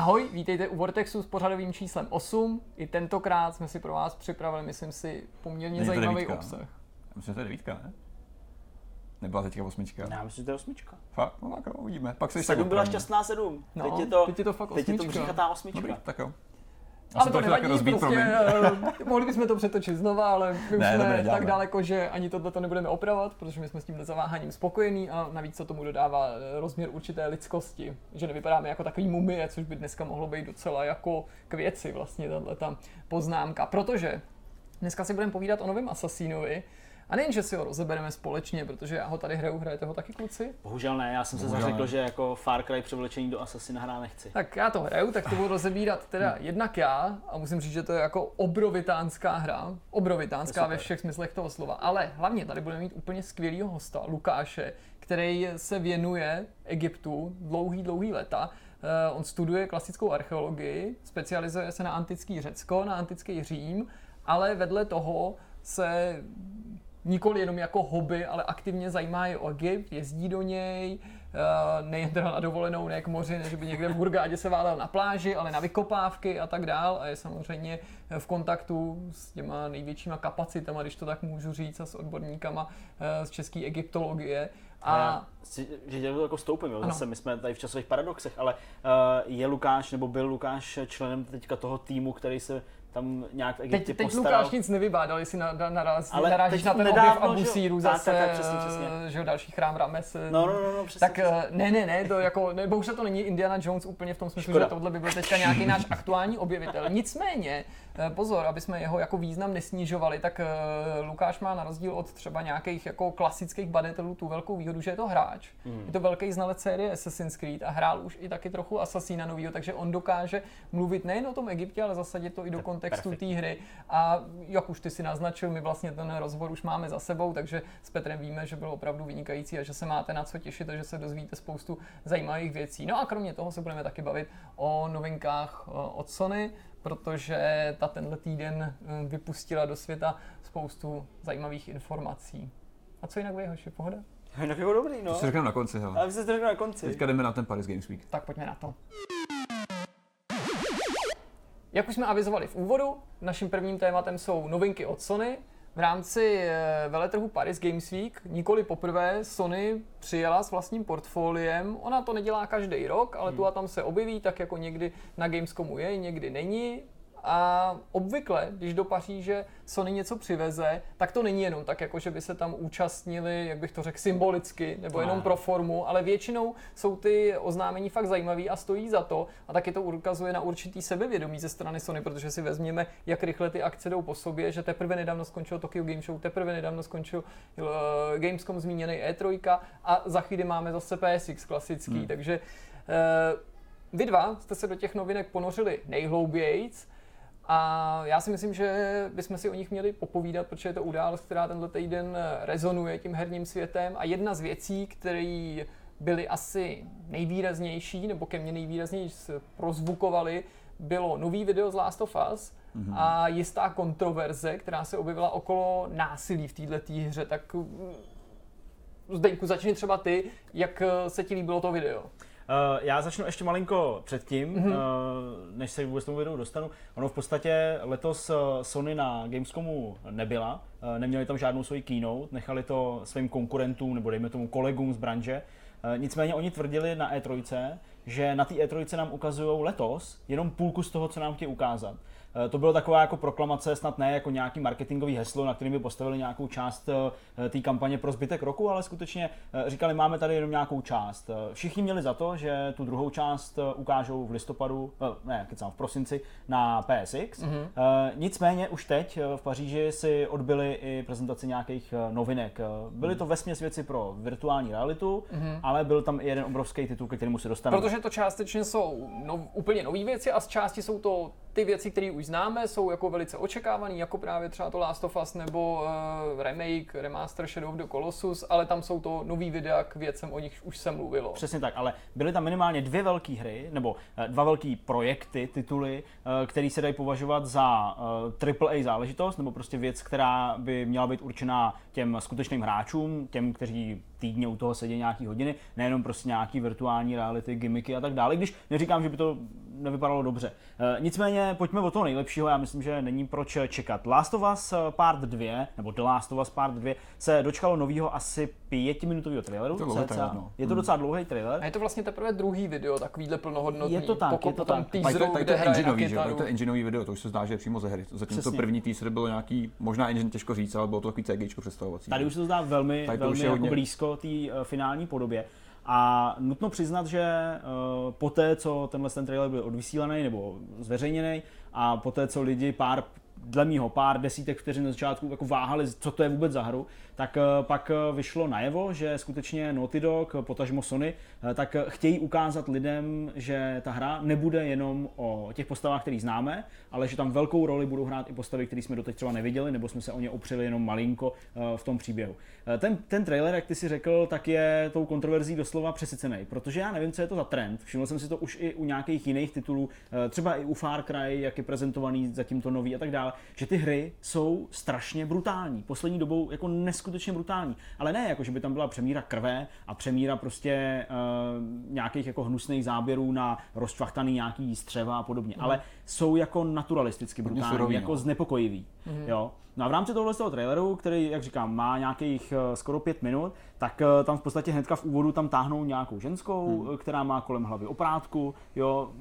Ahoj, vítejte u Vortexu s pořadovým číslem 8. I tentokrát jsme si pro vás připravili, myslím si, poměrně Není zajímavý devítka? obsah. Já myslím, že to je devítka, ne? Nebyla teďka osmička. Já myslím, že to je osmička. Fakt? No tak jo, uvidíme. Pak se Sedm byla šťastná sedm. No, teď je to, teď je to fakt teď je to osmička. bříchatá osmička. Dobrý, tak jo. Ale jsem to taky nevadí, rozbít, prostě, eh, mohli bychom to přetočit znova, ale my už Ne, jsme dobré, tak daleko, že ani tohle to nebudeme opravovat, protože my jsme s tímhle zaváháním spokojení a navíc to tomu dodává eh, rozměr určité lidskosti, že nevypadáme jako takový mumie, což by dneska mohlo být docela jako k věci vlastně tahle ta poznámka, protože dneska si budeme povídat o novém Assassinovi, a nejen, že si ho rozebereme společně, protože já ho tady hraju, hrajete ho taky kluci? Bohužel ne, já jsem se Bohužel zařekl, ne. že jako Far Cry převlečení do Assassina hrát nechci. Tak já to hraju, tak to budu rozebírat teda jednak já a musím říct, že to je jako obrovitánská hra, obrovitánská ve všech smyslech toho slova, ale hlavně tady budeme mít úplně skvělého hosta, Lukáše, který se věnuje Egyptu dlouhý, dlouhý leta. Eh, On studuje klasickou archeologii, specializuje se na antický Řecko, na antický Řím, ale vedle toho se nikoli jenom jako hobby, ale aktivně zajímá i o Egypt, jezdí do něj, eh, nejen teda na dovolenou, ne k moři, ne že by někde v Hurgádě se válel na pláži, ale na vykopávky a tak dál a je samozřejmě v kontaktu s těma největšíma kapacitama, když to tak můžu říct, a s odborníkama eh, z české egyptologie. A si- že tě to jako stoupím, jo, zase my jsme tady v časových paradoxech, ale uh, je Lukáš, nebo byl Lukáš členem teďka toho týmu, který se tam nějak v Egyptě teď, teď postaral. Lukáš nic nevybádal, jestli na, na, narazí, Ale narážíš na ten nedávno, objev? Abusíru zase, tak, tak, přesně, přesně. že jo, další chrám Rames. No, no, no, no přesně. Tak eh, ne, ne, ne, to jako, ne, bohužel to není Indiana Jones úplně v tom smyslu, Škoda. že tohle by byl teďka nějaký náš aktuální objevitel. Nicméně, pozor, aby jsme jeho jako význam nesnižovali, tak eh, Lukáš má na rozdíl od třeba nějakých jako klasických badatelů tu velkou výhodu, že je to hráč. Hmm. Je to velký znalec série Assassin's Creed a hrál už i taky trochu Assassina novýho, takže on dokáže mluvit nejen o tom Egyptě, ale zasadit to i do kontextu té hry. A jak už ty si naznačil, my vlastně ten rozhovor už máme za sebou, takže s Petrem víme, že byl opravdu vynikající a že se máte na co těšit a že se dozvíte spoustu zajímavých věcí. No a kromě toho se budeme taky bavit o novinkách eh, od Sony, protože ta tenhle týden eh, vypustila do světa spoustu zajímavých informací. A co jinak vy, hoši, pohoda? Tak jako dobrý, no. To si řekneme na konci, hele. A vy jste to řekl na konci. Teďka jdeme na ten Paris Games Week. Tak pojďme na to. Jak už jsme avizovali v úvodu, naším prvním tématem jsou novinky od Sony. V rámci eh, veletrhu Paris Games Week nikoli poprvé Sony přijela s vlastním portfoliem. Ona to nedělá každý rok, ale tu a tam se objeví, tak jako někdy na Gamescomu je, někdy není. A obvykle, když do Paříže Sony něco přiveze, tak to není jenom tak, jako že by se tam účastnili, jak bych to řekl, symbolicky, nebo jenom Ne. pro formu, ale většinou jsou ty oznámení fakt zajímavý a stojí za to. A taky to ukazuje na určitý sebevědomí ze strany Sony, protože si vezměme, jak rychle ty akce jdou po sobě, že teprve nedávno skončil Tokyo Game Show, teprve nedávno skončil uh, Gamescom zmíněný E3 a za chvíli máme zase PSX klasický, Hmm. takže uh, vy dva jste se do těch novinek ponořili nejhloubějíc a já si myslím, že bychom si o nich měli popovídat, protože je to událost, která tenhle týden rezonuje tím herním světem a jedna z věcí, které byly asi nejvýraznější, nebo ke mně nejvýrazněji prozvukovaly, bylo nový video z Last of Us mm-hmm. a jistá kontroverze, která se objevila okolo násilí v této hře. Tak mm, Zdeňku, začni třeba ty, jak eh, se ti líbilo to video. Uh, já začnu ještě malinko předtím, Mhm. mm-hmm. uh, než se vůbec tomu videu dostanu. Ono v podstatě letos uh, Sony na Gamescomu nebyla, uh, neměli tam žádnou svoji keynote, nechali to svým konkurentům nebo dejme tomu kolegům z branže. Uh, nicméně oni tvrdili na E3, že na té E3 nám ukazují letos jenom půlku z toho, co nám chtějí ukázat. Eh, To bylo taková jako proklamace, snad ne jako nějaký marketingový heslo, na kterým by postavili nějakou část eh, té kampaně pro zbytek roku, ale skutečně eh, říkali, máme tady jenom nějakou část. Všichni měli za to, že tu druhou část ukážou v listopadu, ne, kecám, v prosinci na PSX. Mm-hmm. Nicméně už teď v Paříži si odbyli i prezentaci nějakých novinek. Byly to vesměs věci pro virtuální realitu, mm-hmm. ale byl tam i jeden obrovský titul, ke kterému se dostaneme. Protože to částečně jsou nov, úplně nové věci a z části jsou to ty věci, které už známe, jsou jako velice očekávané, jako právě třeba to Last of Us nebo uh, remake, remaster Shadow of the Colossus, ale tam jsou to nový videa k věcem, o nich už se mluvilo. Přesně tak, ale byly tam minimálně dvě velké hry, nebo eh, dva velké projekty, tituly, eh, které se dají považovat za eh, AAA záležitost, nebo prostě věc, která by měla být určená těm skutečným hráčům, těm, kteří týdně u toho sedí nějaký hodiny, nejenom prostě nějaký virtuální reality, gimmicky a tak dále. Když neříkám, že by to nevypadalo dobře. E, nicméně pojďme o toho nejlepšího, já myslím, že není proč čekat. Last of Us Part 2, nebo The Last of Us Part 2, se dočkalo nového asi pětiminutového traileru. To je, trailer, no. je to docela dlouhý trailer. A je to vlastně teprve druhý video, takovýhle plnohodnotný. Je to tak, Pokud je to potom tak. teaseru, to hraje na engineový, že kytaru. To engineový video, to už se zdá, že je přímo ze hry. Zatímco Přesně. první teaser byl nějaký, možná engine těžko říct, ale bylo to takový CGčko představovací. Tady už se to zdá velmi, Tady to velmi už je jako hodně- blízko té uh, finální podobě. A nutno přiznat, že uh, poté, co tenhle ten trailer byl odvysílaný nebo zveřejněný a poté, co lidi pár dle mýho pár desítek vteřin na začátku jako váhali, co to je vůbec za hru, tak eh, pak eh, vyšlo najevo, že skutečně Naughty Dog, potažmo Sony, eh, tak eh, chtějí ukázat lidem, že ta hra nebude jenom o těch postavách, které známe, ale že tam velkou roli budou hrát i postavy, které jsme doteď třeba neviděli, nebo jsme se o ně opřeli jenom malinko eh, v tom příběhu. Eh, Ten, ten trailer, jak ty si řekl, tak je tou kontroverzí doslova přesycený, protože já nevím, co je to za trend. Všiml jsem si to už i u nějakých jiných titulů, eh, třeba i u Far Cry, jak je prezentovaný zatím to nový a tak dále, že ty hry jsou strašně brutální. Poslední dobou jako neskutečně brutální. Ale ne jako, že by tam byla přemíra krve a přemíra prostě uh, nějakých jako hnusných záběrů na rozčvachtaný nějaký střeva a podobně. Ale jsou jako naturalisticky brutální, surový, jako no. znepokojivý. Jo. No a v rámci tohohle toho traileru, který, jak říkám, má nějakých eh, skoro pět minut, tak eh, tam v podstatě hnedka v úvodu tam táhnou nějakou ženskou, hmm. která má kolem hlavy oprátku, jo,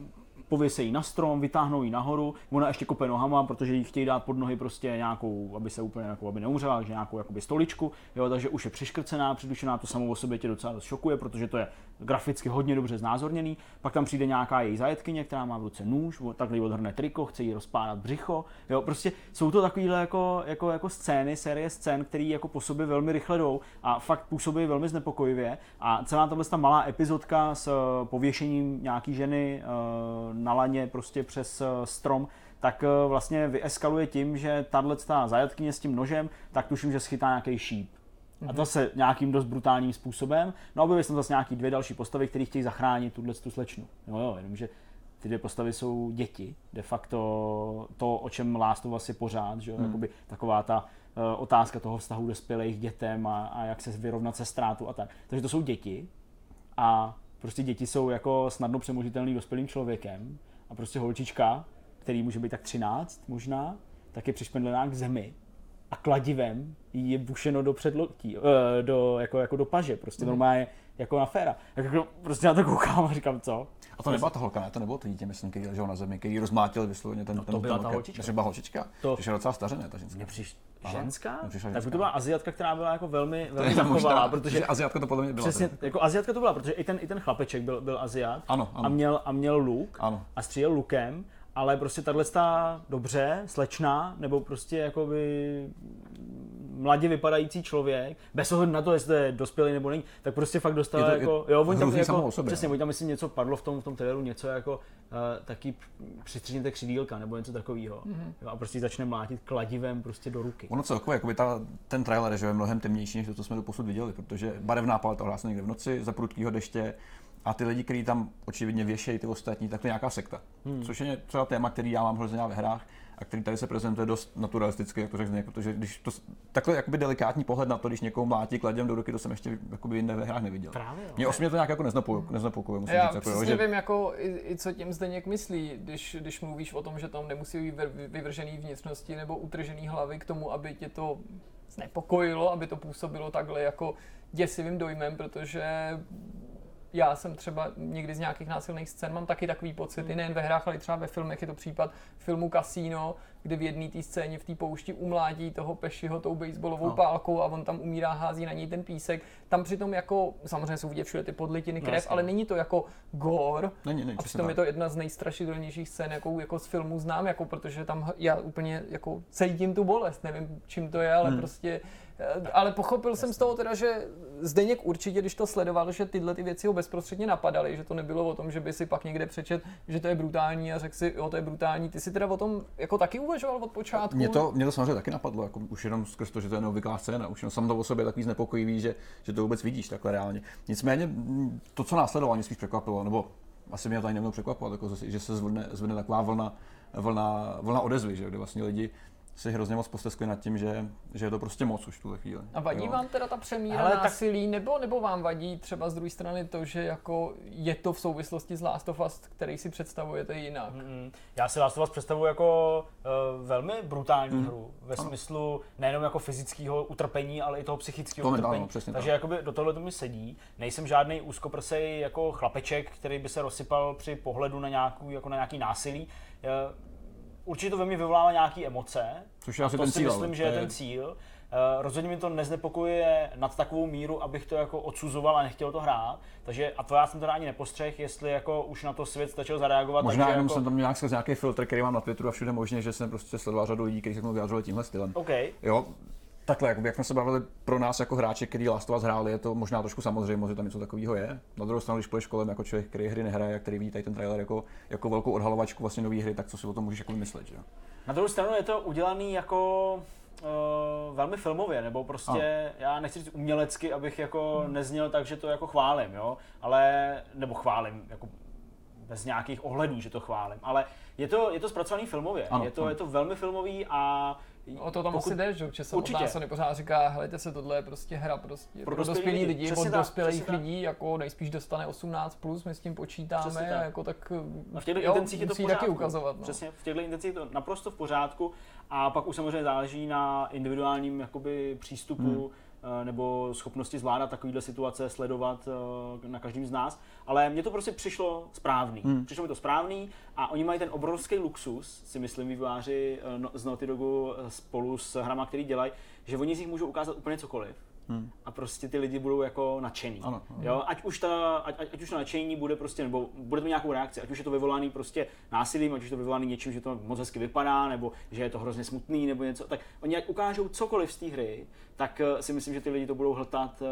pověsejí na strom, vytáhnou ji nahoru, ona ještě kope nohama, protože jí chtějí dát pod nohy prostě nějakou, aby se úplně jako, aby neumřela, takže nějakou jakoby stoličku, jo, takže už je přiškrcená, přidušená, to samo o sobě tě docela dost šokuje, protože to je graficky hodně dobře znázorněný. Pak tam přijde nějaká její zajetkyně, která má v ruce nůž, takhle jí odhrne triko, chce jí rozpádat břicho, jo, prostě jsou to takovýhle jako, jako, jako scény, série scén, které jako po sobě velmi rychle jdou a fakt působí velmi znepokojivě a celá tahle ta malá epizodka s eh, pověšením nějaký ženy eh, na laně prostě přes eh, strom, tak eh, vlastně vyeskaluje tím, že tahle zajatkyně s tím nožem, tak tuším, že schytá nějaký šíp. A to se nějakým dost brutálním způsobem. No a se tam zase nějaký dvě další postavy, které chtějí zachránit tuhle tu slečnu. Jo, jo, jenomže ty dvě postavy jsou děti. De facto to, o čem Last of Us je pořád, že jo, jakoby taková ta uh, otázka toho vztahu dospělých k dětem a, a jak se vyrovnat se ztrátu a tak. Takže to jsou děti a prostě děti jsou jako snadno přemožitelný dospělým člověkem a prostě holčička, který může být tak 13 možná, tak je přišpendlená k zemi a kladivem jí je bušeno do předloktí, eh, do, jako, jako do paže, prostě normálně jako na féra. Jako, prostě na to koukám a říkám, co? A to nebyla ta holka, ne? To nebylo to dítě, myslím, který ležel na zemi, který rozmátil vysloveně ten, No, to ten byla ten ta holčička. Třeba holčička. To- je docela stařené, ta ženská. Mně přiš... Ženská? přišla Tak ženská. to byla Aziatka, která byla jako velmi, velmi zachovalá, protože Aziatka to podle mě byla. Přesně, teda. jako Aziatka to byla, protože i ten, i ten chlapeček byl, byl Aziat Ano, ano. a měl, a měl luk Ano. a střílel lukem, ale prostě tahle dobře, slečná, nebo prostě jakoby mladě vypadající člověk, bez ohledu na to, jestli to je dospělý nebo není, tak prostě fakt dostala Je to- je jako, jo, oni tam jako, sobě, přesně, no. oni tam myslím něco padlo v tom, v tom traileru, něco jako uh, taky přistřihněte křídílka nebo něco takového. Mhm. Mm-hmm. Jo, a prostě začne mlátit kladivem prostě do ruky. Ono celkově, jakoby ta, ten trailer že je mnohem temnější, než to, co jsme do posud viděli, protože barevná paleta hlásí někde v noci, za prudkého deště a ty lidi, kteří tam očividně věšejí ty ostatní, tak to je nějaká sekta. Hmm. Což je třeba téma, který já mám hrozně ve hrách a který tady se prezentuje dost naturalisticky, jak to řekne, protože když to, takhle jakoby delikátní pohled na to, když někoho mlátí kladem do ruky, to jsem ještě jakoby jinde ve hrách neviděl. Právě jo. Mě osobně to nějak jako neznapokuje, musím Já říct, jako, jo, přesně že vím, jako, i, i co tím Zdeněk myslí, když, když mluvíš o tom, že tam nemusí být vyvr- vyvržený vnitřnosti nebo utržený hlavy k tomu, aby tě to znepokojilo, aby to působilo takhle jako děsivým dojmem, protože já jsem třeba někdy z nějakých násilných scén mám taky takový pocity, nejen ve hrách, ale i třeba ve filmech. Je to případ filmu Casino, kde v jedné té scéně v té poušti umládí toho pešiho tou baseballovou No. no. pálkou a on tam umírá, hází na něj ten písek. Tam přitom jako, samozřejmě jsou vidět všude ty podlitiny, No, krev, jasně. ale není to jako gore. Není, není, a přitom tak. je to jedna z nejstrašidelnějších scén, jakou jako z filmu znám, jako protože tam já úplně jako cítím tu bolest, nevím čím to je, ale hmm. prostě ale pochopil jsem z toho teda, že Zdeněk určitě, když to sledoval, že tyhle ty věci ho bezprostředně napadaly, že to nebylo o tom, že by si pak někde přečet, že to je brutální a řekl si, jo, to je brutální. Ty si teda o tom jako taky uvažoval od počátku? Mě to, mě to samozřejmě taky napadlo, jako už jenom skrz to, že to je neobvyklá scéna, už jenom samo to o sobě takový znepokojivý, že, že to vůbec vidíš takhle reálně. Nicméně mm, to, co následovalo, mě spíš překvapilo, nebo asi mě to ani nemělo překvapovat, jako, že se zvedne, zvedne taková vlna, vlna, vlna odezvy, že, kde vlastně lidi si hrozně moc posteskuje nad tím, že, že je to prostě moc už v tuhle chvíli. A vadí jo. vám teda ta přemíra Ale Ale tak- násilí, nebo, nebo vám vadí třeba z druhé strany to, že jako je to v souvislosti s Last of Us, který si představujete jinak? Mm, Já si Last of Us představuji jako uh, velmi brutální hru, ve smyslu nejenom jako fyzického utrpení, ale i toho psychického To utrpení. ano, přesně Takže tak. jakoby do tohle to mi sedí. Nejsem žádný úzkoprsej jako chlapeček, který by se rozsypal při pohledu na, nějakou, jako na nějaký násilí. Eh, Určitě to ve mně vyvolává nějaké emoce. Což je asi to ten si cíl, myslím, že je ten cíl. Eh, Rozhodně mi to neznepokojuje nad takovou míru, abych to jako odsuzoval a nechtěl to hrát. Takže a to já jsem to ani nepostřeh, jestli jako už na to svět stačil zareagovat. Možná takže jenom jako... jsem tam měl nějak skrz nějaký filtr, který mám na Twitteru a všude možně, že jsem prostě sledoval řadu lidí, kteří se k tomu vyjádřili tímhle stylem. OK. Jo, takhle, jak jsme se bavili pro nás jako hráči, který Last of Us hráli, je to možná trošku samozřejmé, že tam něco takového je. Na druhou stranu, když půjdeš kolem jako člověk, který hry nehraje, a který vidí tady ten trailer jako, jako velkou odhalovačku vlastně nové hry, tak co si o tom můžeš jako vymyslet, že? Na druhou stranu je to udělaný jako uh, velmi filmově, nebo prostě, já nechci říct umělecky, abych jako nezněl tak, že to jako chválím, jo, ale, nebo chválím, jako bez nějakých ohledů, že to chválím, ale je to, je to zpracovaný filmově, Ano, je, to, ano. je to velmi filmový a O to tam pokud- asi jde, že určitě Určitě. samotná Sony pořád říká, helejte se, tohle je prostě hra prostě pro, dospělý dospělí lidi. lidi, od dospělých tak. lidí, jako nejspíš dostane 18+, plus, my s tím počítáme, a tak. jako tak A v těchto jo, intencích je to v pořádku. taky ukazovat. No. Přesně, v těchto intencích je to naprosto v pořádku a pak už samozřejmě záleží na individuálním jakoby, přístupu hmm. Nebo schopnosti zvládat takovýhle situace, sledovat eh, na každým z nás. Ale mně to prostě přišlo správný. Hmm. Přišlo mi to správný a oni mají ten obrovský luxus, si myslím vývojáři eh, no- z Naughty Dogu eh, spolu s hrama, který dělají, že oni z nich můžou ukázat úplně cokoliv. Hmm. A prostě ty lidi budou jako nadšený. Ano, ano. Jo, ať už, ta, ať, ať, už to nadšení bude prostě, nebo bude to mít nějakou reakci, ať už je to vyvolaný prostě násilím, ať už je to vyvolaný něčím, že to moc hezky vypadá, nebo že je to hrozně smutný, nebo něco, tak oni ať ukážou cokoliv z té hry, tak eh, si myslím, že ty lidi to budou hltat eh,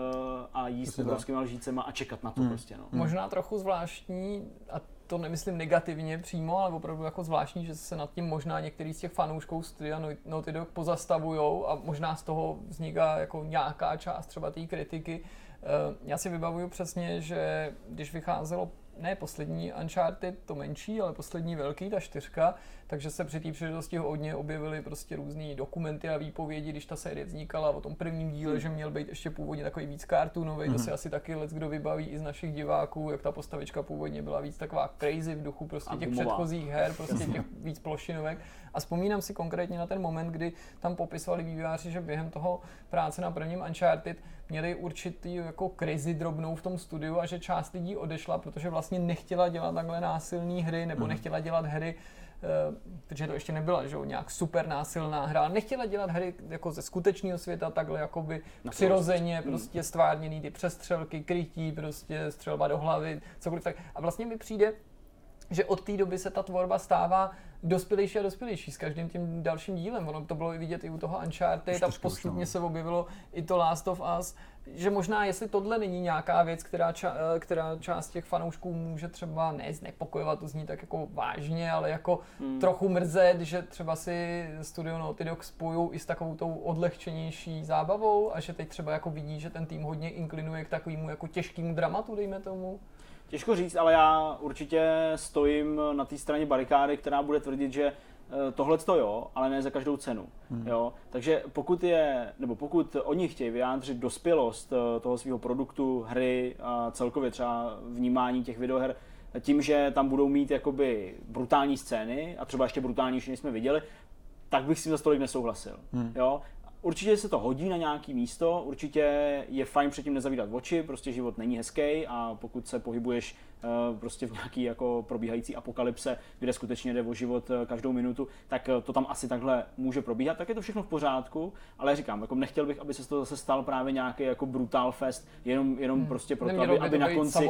a jíst tak. obrovskými lžícema a čekat na to Hmm. prostě, no. Možná trochu zvláštní, a to nemyslím negativně přímo, ale opravdu jako zvláštní, že se nad tím možná některý z těch fanoušků studia Nau- Naughty Dog pozastavujou a možná z toho vzniká jako nějaká část třeba té kritiky. Eh, Já si vybavuju přesně, že když vycházelo ne poslední Uncharted, to menší, ale poslední velký, ta čtyřka, takže se při té příležitosti hodně objevily prostě různé dokumenty a výpovědi, když ta série vznikala o tom prvním díle, že měl být ještě původně takový víc cartoonový, to si asi taky let kdo vybaví i z našich diváků, jak ta postavička původně byla víc taková crazy v duchu prostě A těch gumová. předchozích her, prostě těch víc plošinovek. A vzpomínám si konkrétně na ten moment, kdy tam popisovali vývojáři, že během toho práce na prvním Uncharted měli určitý jako krizi drobnou v tom studiu a že část lidí odešla, protože vlastně nechtěla dělat takhle násilné hry nebo nechtěla dělat hry, eh, protože to ještě nebyla že, jo, nějak super násilná hra, ale nechtěla dělat hry jako ze skutečného světa takhle jakoby Na přirozeně prostě stvárněný ty přestřelky, krytí, prostě střelba do hlavy, cokoliv tak. A vlastně mi přijde, že od té doby se ta tvorba stává dospělejší a dospělejší s každým tím dalším dílem. Ono to bylo i vidět i u toho Uncharted a postupně no. se objevilo i to Last of Us, že možná jestli tohle není nějaká věc, která, ča, eh, která část těch fanoušků může třeba ne znepokojovat, to zní tak jako vážně, ale jako hmm. trochu mrzet, že třeba si studio Naughty Dog spojují i s takovou tou odlehčenější zábavou a že teď třeba jako vidí, že ten tým hodně inklinuje k takovému jako těžkému dramatu, dejme tomu. Těžko říct, ale já určitě stojím na té straně barikády, která bude tvrdit, že tohle to jo, ale ne za každou cenu. Hmm. Jo? Takže pokud je, nebo pokud oni chtějí vyjádřit dospělost eh, toho svého produktu, hry a celkově třeba vnímání těch videoher tím, že tam budou mít jakoby brutální scény a třeba ještě brutálnější, než jsme viděli, tak bych s tím za stolik nesouhlasil. Hmm. Jo? Určitě se to hodí na nějaký místo, určitě je fajn předtím nezavídat oči, prostě život není hezký a pokud se pohybuješ uh, prostě v nějaký jako probíhající apokalypse, kde skutečně jde o život uh, každou minutu, tak uh, to tam asi takhle může probíhat, tak je to všechno v pořádku, ale říkám, jako nechtěl bych, aby se z toho zase stal právě nějaký jako brutal fest, jenom, jenom hmm. prostě proto, Nemělo aby, by aby to na konci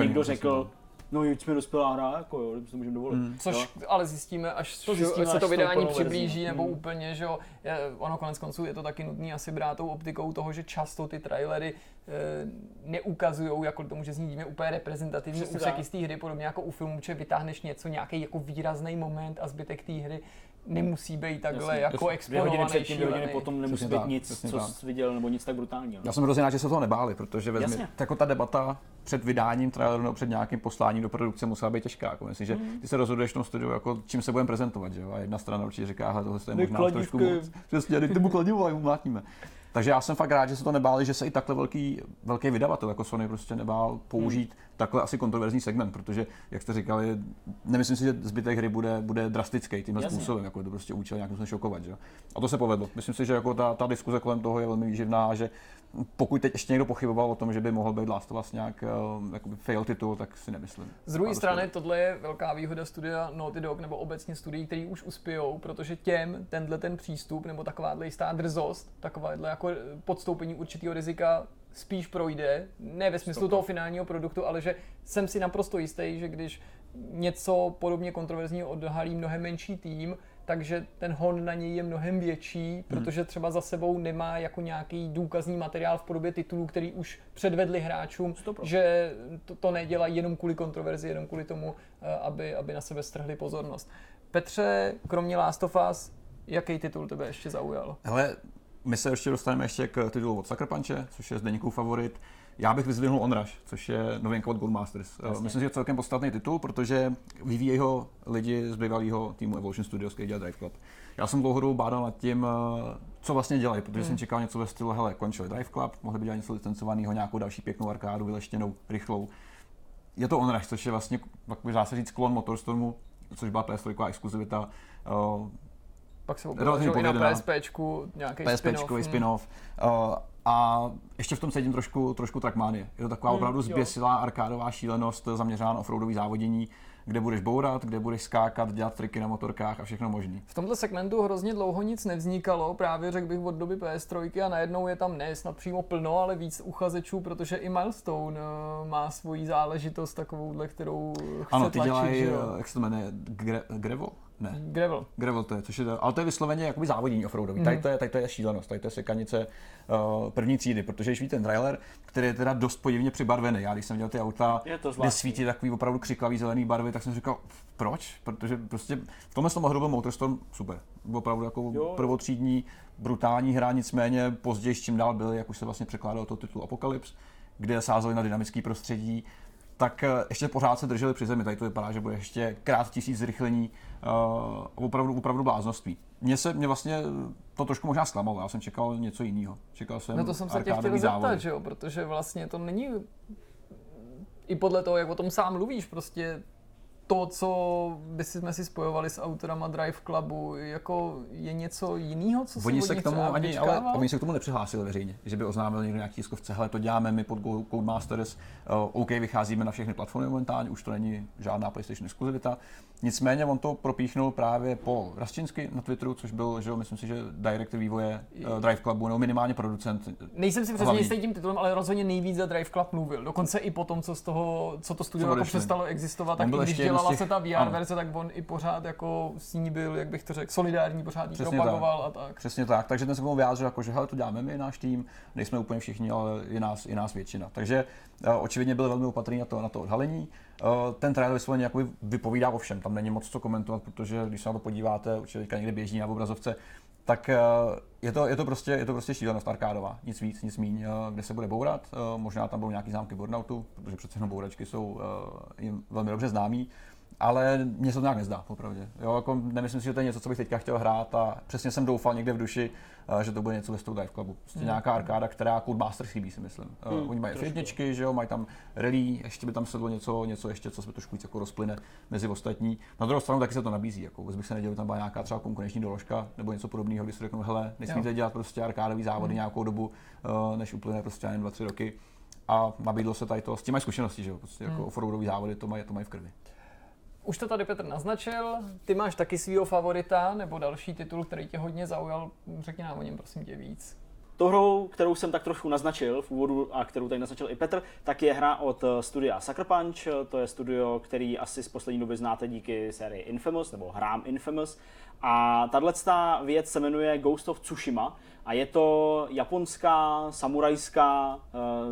někdo řekl, no. jo, jsme dospělá hra, jako jo, si to můžeme dovolit. Hmm. Což Jo? ale zjistíme, až, To zjistíme, až se až to vydání verzí, přiblíží, nebo Hmm. úplně, že jo, je, ono konec konců je to taky nutné asi brát tou optikou toho, že často ty trailery e, neukazují, jako tomu, že zní úplně reprezentativní Přesně úseky z té hry, podobně jako u filmu, že vytáhneš něco, nějaký jako výrazný moment a zbytek té hry nemusí být takhle Jasně, jako jasně. Dvě hodiny exponovaný, předtím, dvě hodiny potom nemusí být nic, co tak. jsi viděl, nebo nic tak brutálního. Já jsem hrozně rád, že se toho nebáli, protože vezmi, jako ta debata před vydáním traileru nebo před nějakým posláním do produkce musela být těžká. Jako myslím, že ty se rozhoduješ v tom studiu, jako čím se budeme prezentovat. Že jo? A jedna strana určitě říká, hele, tohle je možná trošku moc. Přesně, dejte mu kladivo a mu mlátíme. Takže já jsem fakt rád, že se to nebáli, že se i takhle velký, velký vydavatel jako Sony prostě nebál použít hmm. takhle asi kontroverzní segment, protože, jak jste říkali, nemyslím si, že zbytek hry bude, bude drastický tímhle Jasně. způsobem, jako to prostě účel nějakým způsobem šokovat. Že? A to se povedlo. Myslím si, že jako ta, ta diskuze kolem toho je velmi výživná že pokud teď ještě někdo pochyboval o tom, že by mohl být Last of Us nějak uh, jakoby fail titul, tak si nemyslím. Z druhé strany, tohle je velká výhoda studia Naughty Dog nebo obecně studií, který už uspějou, protože těm tenhle ten přístup nebo takováhle jistá drzost, takováhle jako podstoupení určitého rizika spíš projde, ne ve smyslu Stop. toho finálního produktu, ale že jsem si naprosto jistý, že když něco podobně kontroverzního odhalí mnohem menší tým, takže ten hon na něj je mnohem větší, hmm. protože třeba za sebou nemá jako nějaký důkazní materiál v podobě titulů, který už předvedli hráčům, 100%. že to, to nedělají jenom kvůli kontroverzi, jenom kvůli tomu, eh, aby, aby na sebe strhli pozornost. Petře, kromě Last of Us, jaký titul tebe ještě zaujal? Hele, my se ještě dostaneme ještě k titulu od Sucker Punche, což je Zdeníkův favorit. Já bych vyzvihnul Onrush, což je novinka od Goldmasters. Jasně. Myslím si, že je celkem podstatný titul, protože vyvíjí ho lidi z bývalého týmu Evolution Studios, který dělá Drive Club. Já jsem dlouhodobou bádal nad tím, eh, co vlastně dělají, protože hmm. jsem čekal něco ve stylu, hele, končili Drive Club, mohli by dělat něco licencovaného, nějakou další pěknou arkádu, vyleštěnou, rychlou. Je to Onrush, což je vlastně, jak by se říct, klon Motorstormu, což byla PS3 exkluzivita. Eh, Pak se objevil i na PSP nějaký spin-off. Hmm. spin-off. Uh, a ještě v tom cítím trošku, trošku Trackmania. Je to taková hmm, opravdu zběsilá arkádová šílenost zaměřená na offroadový závodění, kde budeš bourat, kde budeš skákat, dělat triky na motorkách a všechno možné. V tomto segmentu hrozně dlouho nic nevznikalo, právě řekl bych od doby PS3 a najednou je tam ne snad přímo plno, ale víc uchazečů, protože i Milestone uh, má svoji záležitost takovouhle, kterou chce Ano, ty tlačit, dělají, jak se to jmenuje, Grevo? Ne. Gravel. Gravel to je, což je, ale to je vysloveně jakoby závodění offroadový. Mm. Tady, to je, tady to je šílenost, tady to je sekanice uh, první třídy, protože když vidíte ten trailer, který je teda dost podivně přibarvený. Já když jsem dělal ty auta, kde svítí takový opravdu křiklavý zelený barvy, tak jsem říkal, proč? Protože prostě v tomhle tom byl Motorstorm super. Opravdu jako jo. prvotřídní, brutální hra, nicméně později, s čím dál byli, jak už se vlastně překládalo to titul Apocalypse, kde sázeli na dynamický prostředí, tak eh, ještě pořád se drželi při zemi. Tady to vypadá, že bude ještě krát tisíc zrychlení, uh, opravdu, opravdu bláznoství. Mně se, mě vlastně to trošku možná zklamalo, já jsem čekal něco jiného. Čekal jsem No to jsem se tě chtěl zeptat, že jo, protože vlastně to není i podle toho, jak o tom sám mluvíš, prostě to, co by jsme si spojovali s autorama Drive Clubu, jako je něco jiného, co oni se k tomu ani, ale oni se k tomu nepřihlásili veřejně, že by oznámil někdo nějaký tiskovce, hele, to děláme my pod Codemasters, uh, OK, vycházíme na všechny platformy momentálně, už to není žádná PlayStation exkluzivita, Nicméně on to propíchnul právě po Rastinsky na Twitteru, což byl, že jo, myslím si, že director vývoje uh, Drive Clubu, nebo minimálně producent. Nejsem si přesně jistý tím titulem, ale rozhodně nejvíc za Drive Club mluvil. Dokonce i po tom, co z toho, co to studio jako přestalo existovat, tak když dělala těch... se ta VR ano. verze, tak on i pořád jako s ní byl, jak bych to řekl, solidární, pořád ji propagoval tak. a tak. Přesně tak, takže ten se mu vyjádřil, jako, že hele, to děláme my, náš tým, nejsme úplně všichni, ale je nás, je nás většina. Takže uh, očividně byl velmi opatrný na to, na to odhalení. Uh, ten trailer vysloveně vypovídá o všem, tam není moc co komentovat, protože když se na to podíváte, určitě někde běží na obrazovce, tak eh, je to, je to, prostě, je to prostě šílenost arkádová, nic víc, nic míň, eh, kde se bude bourat, eh, možná tam budou nějaký zámky burnoutu, protože přece jenom bouračky jsou jim velmi dobře známý, ale mně se to nějak nezdá, popravdě. Jo, jako nemyslím si, že to je něco, co bych teďka chtěl hrát a přesně jsem doufal někde v duši, že to bude něco ve stylu Dive Clubu. Prostě hmm. nějaká arkáda, která Codemasters chybí, si myslím. Hmm, Oni mají jedničky, že jo, mají tam rally, ještě by tam sedlo něco, něco ještě, co se trošku víc jako rozplyne mezi ostatní. Na druhou stranu taky se to nabízí, jako vůbec bych se nedělal, tam byla nějaká třeba konkurenční doložka nebo něco podobného, kdy si řeknu, hele, nesmíte jo. dělat prostě arkádový závody hmm. nějakou dobu, než uplyne prostě jen 2-3 roky. A nabídlo se tady to, s tím mají zkušenosti, že jo, prostě jako hmm. offroadový závody, to mají, to mají v krvi. Už to tady Petr naznačil, ty máš taky svého favorita nebo další titul, který tě hodně zaujal, řekni nám o něm prosím tě víc. To hrou, kterou jsem tak trošku naznačil v úvodu a kterou tady naznačil i Petr, tak je hra od eh, studia Sucker Punch. To je studio, který asi z poslední doby znáte díky sérii Infamous, nebo hrám Infamous. A tahle věc se jmenuje Ghost of Tsushima a je to japonská, samurajská uh,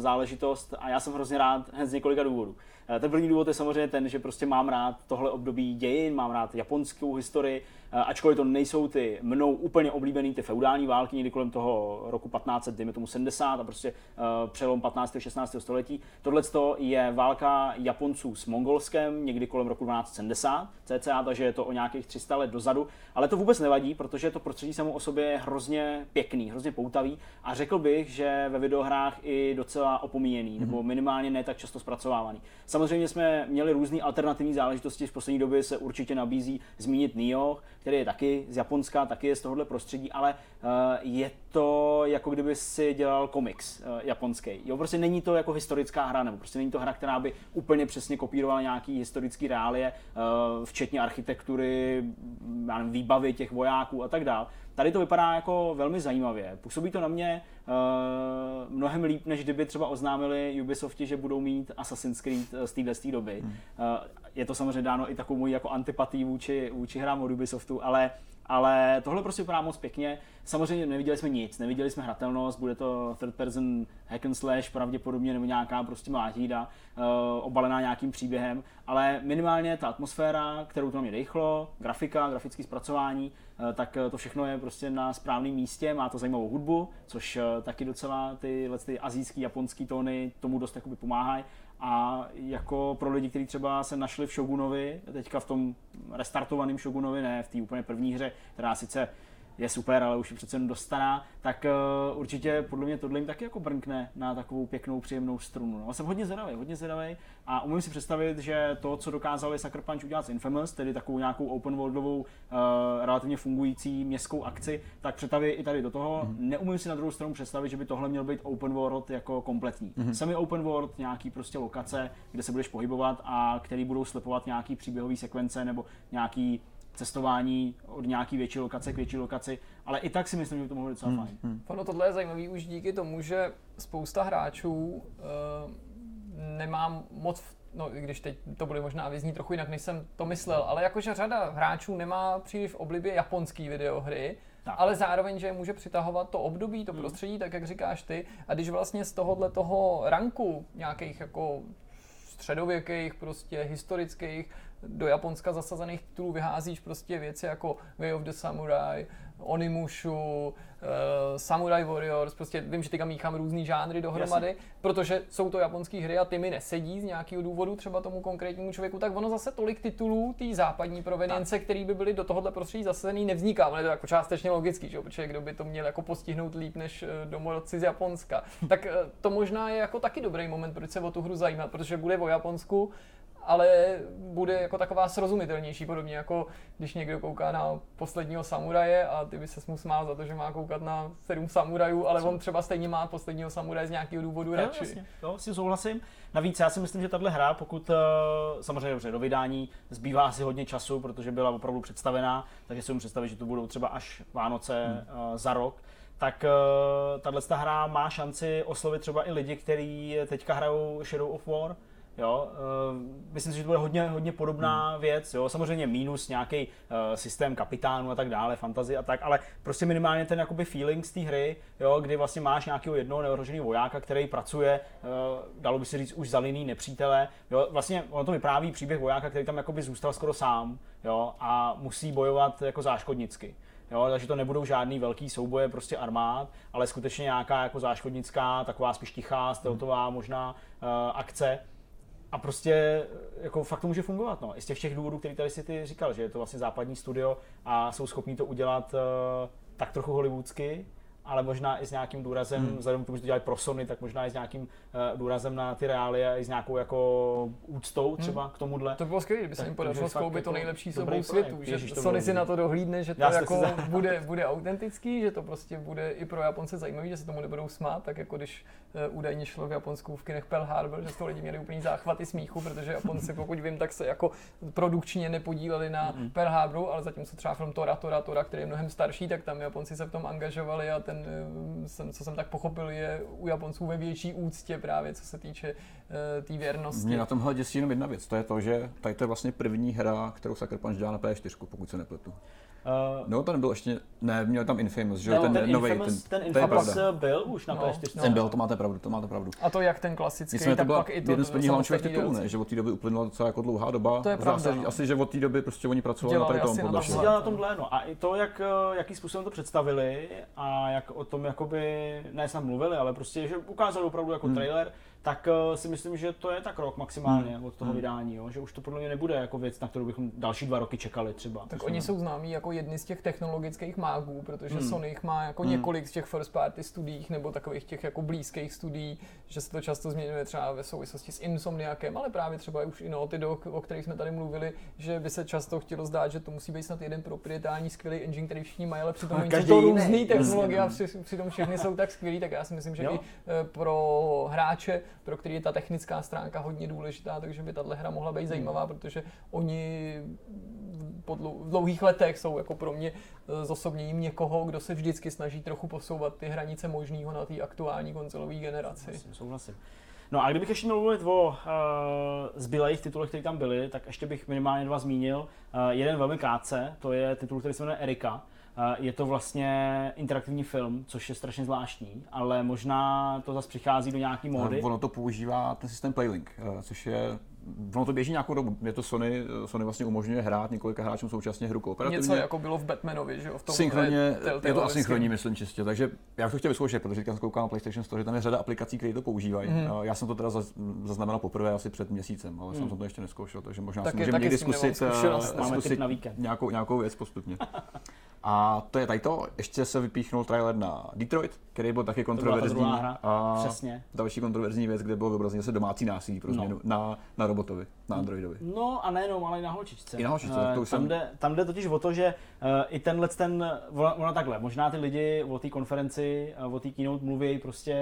záležitost a já jsem hrozně rád hned z několika důvodů. Uh, ten první důvod je samozřejmě ten, že prostě mám rád tohle období dějin, mám rád japonskou historii, ačkoliv to nejsou ty mnou úplně oblíbený ty feudální války někdy kolem toho roku 1500, dejme tomu 70 a prostě uh, přelom 15. 16. století. Tohle je válka Japonců s Mongolskem někdy kolem roku 1270 cca, takže je to o nějakých 300 let dozadu, ale to vůbec nevadí, protože to prostředí samo o sobě je hrozně pěkný, hrozně poutavý a řekl bych, že ve videohrách i docela opomíjený, mm-hmm. nebo minimálně ne tak často zpracovávaný. Samozřejmě jsme měli různé alternativní záležitosti, v poslední době se určitě nabízí zmínit Nioh, který je taky z Japonska, taky je z tohohle prostředí, ale uh, je to jako kdyby si dělal komiks uh, japonský. Jo, prostě není to jako historická hra, nebo prostě není to hra, která by úplně přesně kopírovala nějaký historický reálie, uh, včetně architektury, výbavy těch vojáků a tak dále. Tady to vypadá jako velmi zajímavě. Působí to na mě uh, mnohem líp, než kdyby třeba oznámili Ubisofti, že budou mít Assassin's Creed z téhle doby. Hmm. Uh, je to samozřejmě dáno i takovou mojí jako antipatii vůči, vůči hrám od Ubisoftu, ale ale tohle prostě vypadá moc pěkně. Samozřejmě neviděli jsme nic, neviděli jsme hratelnost, bude to third person hack and slash pravděpodobně nebo nějaká prostě mlátída, uh, obalená nějakým příběhem, ale minimálně ta atmosféra, kterou to na mě dechlo, grafika, grafické zpracování, uh, tak to všechno je prostě na správném místě, má to zajímavou hudbu, což uh, taky docela ty, ty azijský, japonský tóny tomu dost jakoby pomáhají a jako pro lidi, kteří třeba se našli v Shogunovi, teďka v tom restartovaném Shogunovi, ne v té úplně první hře, která sice je super, ale už je přece jen dostaná, tak uh, určitě podle mě tohle jim taky jako brnkne na takovou pěknou, příjemnou strunu. No. Jsem hodně zvědavý, hodně zvědavý a umím si představit, že to, co dokázali Sucker Punch udělat s Infamous, tedy takovou nějakou open worldovou, uh, relativně fungující městskou akci, tak přetaví i tady do toho. Mm. Neumím si na druhou stranu představit, že by tohle měl být open world jako kompletní. Mm. Semi open world, nějaký prostě lokace, kde se budeš pohybovat a který budou slepovat nějaký příběhový sekvence nebo nějaký cestování od nějaký větší lokace k větší lokaci, ale i tak si myslím, že by to mohlo být docela hmm, fajn. Hmm. Ono tohle je zajímavý už díky tomu, že spousta hráčů uh, nemá moc no i když teď to bude možná vyznít trochu jinak, než jsem to myslel, ale jakože řada hráčů nemá příliš v oblibě japonský videohry, tak. ale zároveň, že je může přitahovat to období, to hmm. prostředí, tak jak říkáš ty, a když vlastně z tohohle toho ranku nějakých jako středověkých, prostě historických, do Japonska zasazených titulů vyházíš prostě věci jako Way of the Samurai, Onimushu, uh, Samurai Warriors, prostě vím, že teďka míchám různý žánry dohromady, Jasně. protože jsou to japonské hry a ty mi nesedí z nějakého důvodu třeba tomu konkrétnímu člověku, tak ono zase tolik titulů té západní provenience, který by byly do tohohle prostředí zasazený, nevzniká. Ono je to jako částečně logický, že? protože kdo by to měl jako postihnout líp než eh, domorodci z Japonska. tak uh, to možná je jako taky dobrý moment, proč se o tu hru zajímat, protože bude o Japonsku, ale bude jako taková srozumitelnější, podobně jako když někdo kouká na posledního samuraje a ty by se mu smál za to, že má koukat na sedm samurajů, ale on třeba stejně má posledního samuraje z nějakého důvodu radši. Jo, jasně. jo, si souhlasím. Navíc já si myslím, že tahle hra, pokud uh, samozřejmě dobře, do vydání zbývá asi hodně času, protože byla opravdu představená, takže si můžu představit, že to budou třeba až Vánoce hmm. uh, za rok, tak uh, tahle hra má šanci oslovit třeba i lidi, kteří teďka hrajou Shadow of War, Jo, uh, myslím si, že to bude hodně, hodně podobná hmm. věc. Jo. Samozřejmě mínus nějaký uh, systém kapitánů a tak dále, fantazie a tak, ale prostě minimálně ten jakoby feeling z té hry, jo, kdy vlastně máš nějakého jednoho neohroženého vojáka, který pracuje, uh, dalo by se říct, už za liní nepřítele. Jo. Vlastně ono to vypráví příběh vojáka, který tam jakoby zůstal skoro sám jo, a musí bojovat jako záškodnicky. Jo, takže to nebudou žádný velký souboje prostě armád, ale skutečně nějaká jako záškodnická, taková spíš tichá, stealthová možná uh, akce, a prostě jako fakt to může fungovat, no. I z těch všech důvodů, který tady si ty říkal, že je to vlastně západní studio a jsou schopní to udělat uh, tak trochu hollywoodsky, ale možná i s nějakým důrazem, hmm. vzhledem k tomu, že to dělají pro Sony, tak možná i s nějakým uh, důrazem na ty reálie, i s nějakou jako úctou hmm. třeba hmm. k tomuhle. To bylo skvělé, kdyby se jim podařilo skloubit to jako nejlepší sobou světu, že Ježiš, Sony si na to dohlídne, že to jako bude, bude autentický, že to prostě bude i pro Japonce zajímavý, že se tomu nebudou smát, tak jako když uh, údajně šlo v Japonsku v kinech Pearl Harbor, že z toho lidi měli úplný záchvaty smíchu, protože Japonci, pokud vím, tak se jako produkčně nepodíleli na hmm. Pearl Harboru, ale zatímco třeba film Tora, Tora, Tora, který je mnohem starší, tak tam Japonci se v tom angažovali a ten ten, eh, jsem, co jsem tak pochopil, je u Japonců ve větší úctě právě, co se týče té tý věrnosti. Mě na tomhle děsí jenom jedna věc, to je to, že tady to je vlastně první hra, kterou Sucker Punch dělá na P4, pokud se nepletu. Uh, no, to nebyl ještě, ne, měl tam Infamous, že jo, ten, ten, nový, Infamous, ten, ten Infamous byl už na no, PS4. No. Ten byl, to máte pravdu, to máte pravdu. A to jak ten klasický, Nicméně to byla pak i to jeden z prvních launchových titulů, ne, že od té doby uplynula docela jako dlouhá doba. To je pravda. no. asi, že od té doby prostě oni pracovali na tady tom podle mě. na tomhle, no. A i to, jak, eh, jakým způsobem to představili a jak o tom jakoby, ne snad mluvili, ale prostě, že ukázali opravdu jako hmm. Tak uh, si myslím, že to je tak rok maximálně hmm. od toho hmm. vydání, jo? že už to podle mě nebude jako věc, na kterou bychom další dva roky čekali třeba. Tak oni jsou známí jako jedni z těch technologických mágů, protože hmm. Sony má jako hmm. několik z těch first party studiích nebo takových těch jako blízkých studií, že se to často změňuje třeba ve souvislosti s Insomniakem, ale právě třeba už i Naughty Dog, o kterých jsme tady mluvili, že by se často chtělo zdát, že to musí být snad jeden proprietární skvělý engine, který všichni mají, ale přitom jsou to různé technologie a přitom všechny jsou tak skvělý, tak já si myslím, že jo. i eh, pro hráče pro který je ta technická stránka hodně důležitá, takže by tahle hra mohla být zajímavá, protože oni po dlouhých letech jsou jako pro mě eh, zosobněním někoho, kdo se vždycky snaží trochu posouvat ty hranice možného na té aktuální konzolové generaci. Souhlasím, souhlasím. No a kdybych ještě měl mluvit o uh, zbylejch titulech, které tam byly, tak ještě bych minimálně dva zmínil. Uh, jeden velmi krátce, to je titul, který se jmenuje Erika. Je to vlastně interaktivní film, což je strašně zvláštní, ale možná to zase přichází do nějaký módy. Ono to používá ten systém Playlink, eh, což je ono to běží nějakou dobu. Je to Sony, Sony vlastně umožňuje hrát několika hráčům současně hru kooperativně. Něco jako bylo v Batmanovi, že jo? V tom Synchronně, je to asynchronní, myslím čistě. Takže já bych to chtěl vyzkoušet, protože jsem koukal na PlayStation Store, že tam je řada aplikací, které to používají. Mm-hmm. Já jsem to teda zaznamenal poprvé asi před měsícem, ale mm. jsem to ještě neskoušel, takže možná si můžeme někdy zkusit, uh, zkusit na nějakou, nějakou věc postupně. A to je tady to. Ještě se vypíchnul trailer na Detroit, který byl taky kontroverzní. hra. A Přesně. Další kontroverzní věc, kde bylo vyobrazení zase domácí násilí pro no. změnu no. na, na robotovi, na Androidovi. No a nejenom, ale i na holčičce. I na holčičce, uh, tam, jsem... jde, tam jde totiž o to, že uh, i tenhle ten, ona takhle, možná ty lidi o té konferenci, uh, o té keynote mluví prostě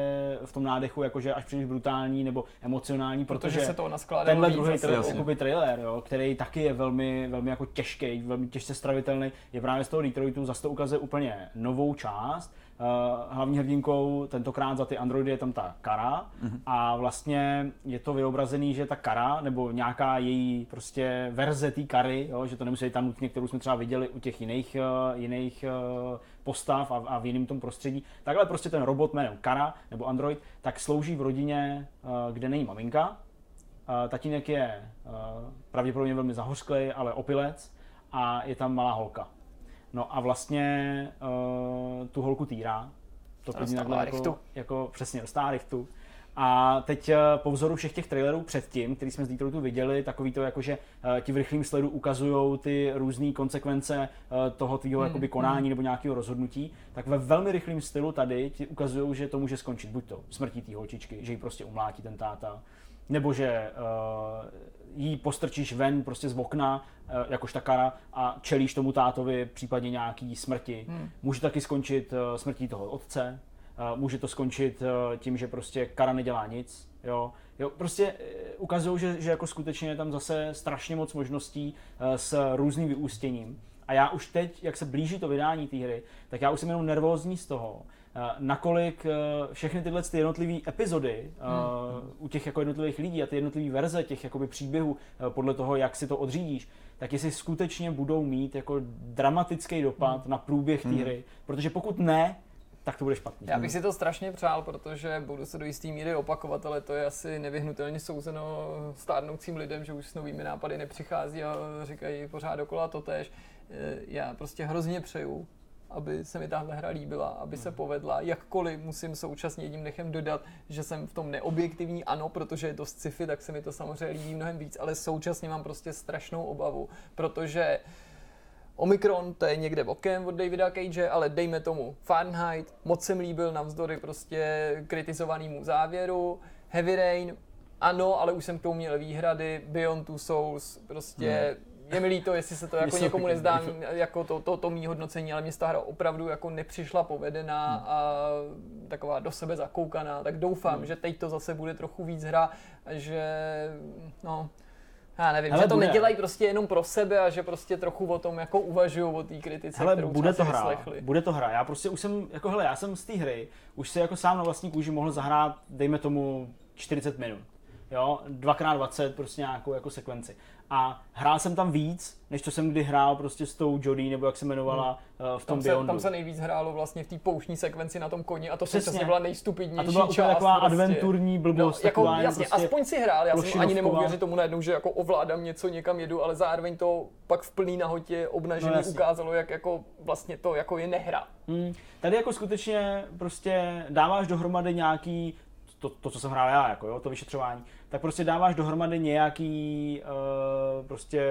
v tom nádechu, jakože až příliš brutální nebo emocionální, protože, protože se to tenhle druhý tra- trailer, jo, který taky je velmi, velmi jako těžký, velmi těžce stravitelný, je právě z toho Detroitu, zase to ukazuje úplně novou část, Uh, hlavní hrdinkou tentokrát za ty androidy je tam ta Kara mm-hmm. a vlastně je to vyobrazený, že ta Kara nebo nějaká její prostě verze té Kary, jo, že to nemusí být tam nutně, kterou jsme třeba viděli u těch jiných, uh, jiných uh, postav a, a v jiném tom prostředí. Takhle prostě ten robot jménem Kara nebo android tak slouží v rodině, kde není maminka. Tatínek je pravděpodobně velmi zahořklý, ale opilec a je tam malá holka. No a vlastně uh, tu holku týrá. To klidně takhle jako, jako, přesně, dostává richtu. A teď uh, po vzoru všech těch trailerů předtím, který jsme z Detroitu viděli, takový to jako, že uh, ti v rychlém sledu ukazují ty různé konsekvence toho tvýho hmm. jakoby konání hmm. nebo nějakého rozhodnutí, tak ve velmi rychlém stylu tady ti ukazují, že to může skončit buď to smrtí té holčičky, že ji prostě umlátí ten táta, nebo že uh, jí postrčíš ven prostě z okna, uh, jakož ta kara, a čelíš tomu tátovi případně nějaký smrti. Hmm. Může taky skončit uh, smrtí toho otce, uh, může to skončit tím, že prostě kara nedělá nic, jo. Jo, prostě ukazují, že, že jako skutečně je tam zase strašně moc možností s různým vyústěním. A já už teď, jak se blíží to vydání té hry, tak já už jsem jenom nervózní z toho, Eh, nakolik eh, všechny tyhle ty jednotlivé epizody hmm. u těch jako jednotlivých lidí a ty jednotlivé verze těch jakoby příběhů podle toho, jak si to odřídíš, tak jestli skutečně budou mít jako dramatický dopad hmm. na průběh té hmm. hry. Protože pokud ne, tak to bude špatný. Já bych si to strašně přál, protože budu se do jisté míry opakovat, ale to je asi nevyhnutelně souzeno stárnoucím lidem, že už s novými nápady nepřichází a říkají pořád dokola to tež. Já prostě hrozně přeju, aby se mi tahle hra líbila, aby se povedla. Jakkoliv musím současně jedním dechem dodat, že jsem v tom neobjektivní, ano, protože je to sci-fi, tak se mi to samozřejmě líbí mnohem víc, ale současně mám prostě strašnou obavu, protože Omikron, to je někde bokem od Davida Cage, ale dejme tomu Fahrenheit, moc jsem líbil navzdory prostě kritizovanému závěru. Heavy Rain, ano, ale už jsem k tomu měl výhrady. Beyond Two Souls, prostě hmm je mi líto, jestli se to jako někomu nezdá jako to, to, to mý hodnocení, ale mě ta hra opravdu jako nepřišla povedená hmm. a taková do sebe zakoukaná, tak doufám, hmm. že teď to zase bude trochu víc hra, že no, Já nevím, Hele, že to bude. nedělají prostě jenom pro sebe a že prostě trochu o tom jako uvažují o té kritice, Hele, kterou bude to hra, vyslechli. bude to hra. Já prostě už jsem, jako hele, já jsem z té hry, už si jako sám na vlastní kůži mohl zahrát, dejme tomu 40 minut. Jo, 2x20 prostě nějakou jako sekvenci. A hrál jsem tam víc, než co jsem kdy hrál prostě s tou Jodie, nebo jak se jmenovala hmm. v tom Tam se, Beyondu. tam se nejvíc hrálo vlastně v té pouštní sekvenci na tom koni a to Přesně. byla nejstupidnější A to byla část. taková prostě. adventurní blbost, No, jako, taková jasně, prostě aspoň si hrál, já jsem ani nemohl plošinovková. věřit tomu najednou, že jako ovládám něco, někam jedu, ale zároveň to pak v plný nahotě obnažený No, jasně. ukázalo, jak jako vlastně to jako je nehra. Hmm. Tady jako skutečně prostě dáváš dohromady nějaký, to, to co jsem hrál já, jako jo, to vyšetřování, tak prostě dáváš dohromady nějaký uh, prostě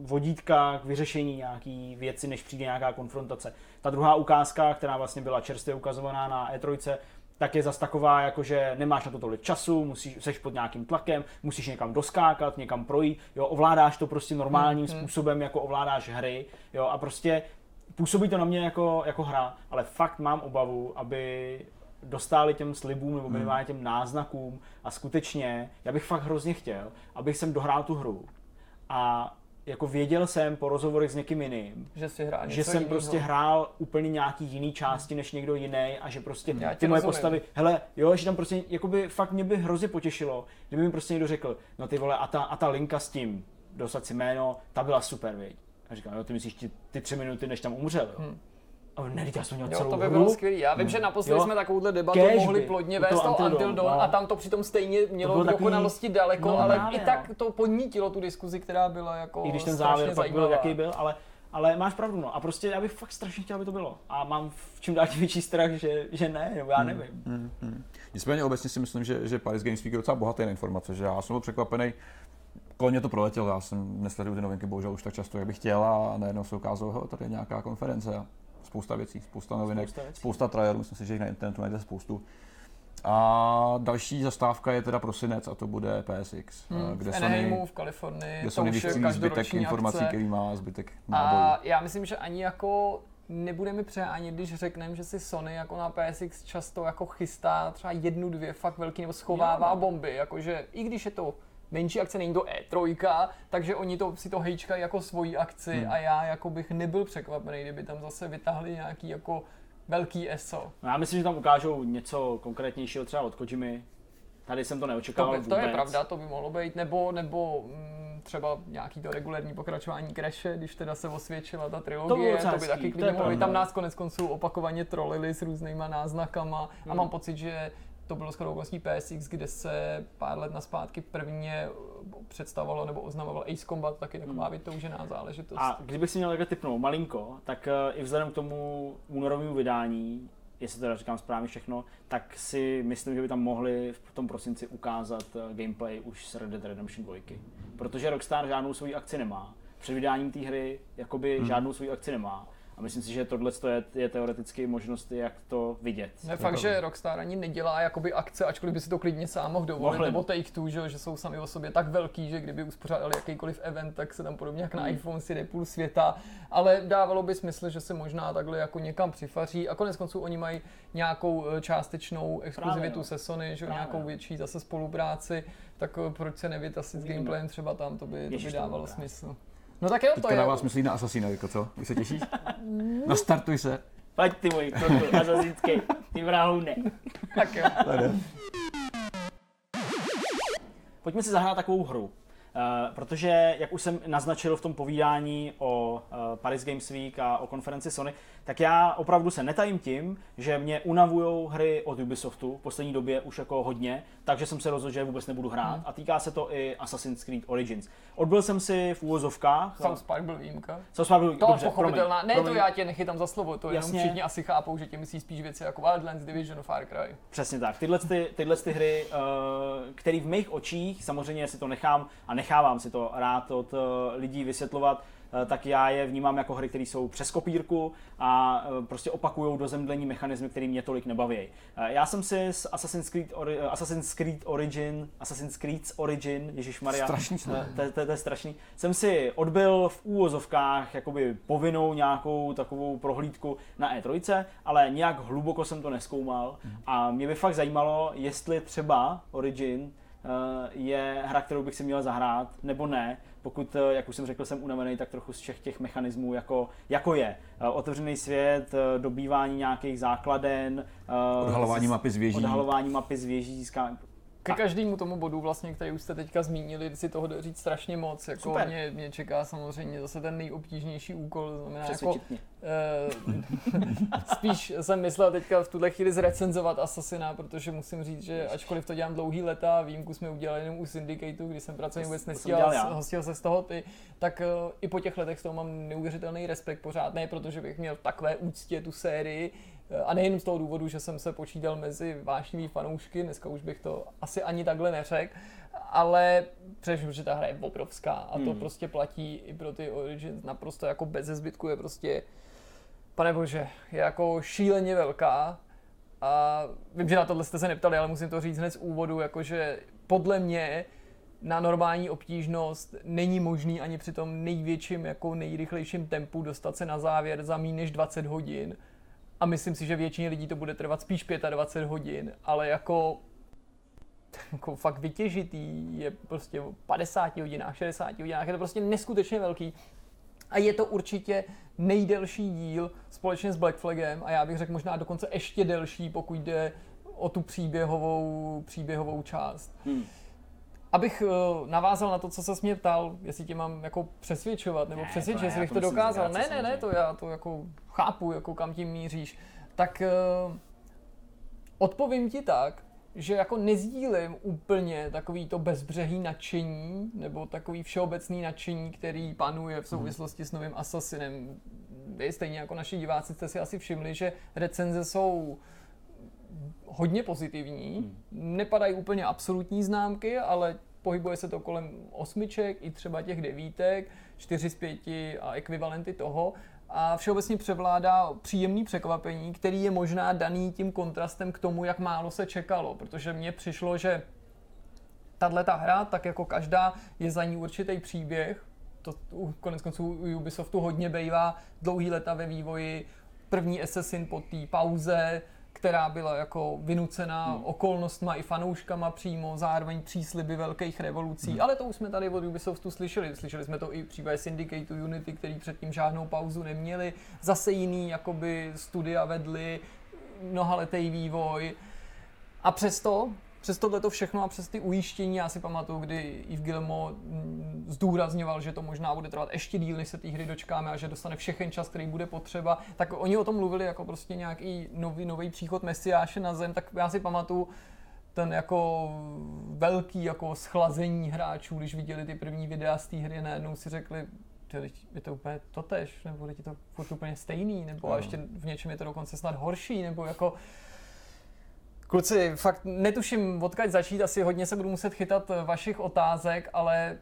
vodítka k vyřešení nějaký věci, než přijde nějaká konfrontace. Ta druhá ukázka, která vlastně byla čerstvě ukazovaná na E3, tak je zas taková, jako že nemáš na to tolik času, musíš, seš pod nějakým tlakem, musíš někam doskákat, někam projít, jo, ovládáš to prostě normálním Hmm, způsobem, jako ovládáš hry, jo, a prostě působí to na mě jako, jako hra, ale fakt mám obavu, aby dostali těm slibům nebo minimálně těm náznakům a skutečně, já bych fakt hrozně chtěl, abych jsem dohrál tu hru a jako věděl jsem po rozhovorech s někým jiným, Že si hrál že jsem jinýho. prostě hrál úplně nějaký jiný části než někdo jiný a že prostě Já tě ty moje rozumím. postavy, hele, jo, že tam prostě, jakoby fakt mě by hrozně potěšilo, kdyby mi prostě někdo řekl, no ty vole, a ta, a ta linka s tím, dostat si jméno, ta byla super, viď. A říkám, jo, ty myslíš ty, ty tři minuty, než tam umřel, jo. Hmm. A on, ne, já jsem měl Jo, celou to by hru. bylo skvělé. Já vím, že naposledy Jo. jsme takovouhle debatu Cash mohli by. plodně vést o Until Dawn, no. a tam to přitom stejně mělo bylo k takový- dokonalosti daleko, No, ale právě, i tak to podnítilo tu diskuzi, která byla jako I když ten závěr pak byl, jaký byl, ale, ale máš pravdu, no. A prostě já bych fakt strašně chtěl, aby to bylo. A mám v čím dál tím větší strach, že, že ne, nebo já nevím. Hmm, hmm. Nicméně obecně si myslím, že, že Paris Games Week je docela bohatý na informace, že já jsem byl překvapený, kolem to proletěl, já jsem nesleduju ty novinky bohužel už tak často, jak bych chtěl a najednou se ukázalo, že tady je nějaká konference spousta věcí, spousta novinek, Spousta věcí. spousta trialů, myslím si, že jich na internetu najdete spoustu. A další zastávka je teda prosinec a to bude PSX, Hmm, kde v Sony, Anaheimu v Kalifornii, kde to Sony už je vychcílí zbytek informací, akce. který má zbytek nábojů. A já myslím, že ani jako nebudeme přehánět, když řekneme, že si Sony jako na PSX často jako chystá třeba jednu, dvě fakt velký nebo schovává Jo, bomby, jakože i když je to menší akce, není to E3, takže oni to, si to hejčkají jako svoji akci Hmm. a já jako bych nebyl překvapený, kdyby tam zase vytahli nějaký jako velký ESO. No, já myslím, že tam ukážou něco konkrétnějšího třeba od Kojimy. Tady jsem to To, neočekával by, to je vůbec. pravda, to by mohlo být, nebo, nebo mm, třeba nějaký to regulární pokračování Crashe, když teda se osvědčila ta trilogie, docela to by taky to je klidně mohlo. Tam nás konec konců opakovaně trolili s různýma náznakama a Hmm. mám pocit, že to bylo shodou vlastní PSX, kde se pár let naspátky prvně představovalo nebo oznamovalo Ace Combat, taky taková vytoužená záležitost. Hmm. A kdybych si měl takhle typnout malinko, tak eh, i vzhledem k tomu únorovému vydání, jestli teda říkám správně všechno, tak si myslím, že by tam mohli v tom prosinci ukázat eh, gameplay už z Red Dead Redemption 2. Protože Rockstar žádnou svoji akci nemá. Před vydáním té hry jakoby Hmm. žádnou svoji akci nemá. A myslím si, že tohle je, je teoreticky možnost, jak to vidět. Ne fakt, že Rockstar ani nedělá jakoby akce, ačkoliv by si to klidně sám mohl dovolit, Mohli. nebo Take Two, že, jo, že jsou sami o sobě tak velký, že kdyby uspořádali jakýkoliv event, tak se tam podobně jak na Hmm. iPhone si jde půl světa, ale dávalo by smysl, že se možná takhle jako někam přifaří a konec konců oni mají nějakou eh, částečnou exkluzivitu no. se Sony, že Právě, nějakou no. větší zase spolupráci, tak eh, proč se nevytasit s gameplayem třeba tam, to by, to by dávalo smysl. No tak jo, to Teďka je... dává smysl jít na Assassina, jako co? Vy se těšíš? Nastartuj se. Pojď ty můj kroku, azazínský, ty vrahoune. Tak jo. Tady. Pojďme si zahrát takovou hru. Uh, protože, jak už jsem naznačil v tom povídání o uh, Paris Games Week a o konferenci Sony, tak já opravdu se netajím tím, že mě unavují hry od Ubisoftu v poslední době už jako hodně, takže jsem se rozhodl, že vůbec nebudu hrát. Hmm. A týká se to i Assassin's Creed Origins. Odbyl jsem si v úvozovkách. South Park byl výjimka. South Park byl, To dobře, pochopitelná. promiň, ne, to promiň. já tě nechytám za slovo, to Jasně. jenom všichni asi chápou, že tě myslí spíš věci jako Wildlands, Division, Far Cry. Přesně tak. Tyhle, ty, tyhle ty hry, uh, které v mých očích, samozřejmě si to nechám a nechávám si to rád od uh, lidí vysvětlovat, tak já je vnímám jako hry, které jsou přes kopírku a uh, prostě opakují dozemdlení mechanismy, které mě tolik nebaví. Uh, já jsem si s Assassin's Creed, Ori- Assassin's Creed Origin, Assassin's Creed's Origin, Ježíš Maria, to, to, to je strašný. Jsem si odbil v úvozovkách jakoby povinnou nějakou takovou prohlídku na E3, ale nějak hluboko jsem to neskoumal a mě by fakt zajímalo, jestli třeba Origin je hra, kterou bych si měl zahrát, nebo ne, pokud, eh, jak už jsem řekl, jsem unavený tak trochu z všech těch mechanismů, jako, jako je. Eh, otevřený svět, dobývání nějakých základen, odhalování mapy z věží. Odhalování mapy z věží, získání ke každému tomu bodu, vlastně, který už jste teďka zmínili, si toho jde říct strašně moc. Jako mě, mě, čeká samozřejmě zase ten nejobtížnější úkol. Znamená jako, uh, spíš jsem myslel teďka v tuhle chvíli zrecenzovat Assassina, protože musím říct, že ačkoliv to dělám dlouhý leta, výjimku jsme udělali jenom u Syndicateu, kdy jsem pracovně vůbec nestíhal, hostil se z toho ty, tak uh, i po těch letech s toho mám neuvěřitelný respekt pořád, ne protože bych měl takové úctě tu sérii, a nejen z toho důvodu, že jsem se počítal mezi vášnivý fanoušky, dneska už bych to asi ani takhle neřekl, ale především, že ta hra je obrovská a to hmm. prostě platí i pro ty Origins naprosto jako bez zbytku je prostě, pane bože, je jako šíleně velká a vím, že na tohle jste se neptali, ale musím to říct hned z úvodu, jakože podle mě na normální obtížnost není možný ani při tom největším, jako nejrychlejším tempu dostat se na závěr za méně než 20 hodin a myslím si, že většině lidí to bude trvat spíš 25 hodin, ale jako jako fakt vytěžitý je prostě 50 hodinách, 60 hodinách, je to prostě neskutečně velký. A je to určitě nejdelší díl společně s Black Flagem a já bych řekl možná dokonce ještě delší, pokud jde o tu příběhovou, příběhovou část. Hmm. Abych uh, navázal na to, co se mě ptal, jestli tě mám jako přesvědčovat, nebo ne, přesvědčit, jestli bych to dokázal. Ne, ne, ne, to já to jako chápu, jako kam tím míříš. Tak uh, odpovím ti tak, že jako nezdílím úplně takový to bezbřehý nadšení, nebo takový všeobecný nadšení, který panuje v souvislosti s novým Assassinem. Vy stejně jako naši diváci jste si asi všimli, že recenze jsou hodně pozitivní, hmm. nepadají úplně absolutní známky, ale pohybuje se to kolem osmiček i třeba těch devítek, čtyři z pěti a ekvivalenty toho. A všeobecně převládá příjemný překvapení, který je možná daný tím kontrastem k tomu, jak málo se čekalo, protože mně přišlo, že tahle ta hra, tak jako každá, je za ní určitý příběh. To konec konců u Ubisoftu hodně bývá dlouhý leta ve vývoji. První Assassin po té pauze, která byla jako vynucená hmm. okolnostma i fanouškama přímo, zároveň přísliby velkých revolucí, hmm. ale to už jsme tady od Ubisoftu slyšeli. Slyšeli jsme to i případě Syndicate Unity, který předtím žádnou pauzu neměli. Zase jiný jakoby studia vedli mnohaletý vývoj. A přesto přes tohle to všechno a přes ty ujištění, já si pamatuju, kdy Yves Gilmo mm, zdůrazňoval, že to možná bude trvat ještě díl, než se té hry dočkáme a že dostane všechen čas, který bude potřeba, tak oni o tom mluvili jako prostě nějaký nový, nový příchod Mesiáše na zem, tak já si pamatuju, ten jako velký jako schlazení hráčů, když viděli ty první videa z té hry, najednou si řekli, je to úplně totež, nebo je to furt úplně stejný, nebo a ještě v něčem je to dokonce snad horší, nebo jako Kluci, fakt netuším, odkud začít, asi hodně se budu muset chytat vašich otázek, ale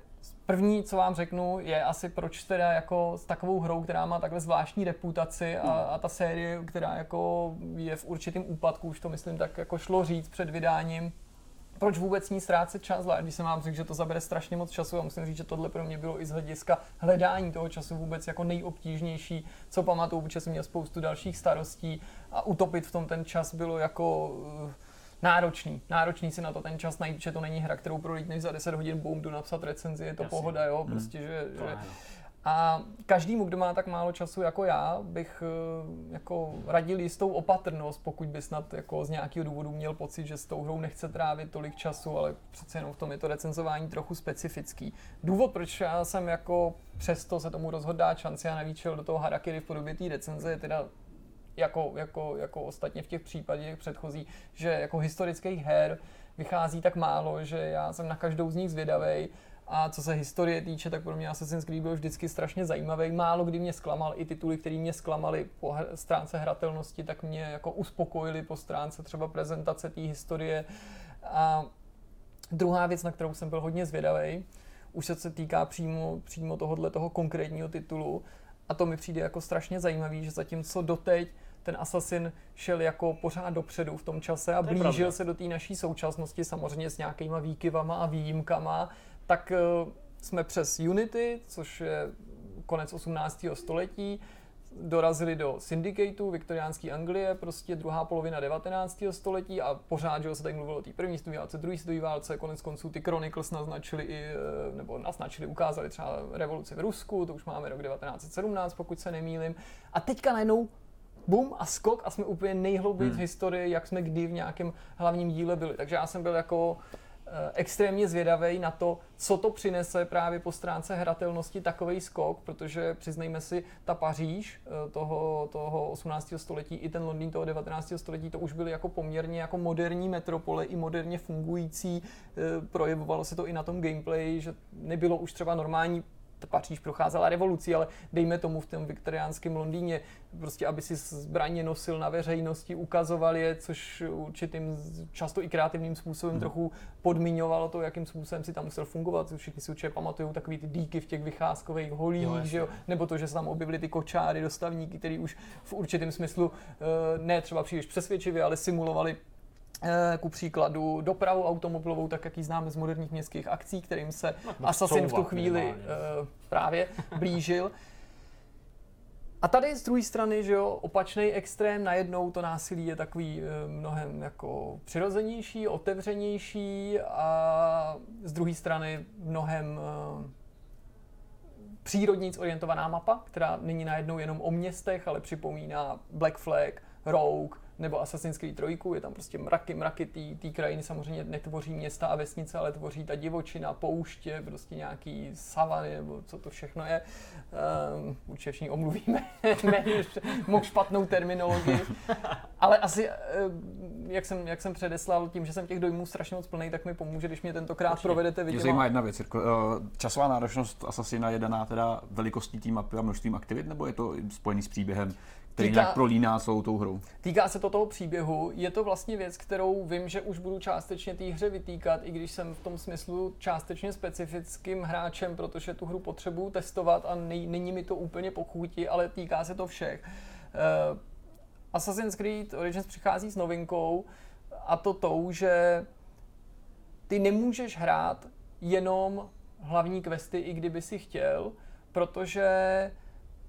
první, co vám řeknu, je asi proč teda jako s takovou hrou, která má takhle zvláštní reputaci a, a ta série, která jako je v určitém úpadku, už to myslím tak jako šlo říct před vydáním, proč vůbec ní ztrácet čas, zvlášť když jsem vám řekl, že to zabere strašně moc času a musím říct, že tohle pro mě bylo i z hlediska hledání toho času vůbec jako nejobtížnější, co pamatuju, protože jsem měl spoustu dalších starostí a utopit v tom ten čas bylo jako uh, náročný. Náročný si na to ten čas najít, že to není hra, kterou prolítneš za 10 hodin, boom, jdu napsat recenzi, je to Jasně. pohoda, jo, hmm. prostě, že, že a každému, kdo má tak málo času jako já, bych eh, jako radil jistou opatrnost, pokud by snad jako z nějakého důvodu měl pocit, že s tou hrou nechce trávit tolik času, ale přece jenom v tom je to recenzování trochu specifický. Důvod, proč já jsem jako přesto se tomu rozhodl šanci a navíc do toho Harakiri v podobě té recenze, je teda jako, jako, jako ostatně v těch případech předchozí, že jako historických her vychází tak málo, že já jsem na každou z nich zvědavej a co se historie týče, tak pro mě Assassin's Creed byl vždycky strašně zajímavý. Málo kdy mě zklamal i tituly, které mě zklamaly po stránce hratelnosti, tak mě jako uspokojili po stránce třeba prezentace té historie. A druhá věc, na kterou jsem byl hodně zvědavý, už se týká přímo, přímo tohohle toho konkrétního titulu, a to mi přijde jako strašně zajímavý, že zatímco doteď ten Assassin šel jako pořád dopředu v tom čase a blížil se do té naší současnosti, samozřejmě s nějakýma výkyvama a výjimkama, tak uh, jsme přes Unity, což je konec 18. století, dorazili do syndicateu, viktoriánské Anglie, prostě druhá polovina 19. století a pořád, že se tady mluvilo o té první světové válce, druhé světové válce, konec konců ty Chronicles naznačili i, eh, nebo naznačili, ukázali třeba revoluci v Rusku, to už máme rok 1917, pokud se nemýlim. A teďka najednou bum a skok a jsme úplně nejhlouběji hmm. v historii, jak jsme kdy v nějakém hlavním díle byli. Takže já jsem byl jako Eh, extrémně zvědavý na to, co to přinese právě po stránce hratelnosti takový skok, protože přiznejme si, ta Paříž eh, toho, toho 18. století i ten Londýn toho 19. století, to už byly jako poměrně jako moderní metropole i moderně fungující. Eh, projevovalo se to i na tom gameplay, že nebylo už třeba normální Paříž procházela revolucí, ale dejme tomu v tom viktoriánském Londýně, prostě aby si zbraně nosil na veřejnosti, ukazoval je, což určitým často i kreativním způsobem hmm. trochu podmiňovalo to, jakým způsobem si tam musel fungovat. Všichni si určitě pamatují takový ty díky v těch vycházkových holích, jo, že jo? nebo to, že se tam objevily ty kočáry, dostavníky, který už v určitém smyslu eh, ne třeba příliš přesvědčivě, ale simulovali ku příkladu dopravu automobilovou, tak jak ji známe z moderních městských akcí, kterým se no, Assassin v tu chvíli uh, právě blížil. A tady z druhé strany, že jo, opačný extrém, najednou to násilí je takový uh, mnohem jako přirozenější, otevřenější a z druhé strany mnohem přírodníc orientovaná mapa, která není najednou jenom o městech, ale připomíná Black Flag, Rogue, nebo Assassin's Creed 3, je tam prostě mraky, mraky té krajiny, samozřejmě netvoří města a vesnice, ale tvoří ta divočina, pouště, prostě nějaký savany, nebo co to všechno je. Um, určitě všichni omluvíme mou špatnou terminologii, ale asi, ehm, jak jsem, jak jsem předeslal, tím, že jsem těch dojmů strašně moc plný, tak mi pomůže, když mě tentokrát Určitě. provedete vidět. Mě zajímá jedna věc, Jirko. Eh, časová náročnost Assassina je daná teda velikostí té mapy a množstvím aktivit, nebo je to spojený s příběhem? Který týká, nějak prolíná celou tou hrou. Týká se to toho příběhu. Je to vlastně věc, kterou vím, že už budu částečně té hře vytýkat, i když jsem v tom smyslu částečně specifickým hráčem, protože tu hru potřebuju testovat a nej, není mi to úplně pochůti, ale týká se to všech. Uh, Assassin's Creed Origins přichází s novinkou a to tou, že ty nemůžeš hrát jenom hlavní questy, i kdyby si chtěl, protože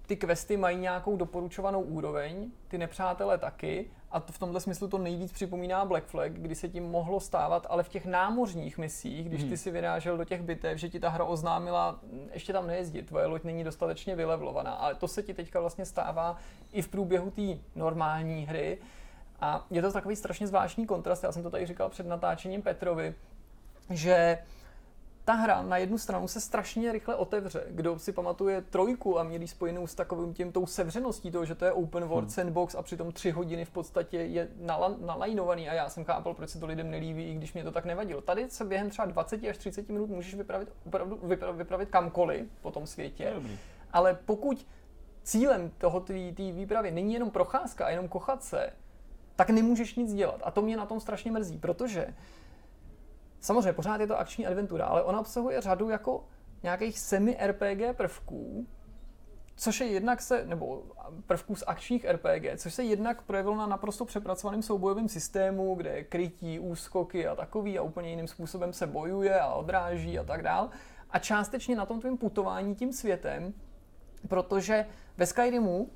ty questy mají nějakou doporučovanou úroveň, ty nepřátelé taky, a to v tomhle smyslu to nejvíc připomíná Black Flag, kdy se tím mohlo stávat, ale v těch námořních misích, když ty hmm. si vyrážel do těch bitev, že ti ta hra oznámila, ještě tam nejezdí, tvoje loď není dostatečně vylevlovaná, ale to se ti teďka vlastně stává i v průběhu té normální hry. A je to takový strašně zvláštní kontrast, já jsem to tady říkal před natáčením Petrovi, že ta hra na jednu stranu se strašně rychle otevře. Kdo si pamatuje trojku a měli spojenou s takovým tím tou sevřeností toho, že to je open world hmm. sandbox a přitom tři hodiny v podstatě je nalajnovaný a já jsem chápal, proč se to lidem nelíbí, i když mě to tak nevadilo. Tady se během třeba 20 až 30 minut můžeš vypravit, opravdu, vypravit, vypravit kamkoliv po tom světě. Ale pokud cílem toho té výpravy není jenom procházka a jenom kochat se, tak nemůžeš nic dělat. A to mě na tom strašně mrzí, protože Samozřejmě pořád je to akční adventura, ale ona obsahuje řadu jako nějakých semi-RPG prvků, což je jednak se, nebo prvků z akčních RPG, což se jednak projevilo na naprosto přepracovaném soubojovém systému, kde je krytí, úskoky a takový a úplně jiným způsobem se bojuje a odráží a tak dál. A částečně na tom tvém putování tím světem, protože ve Skyrimu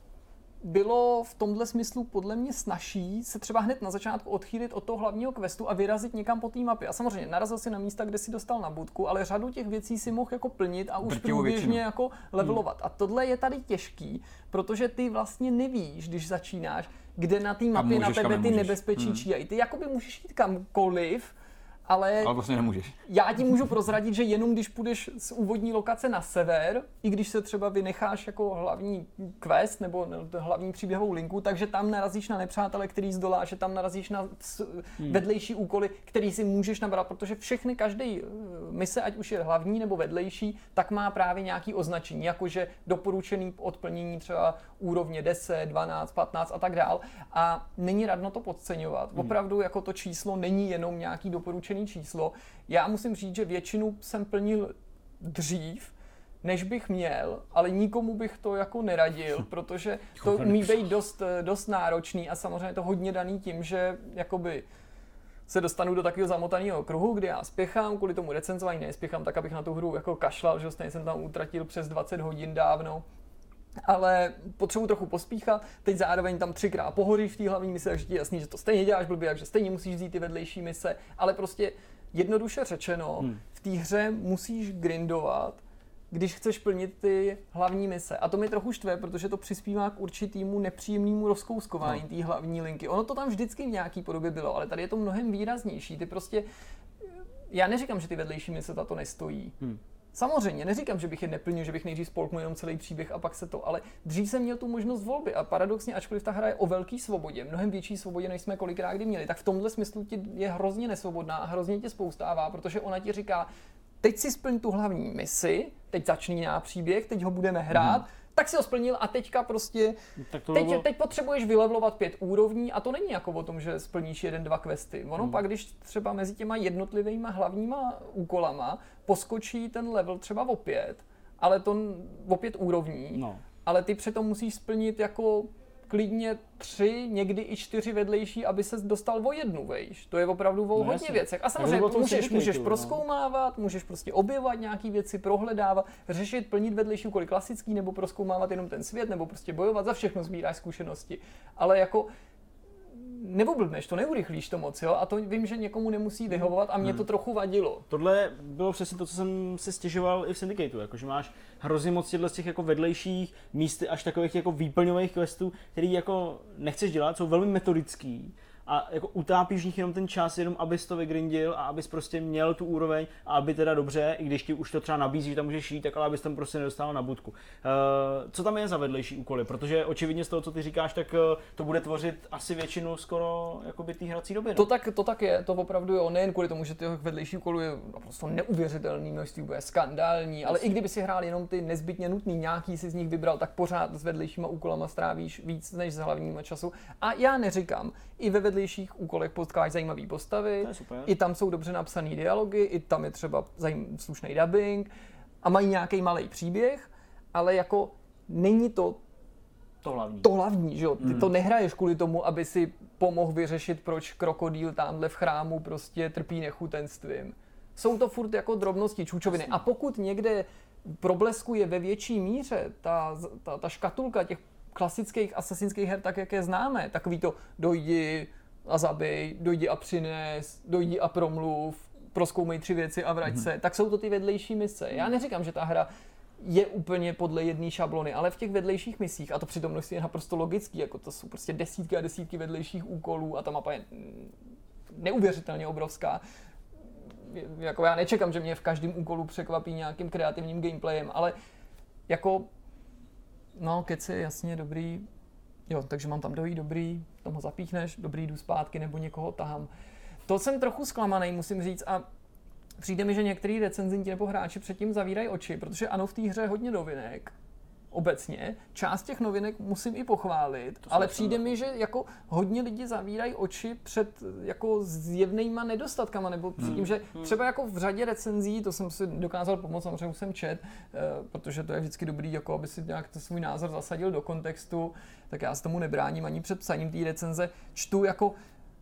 bylo v tomhle smyslu podle mě snažší se třeba hned na začátku odchýlit od toho hlavního questu a vyrazit někam po té mapě. A samozřejmě narazil si na místa, kde si dostal na budku, ale řadu těch věcí si mohl jako plnit a už průběžně jako levelovat. Hmm. A tohle je tady těžký, protože ty vlastně nevíš, když začínáš, kde na té mapě na tebe ty nebezpečí hmm. číhají. Ty jakoby můžeš jít kamkoliv, ale, ale vlastně nemůžeš. Já ti můžu prozradit, že jenom když půjdeš z úvodní lokace na sever, i když se třeba vynecháš jako hlavní quest nebo hlavní příběhovou linku, takže tam narazíš na nepřátele, který zdolá, že tam narazíš na hmm. vedlejší úkoly, který si můžeš nabrat, protože všechny, každý eh, mise, ať už je hlavní nebo vedlejší, tak má právě nějaký označení, jakože doporučený odplnění třeba úrovně 10, 12, 15 a tak dál. A není radno to podceňovat. Hmm. Opravdu jako to číslo není jenom nějaký doporučený číslo. Já musím říct, že většinu jsem plnil dřív, než bych měl, ale nikomu bych to jako neradil, protože to umí být dost, dost náročný a samozřejmě to hodně daný tím, že jakoby se dostanu do takového zamotaného kruhu, kdy já spěchám, kvůli tomu recenzování nespěchám tak, abych na tu hru jako kašlal, že jsem tam utratil přes 20 hodin dávno ale potřebuji trochu pospíchat, teď zároveň tam třikrát pohoříš v té hlavní mise, takže ti je jasný, že to stejně děláš blbě, takže stejně musíš vzít ty vedlejší mise, ale prostě jednoduše řečeno, hmm. v té hře musíš grindovat, když chceš plnit ty hlavní mise. A to mi trochu štve, protože to přispívá k určitému nepříjemnému rozkouskování no. té hlavní linky. Ono to tam vždycky v nějaký podobě bylo, ale tady je to mnohem výraznější. Ty prostě já neříkám, že ty vedlejší mise za to nestojí. Hmm. Samozřejmě, neříkám, že bych je neplnil, že bych nejdřív spolknul jenom celý příběh a pak se to, ale dřív jsem měl tu možnost volby a paradoxně, ačkoliv ta hra je o velké svobodě, mnohem větší svobodě, než jsme kolikrát kdy měli, tak v tomhle smyslu ti je hrozně nesvobodná a hrozně tě spoustává, protože ona ti říká, teď si splň tu hlavní misi, teď začíná příběh, teď ho budeme hrát, hmm tak si ho splnil a teďka prostě, tak to teď, bylo... teď potřebuješ vylevlovat pět úrovní a to není jako o tom, že splníš jeden, dva questy. Ono hmm. pak, když třeba mezi těma jednotlivými hlavníma úkolama poskočí ten level třeba o pět, ale to o pět úrovní, no. ale ty přitom musíš splnit jako klidně tři, někdy i čtyři vedlejší, aby se dostal o jednu vejš. To je opravdu o no hodně jasný. věcech. A samozřejmě můžeš, můžeš no. proskoumávat, můžeš prostě objevovat nějaké věci, prohledávat, řešit, plnit vedlejší úkoly klasický, nebo proskoumávat jenom ten svět, nebo prostě bojovat, za všechno sbíráš zkušenosti. Ale jako neoblbneš, to neurychlíš to moc, jo? A to vím, že někomu nemusí vyhovovat a mě hmm. to trochu vadilo. Tohle bylo přesně to, co jsem si stěžoval i v Syndicateu, jakože máš hrozně moc z těch jako vedlejších míst až takových jako výplňových questů, který jako nechceš dělat, jsou velmi metodický a jako utápíš v nich jenom ten čas, jenom abys to vygrindil a abys prostě měl tu úroveň a aby teda dobře, i když ti už to třeba nabízí, že tam můžeš jít, tak ale abys tam prostě nedostal na budku. Uh, co tam je za vedlejší úkoly? Protože očividně z toho, co ty říkáš, tak uh, to bude tvořit asi většinu skoro jakoby té hrací doby. No? To, tak, to tak je, to opravdu je, nejen kvůli tomu, že těch vedlejší úkolů je prostě neuvěřitelný množství, bude skandální, ale i kdyby si hrál jenom ty nezbytně nutný, nějaký si z nich vybral, tak pořád s vedlejšíma úkolama strávíš víc než s hlavníma času. A já neříkám, i ve vedlejší vedlejších úkolech potkáš zajímavé postavy, i tam jsou dobře napsané dialogy, i tam je třeba zajím, slušný dubbing a mají nějaký malý příběh, ale jako není to to hlavní. To hlavní, že jo? Ty mm. to nehraješ kvůli tomu, aby si pomohl vyřešit, proč krokodýl tamhle v chrámu prostě trpí nechutenstvím. Jsou to furt jako drobnosti, čůčoviny. A pokud někde probleskuje ve větší míře ta, ta, ta škatulka těch klasických asasinských her, tak jak je známe, takový to dojdi, a zabij, dojdi a přines, dojdi a promluv, proskoumej tři věci a vrať mm-hmm. se, tak jsou to ty vedlejší mise. Já neříkám, že ta hra je úplně podle jedné šablony, ale v těch vedlejších misích, a to přitom množství je naprosto logický, jako to jsou prostě desítky a desítky vedlejších úkolů a ta mapa je neuvěřitelně obrovská. Jako já nečekám, že mě v každém úkolu překvapí nějakým kreativním gameplayem, ale jako no, keci, jasně, dobrý, Jo, takže mám tam dojít dobrý, tam ho zapíchneš, dobrý, jdu zpátky nebo někoho tahám. To jsem trochu zklamaný, musím říct, a přijde mi, že některý recenzenti nebo hráči předtím zavírají oči, protože ano, v té hře je hodně novinek, obecně. Část těch novinek musím i pochválit, ale přijde mi, že jako hodně lidí zavírají oči před jako zjevnýma nedostatkama, nebo před tím, hmm. že hmm. třeba jako v řadě recenzí, to jsem si dokázal pomoct, samozřejmě jsem čet, eh, protože to je vždycky dobrý, jako aby si nějak to svůj názor zasadil do kontextu, tak já se tomu nebráním ani před psaním té recenze. Čtu jako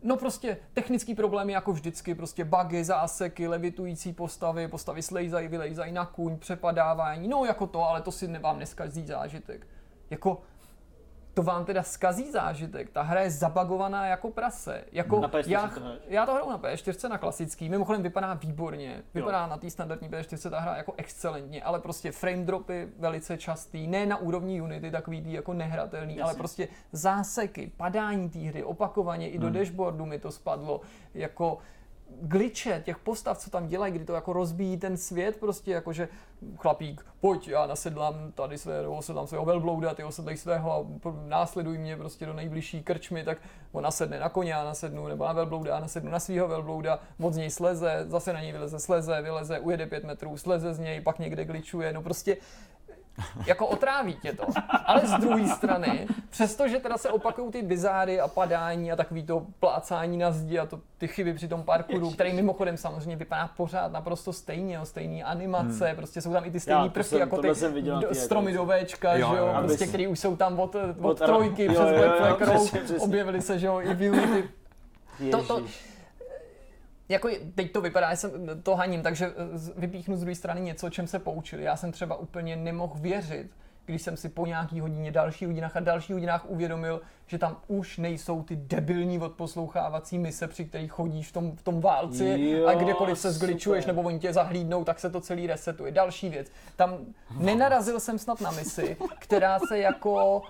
No prostě technický problémy jako vždycky, prostě bugy, záseky, levitující postavy, postavy slejzají, vylejzají na kůň, přepadávání, no jako to, ale to si vám neskazí zážitek. Jako to vám teda skazí zážitek. Ta hra je zabagovaná jako prase. Jako na PS4 já, já to hraju na PS4 na klasický, mimochodem vypadá výborně. Vypadá jo. na té standardní PS4 ta hra jako excelentně, ale prostě frame dropy velice častý, ne na úrovni Unity, takový tý jako nehratelný, Jasně. ale prostě záseky, padání té hry, opakovaně i do hmm. dashboardu mi to spadlo, jako glitche těch postav, co tam dělají, kdy to jako rozbíjí ten svět, prostě jakože chlapík, pojď, já nasedlám tady svého, osedlám svého velblouda, ty osedlej svého a následuj mě prostě do nejbližší krčmy, tak on nasedne na koně, já nasednu, nebo na velblouda, já nasednu na svého velblouda, moc z něj sleze, zase na něj vyleze, sleze, vyleze, ujede pět metrů, sleze z něj, pak někde glitchuje, no prostě jako otráví tě to. Ale z druhé strany, přestože teda se opakují ty bizáry a padání a takový to plácání na zdi a to, ty chyby při tom parkouru, který mimochodem samozřejmě vypadá pořád naprosto stejně, jo, stejný animace, hmm. prostě jsou tam i ty stejné prvky, jsem, jako ty do, stromy do Včka, jo, jo, jo, prostě, který už jsou tam od, od, od trojky jo, přes Black Flag objevili se, že jo, i Unity. To, to, jako teď to vypadá, že jsem to haním, takže vypíchnu z druhé strany něco, o čem se poučili. Já jsem třeba úplně nemohl věřit, když jsem si po nějaký hodině, další hodinách a další hodinách uvědomil, že tam už nejsou ty debilní odposlouchávací mise, při kterých chodíš v tom, v tom válci Jo, a kdekoliv se super. zgličuješ nebo oni tě zahlídnou, tak se to celý resetuje. Další věc. Tam nenarazil jsem snad na misi, která se jako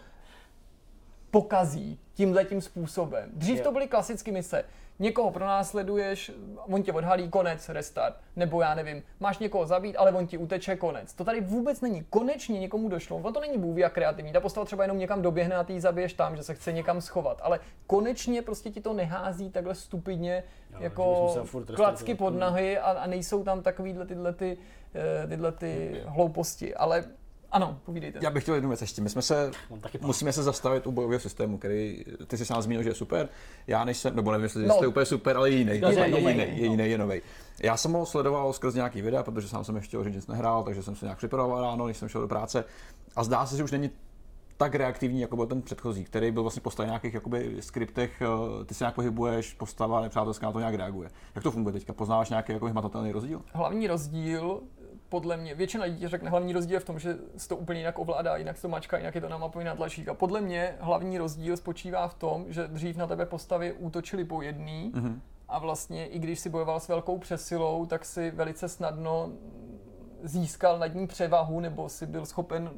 pokazí tímhletím způsobem. Dřív to byly klasické mise. Někoho pronásleduješ, on tě odhalí, konec, restart. Nebo já nevím, máš někoho zabít, ale on ti uteče, konec. To tady vůbec není. Konečně někomu došlo. On to není bůh jak kreativní. Ta postava třeba jenom někam doběhne a ty ji zabiješ tam, že se chce někam schovat. Ale konečně prostě ti to nehází takhle stupidně Jo, jako klacky pod nohy a, a nejsou tam takovýhle tyhle, ty, eh, tyhle ty hlouposti. Ale ano, povídejte. Já bych chtěl jednu věc ještě. My jsme se, musíme se zastavit u bojového systému, který ty jsi sám zmínil, že je super. Já než jsem, nebo nevím, jestli No. no. je úplně super, ale je jiný. No, Je, je je, novej, jiný, no. je jiný, je novej. Já jsem ho sledoval skrz nějaký videa, protože sám jsem ještě Origins nehrál, takže jsem se nějak připravoval ráno, než jsem šel do práce. A zdá se, že už není tak reaktivní, jako byl ten předchozí, který byl vlastně postaven v nějakých jakoby, skriptech, eh, ty se nějak pohybuješ, postava nepřátelská na to nějak reaguje. Jak to funguje teďka? Poznáváš nějaký jako hmatatelný rozdíl? Hlavní rozdíl, podle mě, většina lidí řekne, hlavní rozdíl je v tom, že se to úplně jinak ovládá, jinak se to mačka, jinak je to namapovaný na tlačítka. Podle mě hlavní rozdíl spočívá v tom, že dřív na tebe postavy útočily po jedný Mhm. a vlastně i když si bojoval s velkou přesilou, tak si velice snadno získal nad ní převahu nebo si byl schopen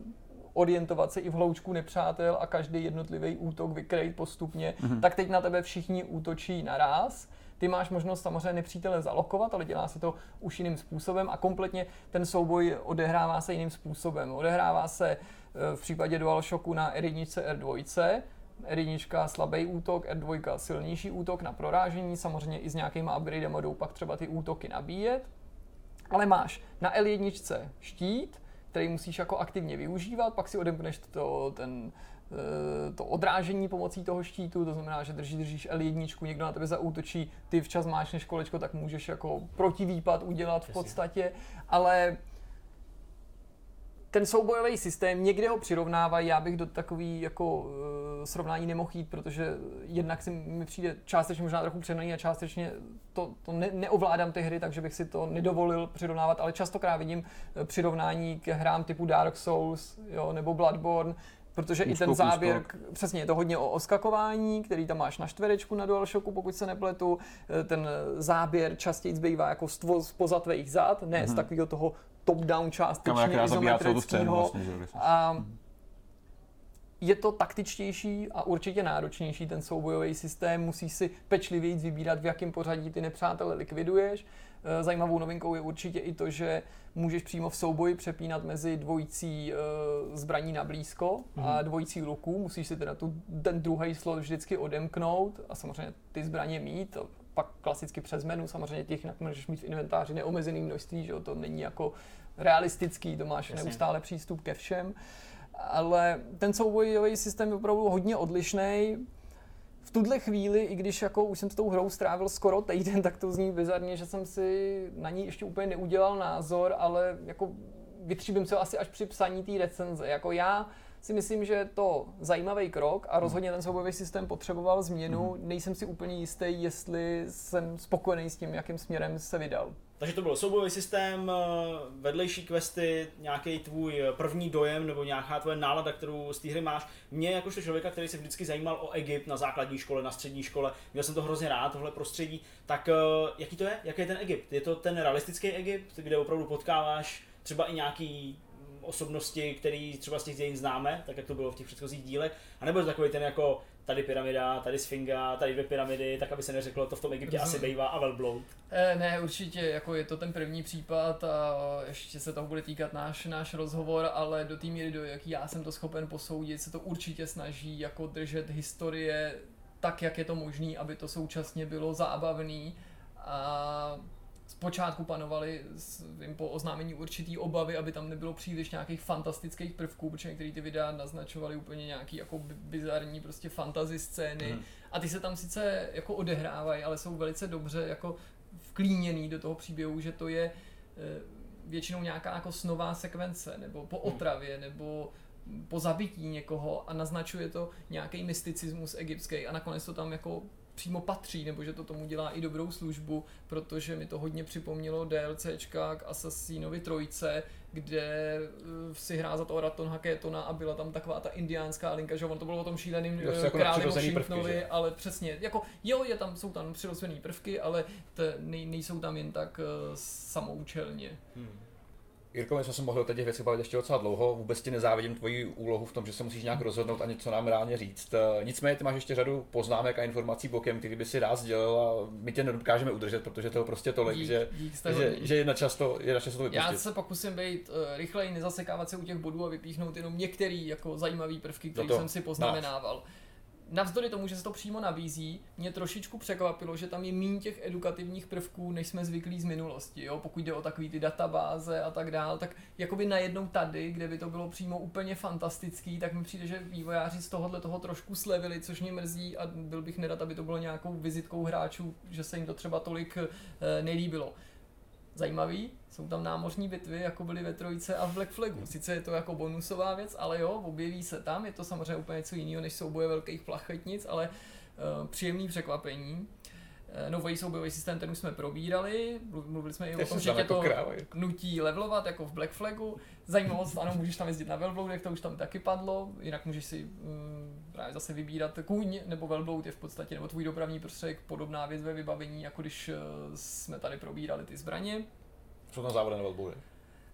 orientovat se i v hloučku nepřátel a každý jednotlivý útok vykrejt postupně, mm-hmm. tak teď na tebe všichni útočí naraz. Ty máš možnost samozřejmě nepřítele zalokovat, ale dělá se to už jiným způsobem a kompletně ten souboj odehrává se jiným způsobem. Odehrává se eh, v případě DualShocku na R1, R2, R1 slabý útok, R2 silnější útok na prorážení, samozřejmě i s nějakýma upgradem jdou pak třeba ty útoky nabíjet. Ale máš na L1 štít, který musíš jako aktivně využívat, pak si odemkneš to, ten, to odrážení pomocí toho štítu, to znamená, že držíš, držíš L1, někdo na tebe zaútočí, ty včas máš než kolečko, tak můžeš jako protivýpad udělat v podstatě, ale ten soubojový systém, někde ho přirovnávají, já bych do takový jako uh, srovnání nemohl jít, protože jednak si mi přijde částečně možná trochu přenaný a částečně to, to ne, neovládám ty hry, takže bych si to nedovolil přirovnávat, ale častokrát vidím eh, přirovnání k hrám typu Dark Souls jo, nebo Bloodborne, protože i ten Úskok, záběr, úskok. přesně je to hodně o oskakování, který tam máš na čtverečku na DualShocku, pokud se nepletu, Eh, ten záběr častěji zbývá jako spoza tvých zad, ne z takového toho top-down částečně izometrického. vlastně, A je to taktičtější a určitě náročnější ten soubojový systém. Musíš si pečlivěji vybírat, v jakém pořadí ty nepřátele likviduješ. Eh, Zajímavou novinkou je určitě i to, že můžeš přímo v souboji přepínat mezi dvojicí eh, zbraní na blízko a dvojicí luků. Musíš si teda tu, ten druhý slot vždycky odemknout a samozřejmě ty zbraně mít. Pak klasicky přes menu, samozřejmě těch můžeš mít v inventáři neomezený množství, že jo? to není jako realistický, to máš Jasně. neustále přístup ke všem ale ten soubojový systém je opravdu hodně odlišný. V tuhle chvíli, i když jako už jsem s tou hrou strávil skoro týden, tak to zní bizarně, že jsem si na ní ještě úplně neudělal názor, ale jako vytříbím se asi až při psaní té recenze. Jako já si myslím, že je to zajímavý krok a rozhodně ten soubojový systém potřeboval změnu. Nejsem si úplně jistý, jestli jsem spokojený s tím, jakým směrem se vydal. Takže to byl soubojový systém, eh, vedlejší questy, nějaký tvůj první dojem nebo nějaká tvoje nálada, kterou z té hry máš. Mě jakožto člověka, který se vždycky zajímal o Egypt na základní škole, na střední škole, měl jsem to hrozně rád, tohle prostředí, tak eh, jaký to je? Jaký je ten Egypt? Je to ten realistický Egypt, kde opravdu potkáváš třeba i nějaký mm, osobnosti, který třeba z těch dějin známe, tak jak to bylo v těch předchozích dílech, a nebo je to takový ten jako tady pyramida, tady sfinga, tady dvě pyramidy, tak aby se neřeklo, to v tom Egyptě asi bývá a velbloud. Eh, Ne, určitě, jako je to ten první případ a ještě se toho bude týkat náš, náš rozhovor, ale do té míry, do jaký já jsem to schopen posoudit, se to určitě snaží jako držet historie tak, jak je to možné, aby to současně bylo zábavný a zpočátku panovaly s- vím, po oznámení určitý obavy, aby tam nebylo příliš nějakých fantastických prvků, protože některé ty videa naznačovaly úplně nějaký jako bi- bizarní prostě fantasy scény Mhm. a ty se tam sice jako odehrávají, ale jsou velice dobře jako vklíněný do toho příběhu, že to je eh, většinou nějaká jako snová sekvence, nebo po otravě, nebo po zabití někoho a naznačuje to nějaký mysticismus egyptský a nakonec to tam jako přímo patří, nebo že to tomu dělá i dobrou službu, protože mi to hodně připomnělo DLCčka k Assassinovi trojce, kde eh, si hrá za toho Raton Haketona a byla tam taková ta indiánská linka, že on to bylo o tom šíleným jako králi Washingtonovi, ale přesně, jako jo, je tam, jsou tam přirozený prvky, ale t, nej, nejsou tam jen tak uh, samoučelně. Jirko, my jsme se mohli o těch věcech bavit ještě docela dlouho. Vůbec ti nezávidím tvoji úlohu v tom, že se musíš nějak rozhodnout a něco nám reálně říct. Eh, Nicméně ty máš ještě řadu poznámek a informací bokem, který by si rád sdělil a my tě nedokážeme udržet, protože toho prostě tolik, Dík, že, dík, že, že je na čas to, je na čas to Já vypustit. se pokusím být uh, rychleji, nezasekávat se u těch bodů a vypíchnout jenom některé jako zajímavé prvky, které No to jsem si poznamenával. Navzdory tomu, že se to přímo nabízí, mě trošičku překvapilo, že tam je méně těch edukativních prvků, než jsme zvyklí z minulosti. Jo? Pokud jde o takové ty databáze a tak dál, tak jakoby najednou tady, kde by to bylo přímo úplně fantastický, tak mi přijde, že vývojáři z tohohle toho trošku slevili, což mě mrzí a byl bych nerad, aby to bylo nějakou vizitkou hráčů, že se jim to třeba tolik eh, nelíbilo zajímavý. Jsou tam námořní bitvy, jako byly ve Trojce a v Black Flagu. Sice je to jako bonusová věc, ale jo, objeví se tam. Je to samozřejmě úplně něco jiného než souboje velkých plachetnic, ale uh, příjemný překvapení. Uh, nový soubojový systém, ten už jsme probírali, Mluv- mluvili jsme i Ty o tom, že tě jako to kráva, Jirko. nutí levelovat, jako v Black Flagu. Zajímavost, ano, můžeš tam jezdit na velbloudech, to už tam taky padlo, jinak můžeš si um, právě zase vybírat kůň, nebo velbloud je v podstatě, nebo tvůj dopravní prostředek, podobná věc ve vybavení, jako když uh, jsme tady probírali ty zbraně. Jsou tam závody na velboury.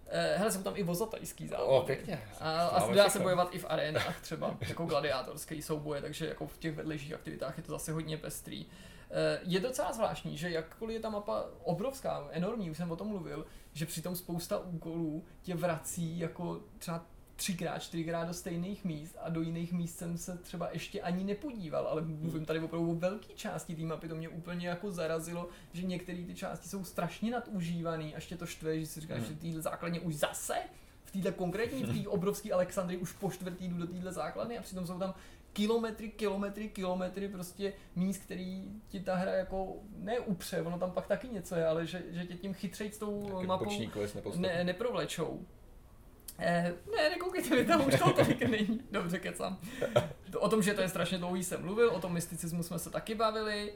Eh, hele, jsou tam i vozatajský závody. O, pěkně. A, a dá se bojovat i v arénách třeba, jako gladiátorský souboje, takže jako v těch vedlejších aktivitách je to zase hodně pestrý. Eh, Je docela zvláštní, že jakkoliv je ta mapa obrovská, enormní, už jsem o tom mluvil, že přitom spousta úkolů tě vrací jako třeba třikrát, čtyřikrát do stejných míst a do jiných míst jsem se třeba ještě ani nepodíval, ale mluvím tady opravdu o velké části té mapy, to mě úplně jako zarazilo, že některé ty části jsou strašně nadužívané, až tě to štve, že si říkáš, Mhm. že týhle základně už zase v téhle konkrétní, v té obrovské Alexandrii už po čtvrtý jdu do téhle základny a přitom jsou tam kilometry, kilometry, kilometry prostě míst, který ti ta hra jako neupře, ono tam pak taky něco je, ale že, že tě tím chytřejc s tou Taky mapou ne, neprovlečou. Eh, ne, nekoukejte mi tam, už toho tolik není. Dobře, kecám. To- O tom, že to je strašně dlouhý, jsem mluvil, o tom mysticismu jsme se taky bavili.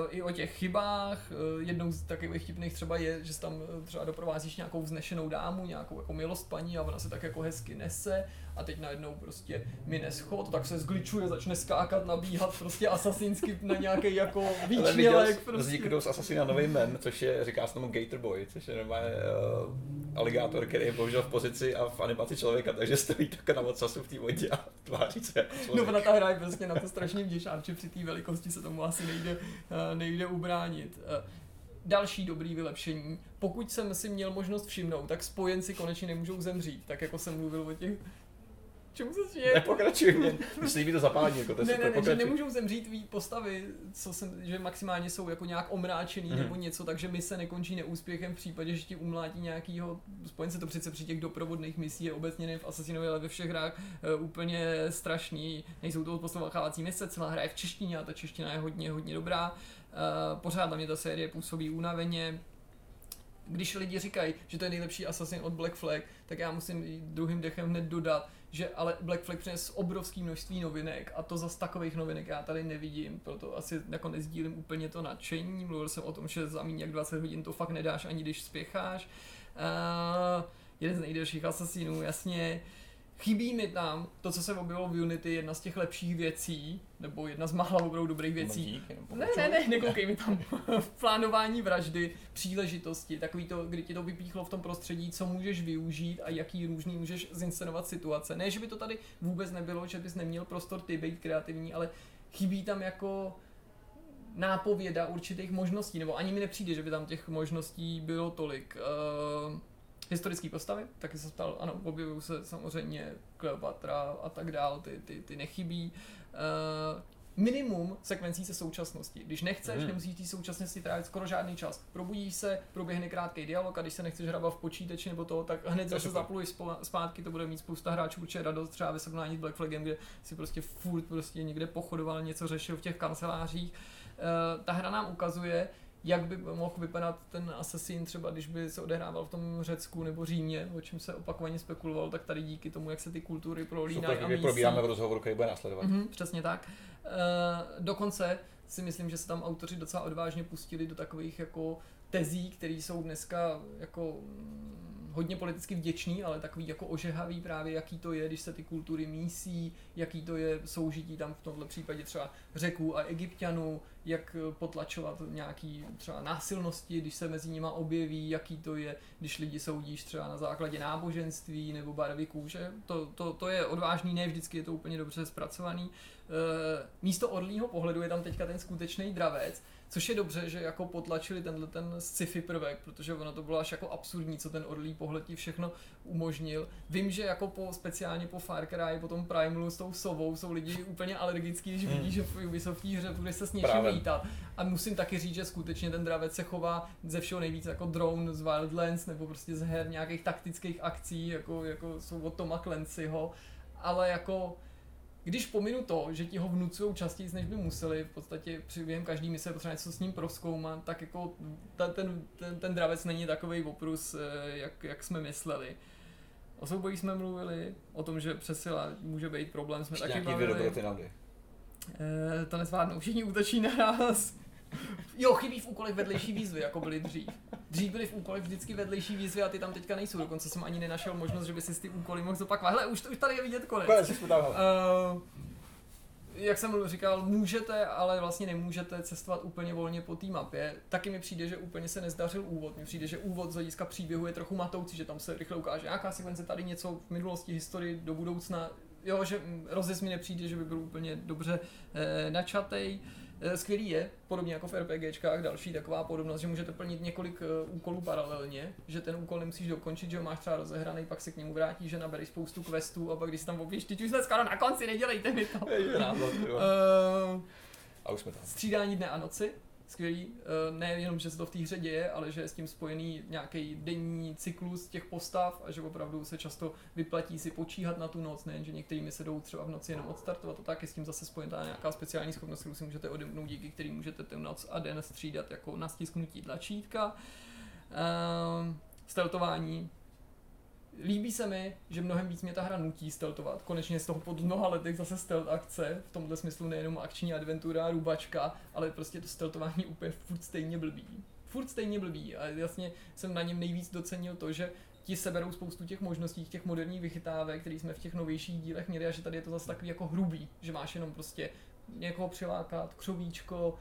Uh, I o těch chybách. Uh, jednou z takových vtipných třeba je, že tam eh, třeba doprovázíš nějakou vznešenou dámu, nějakou jako milost paní a ona se tak jako hezky nese a teď najednou prostě mine schod, tak se zgličuje, začne skákat, nabíhat prostě asasinsky na nějaký jako výčnělek. jsi, Prostě. vznikl z Assassina nový men, což je, říká se tomu Gator Boy, což je normálně uh, aligátor, který je bohužel v pozici a v animaci člověka, takže stojí tak na odsasu v té vodě a tváří se jako No člověk. ona ta hra je prostě na to strašně vděčná, že při té velikosti se tomu asi nejde, eh, nejde ubránit. Eh, Další dobrý vylepšení. Pokud jsem si měl možnost všimnout, tak spojenci konečně nemůžou zemřít, tak jako jsem mluvil o těch... Čemu se směje? Nepokračuj mě, se líbí to zapálení, jako to Ne, ne, ne, že nemůžou zemřít tvý postavy, co jsem, že maximálně jsou jako nějak omráčený Mhm. nebo něco, takže mise nekončí neúspěchem v případě, že ti umlátí nějakýho spojence, to přece při těch doprovodných misí je obecně nejen v Assassinovi, ale ve všech hrách e, úplně strašný. Nejsou to poslouchávací mise, celá hra je v češtině a ta čeština je hodně, hodně dobrá. E, pořád na mě ta série působí unaveně, když lidi říkají, že to je nejlepší Assassin od Black Flag, tak já musím druhým dechem hned dodat, že ale Black Flag přines obrovské množství novinek a to zas takových novinek já tady nevidím, proto asi jako nezdílím úplně to nadšení. Mluvil jsem o tom, že za méně jak 20 hodin to fakt nedáš ani když spěcháš. Uh, jeden z nejdelších Assassinů, jasně. Chybí mi tam to, co se objevilo v Unity, jedna z těch lepších věcí, nebo jedna z mála opravdu dobrých věcí, ne, ne, ne, nekoukej mi tam. v plánování vraždy, příležitosti, takový to, kdy ti to vypíchlo v tom prostředí, co můžeš využít a jaký různý můžeš zinscenovat situace. Ne, že by to tady vůbec nebylo, že bys neměl prostor ty být kreativní, ale chybí tam jako nápověda určitých možností, nebo ani mi nepřijde, že by tam těch možností bylo tolik. Uh, historické postavy, taky se ptal, ano, objevují se samozřejmě Kleopatra a tak dál, ty, ty, ty nechybí. Uh, minimum sekvencí se současnosti. Když nechceš, Hmm. nemusíš té současnosti trávit skoro žádný čas. Probudíš se, proběhne krátký dialog a když se nechceš hrabat v počítači nebo to, tak hned zase zapluješ zpátky, to bude mít spousta hráčů určitě radost, třeba ve srovnání s Black Flagem, kde si prostě furt prostě někde pochodoval, něco řešil v těch kancelářích. Uh, ta hra nám ukazuje, jak by mohl vypadat ten Assassin třeba, když by se odehrával v tom Řecku nebo Římě, o čem se opakovaně spekulovalo, tak tady díky tomu, jak se ty kultury prolínají a mísí. probíráme v rozhovoru, který bude následovat. Mhm, přesně tak. Uh, dokonce si myslím, že se tam autoři docela odvážně pustili do takových jako tezí, které jsou dneska jako mm, hodně politicky vděčný, ale takový jako ožehavý právě, jaký to je, když se ty kultury mísí, jaký to je soužití tam v tomhle případě třeba řeků a egyptianů, jak potlačovat nějaký třeba násilnosti, když se mezi nima objeví, jaký to je, když lidi soudíš třeba na základě náboženství nebo barvy kůže. To, to, to je odvážný, ne vždycky je to úplně dobře zpracovaný. E, místo orlího pohledu je tam teďka ten skutečný dravec, Což je dobře, že jako potlačili tenhle ten sci-fi prvek, protože ono to bylo až jako absurdní, co ten orlí pohled ti všechno umožnil. Vím, že jako po, speciálně po Far Cry, po tom Primalu s tou sovou jsou lidi úplně alergický, když vidí, hmm. že v Ubisoft hře bude se s něčím Právě. lítat. A musím taky říct, že skutečně ten dravec se chová ze všeho nejvíc jako drone z Wildlands nebo prostě z her nějakých taktických akcí, jako, jako jsou od Toma Clancyho, ale jako když pominu to, že ti ho vnucují častěji, než by museli, v podstatě při během každý mise potřeba něco s ním proskoumat, tak jako ta, ten, ten, ten dravec není takový oprus, eh, jak, jak jsme mysleli. O souboji jsme mluvili, o tom, že přesila může být problém, jsme Ještě taky bavili. E, to nezvládnou, všichni útočí na nás. Jo, chybí v úkolech vedlejší výzvy, jako byly dřív. Dřív byly v úkolech vždycky vedlejší výzvy a ty tam teďka nejsou. Dokonce jsem ani nenašel možnost, že by si ty úkoly mohl zopakovat. Hele, už, už tady je vidět konec. konec uh, jak jsem říkal, můžete, ale vlastně nemůžete cestovat úplně volně po té mapě. Taky mi přijde, že úplně se nezdařil úvod. Mně přijde, že úvod z hlediska příběhu je trochu matoucí, že tam se rychle ukáže nějaká sekvence tady něco v minulosti, historii do budoucna. Jo, že rozes mi nepřijde, že by byl úplně dobře eh, načatej. Eh, skvělý je, podobně jako v RPGčkách, další taková podobnost, že můžete plnit několik eh, úkolů paralelně, že ten úkol nemusíš dokončit, že ho máš třeba rozehraný, pak se k němu vrátíš, že nabereš spoustu questů a pak když tam objevíš, teď už jsme skoro na konci, nedělejte mi to. uh, a už jsme tam. Střídání dne a noci, skvělý. Eh, nejenom, že se to v té hře děje, ale že je s tím spojený nějaký denní cyklus těch postav a že opravdu se často vyplatí si počíhat na tu noc, nejen, že některými se jdou třeba v noci jenom odstartovat, to tak je s tím zase spojená nějaká speciální schopnost, kterou si můžete odemknout, díky který můžete ten noc a den střídat jako na stisknutí tlačítka. Um, steltování, líbí se mi, že mnohem víc mě ta hra nutí steltovat. Konečně z toho pod mnoha letech zase stealth akce, v tomhle smyslu nejenom akční adventura, rubačka, ale prostě to steltování úplně furt stejně blbý. Furt stejně blbý a jasně jsem na něm nejvíc docenil to, že ti seberou spoustu těch možností, těch moderních vychytávek, které jsme v těch novějších dílech měli a že tady je to zase takový jako hrubý, že máš jenom prostě někoho přilákat, křovíčko,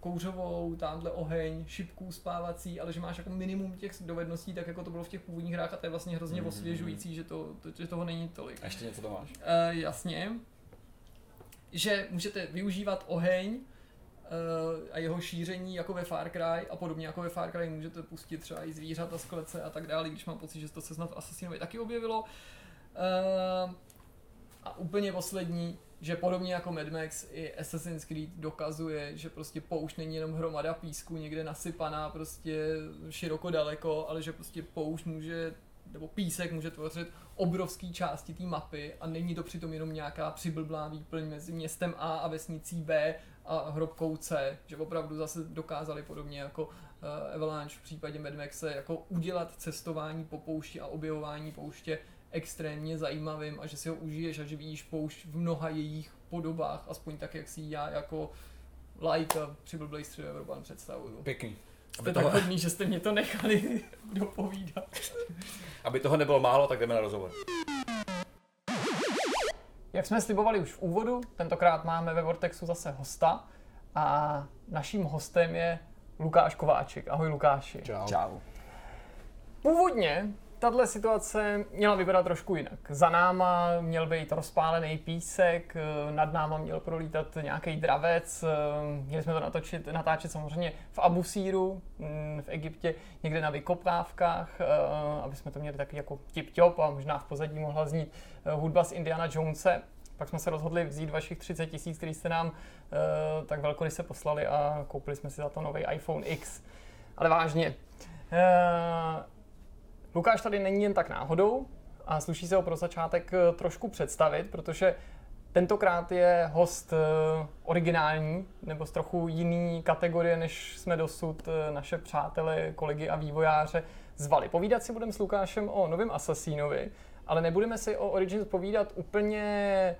kouřovou, tamhle oheň, šipku spávací, ale že máš jako minimum těch dovedností, tak jako to bylo v těch původních hrách a to je vlastně hrozně mm-hmm. osvěžující, že, to, to, že toho není tolik. A ještě něco to máš? Uh, jasně. Že můžete využívat oheň uh, a jeho šíření jako ve Far Cry a podobně jako ve Far Cry můžete pustit třeba i zvířata z klece a tak dále, když mám pocit, že to se snad v Assassinovi taky objevilo. Uh, a úplně poslední, že podobně jako Mad Max i Assassin's Creed dokazuje, že prostě poušť není jenom hromada písku někde nasypaná prostě široko daleko, ale že prostě poušť může nebo písek může tvořit obrovský části té mapy a není to přitom jenom nějaká přiblblá výplň mezi městem A a vesnicí B a hrobkou C, že opravdu zase dokázali podobně jako uh, Avalanche v případě Mad Maxe jako udělat cestování po poušti a objevování pouště extrémně zajímavým a že si ho užiješ a že vidíš poušť v mnoha jejich podobách, aspoň tak, jak si já jako like při Blblej Středoevropan představuju. Pěkný. Jste Aby tak toho... hodný, že jste mě to nechali dopovídat. Aby toho nebylo málo, tak jdeme na rozhovor. Jak jsme slibovali už v úvodu, tentokrát máme ve Vortexu zase hosta a naším hostem je Lukáš Kováček. Ahoj Lukáši. Čau. Čau. Původně tahle situace měla vypadat trošku jinak. Za náma měl být rozpálený písek, nad náma měl prolítat nějaký dravec, měli jsme to natočit, natáčet samozřejmě v Abusíru, mm, v Egyptě, někde na vykopávkách, eh, aby jsme to měli taky jako tip-top a možná v pozadí mohla znít eh, hudba z Indiana Jonese. Pak jsme se rozhodli vzít vašich 30 tisíc, který jste nám eh, tak velkoryse poslali a koupili jsme si za to nový iPhone X. Ale vážně, Lukáš tady není jen tak náhodou a sluší se ho pro začátek eh, trošku představit, protože tentokrát je host eh, originální nebo z trochu jiný kategorie, než jsme dosud eh, naše přátelé, kolegy a vývojáře zvali. Povídat si budeme s Lukášem o novém Assassinovi, ale nebudeme si o Origins povídat úplně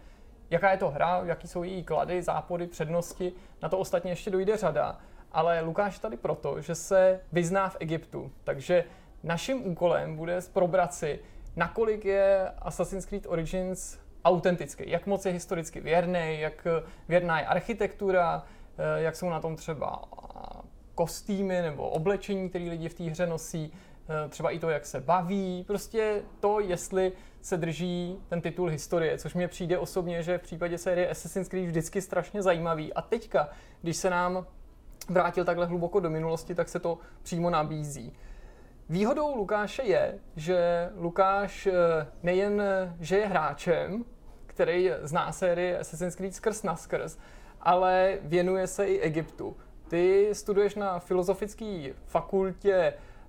jaká je to hra, jaký jsou její klady, zápory, přednosti, na to ostatně ještě dojde řada. Ale Lukáš tady proto, že se vyzná v Egyptu, takže naším úkolem bude probrat si, nakolik je Assassin's Creed Origins autentický, jak moc je historicky věrný, jak věrná je architektura, eh, jak jsou na tom třeba kostýmy nebo oblečení, které lidi v té hře nosí, eh, třeba i to, jak se baví, prostě to, jestli se drží ten titul historie, což mě přijde osobně, že v případě série Assassin's Creed vždycky strašně zajímavý. A teďka, když se nám vrátil takhle hluboko do minulosti, tak se to přímo nabízí. Výhodou Lukáše je, že Lukáš eh, nejen, že je hráčem, který zná sérii Assassin's Creed skrz na skrz, ale věnuje se i Egyptu. Ty studuješ na filozofické fakultě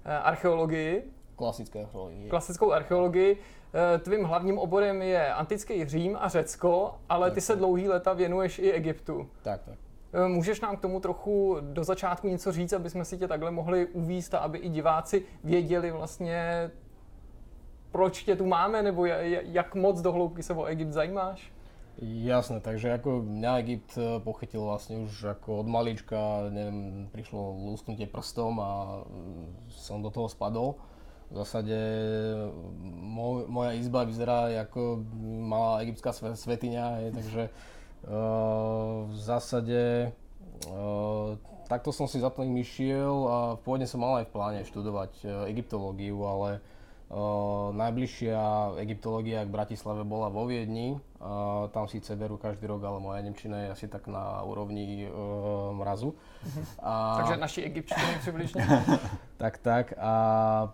eh, archeologii. Klasická archeologii. Klasickou archeologii. Eh, tvým hlavním oborem je antický Řím a Řecko, ale tak, ty se dlouhý leta věnuješ i Egyptu. Tak, tak. Eh, můžeš nám k tomu trochu do začátku něco říct, aby jsme si tě takhle mohli uvíst a aby i diváci věděli vlastně, proč tě tu máme, nebo jak moc do hloubky se o Egypt zajímáš? Jasné, takže ako mňa Egypt eh, pochytil vlastne už ako od malička, neviem, prišlo lúsknutie prstom a mm, som do toho spadol. V zásade moj, moja izba vyzerá ako malá egyptská svetiňa, takže v zásade uh, takto som si za tým išiel a pôvodne som mal aj v pláne študovať uh, egyptológiu, ale najbližšia egyptológia k Bratislave bola vo Viedni. Tam síce berú každý rok, ale moja Nemčina je asi tak na úrovni mrazu. Uh-huh. A... Takže naši egyptčiny přibližne. tak, tak. A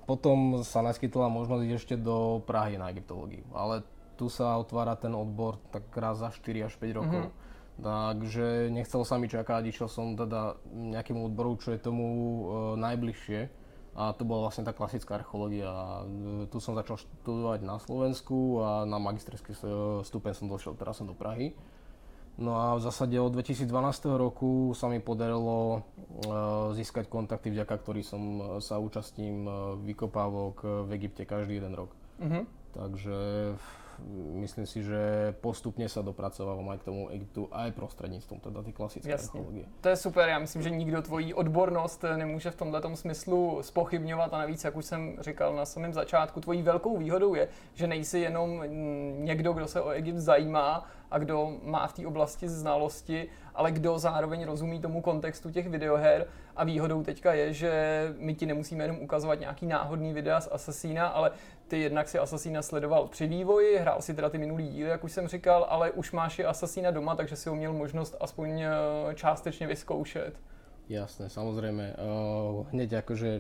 potom sa naskytla možnosť ešte do Prahy na egyptológiu. Ale tu sa otvára ten odbor tak raz za 4 až 5 rokov. Uh-huh. Takže nechcel sa mi čakať, išiel som teda nejakému odboru, čo je tomu uh, najbližšie a to bola vlastne tá klasická archeológia. E, tu som začal študovať na Slovensku a na magisterský stupeň som došiel teraz som do Prahy. No a v zásade od 2012 roku sa mi podarilo e, získať kontakty, vďaka ktorý som e, sa účastním vykopávok v Egypte každý jeden rok. Uh-huh. Takže myslím si, že postupně se dopracovávám aj k tomu Egyptu aj prostřednictvím teda ty klasické Jasně. archeologie. To je super, já myslím, že nikdo tvoji odbornost nemůže v tomto smyslu spochybňovat a navíc, jak už jsem říkal na samém začátku, tvojí velkou výhodou je, že nejsi jenom někdo, kdo se o Egypt zajímá a kdo má v té oblasti znalosti, ale kdo zároveň rozumí tomu kontextu těch videoher a výhodou teďka je, že my ti nemusíme jenom ukazovat nějaký náhodný videa z Assassina, ale ty jednak si Assassina sledoval při vývoji, hrál si teda ty minulý díly, jak už jsem říkal, ale už máš i Assassina doma, takže si ho měl možnost aspoň eh, částečně vyzkoušet. Jasné, samozrejme. Uh, hneď akože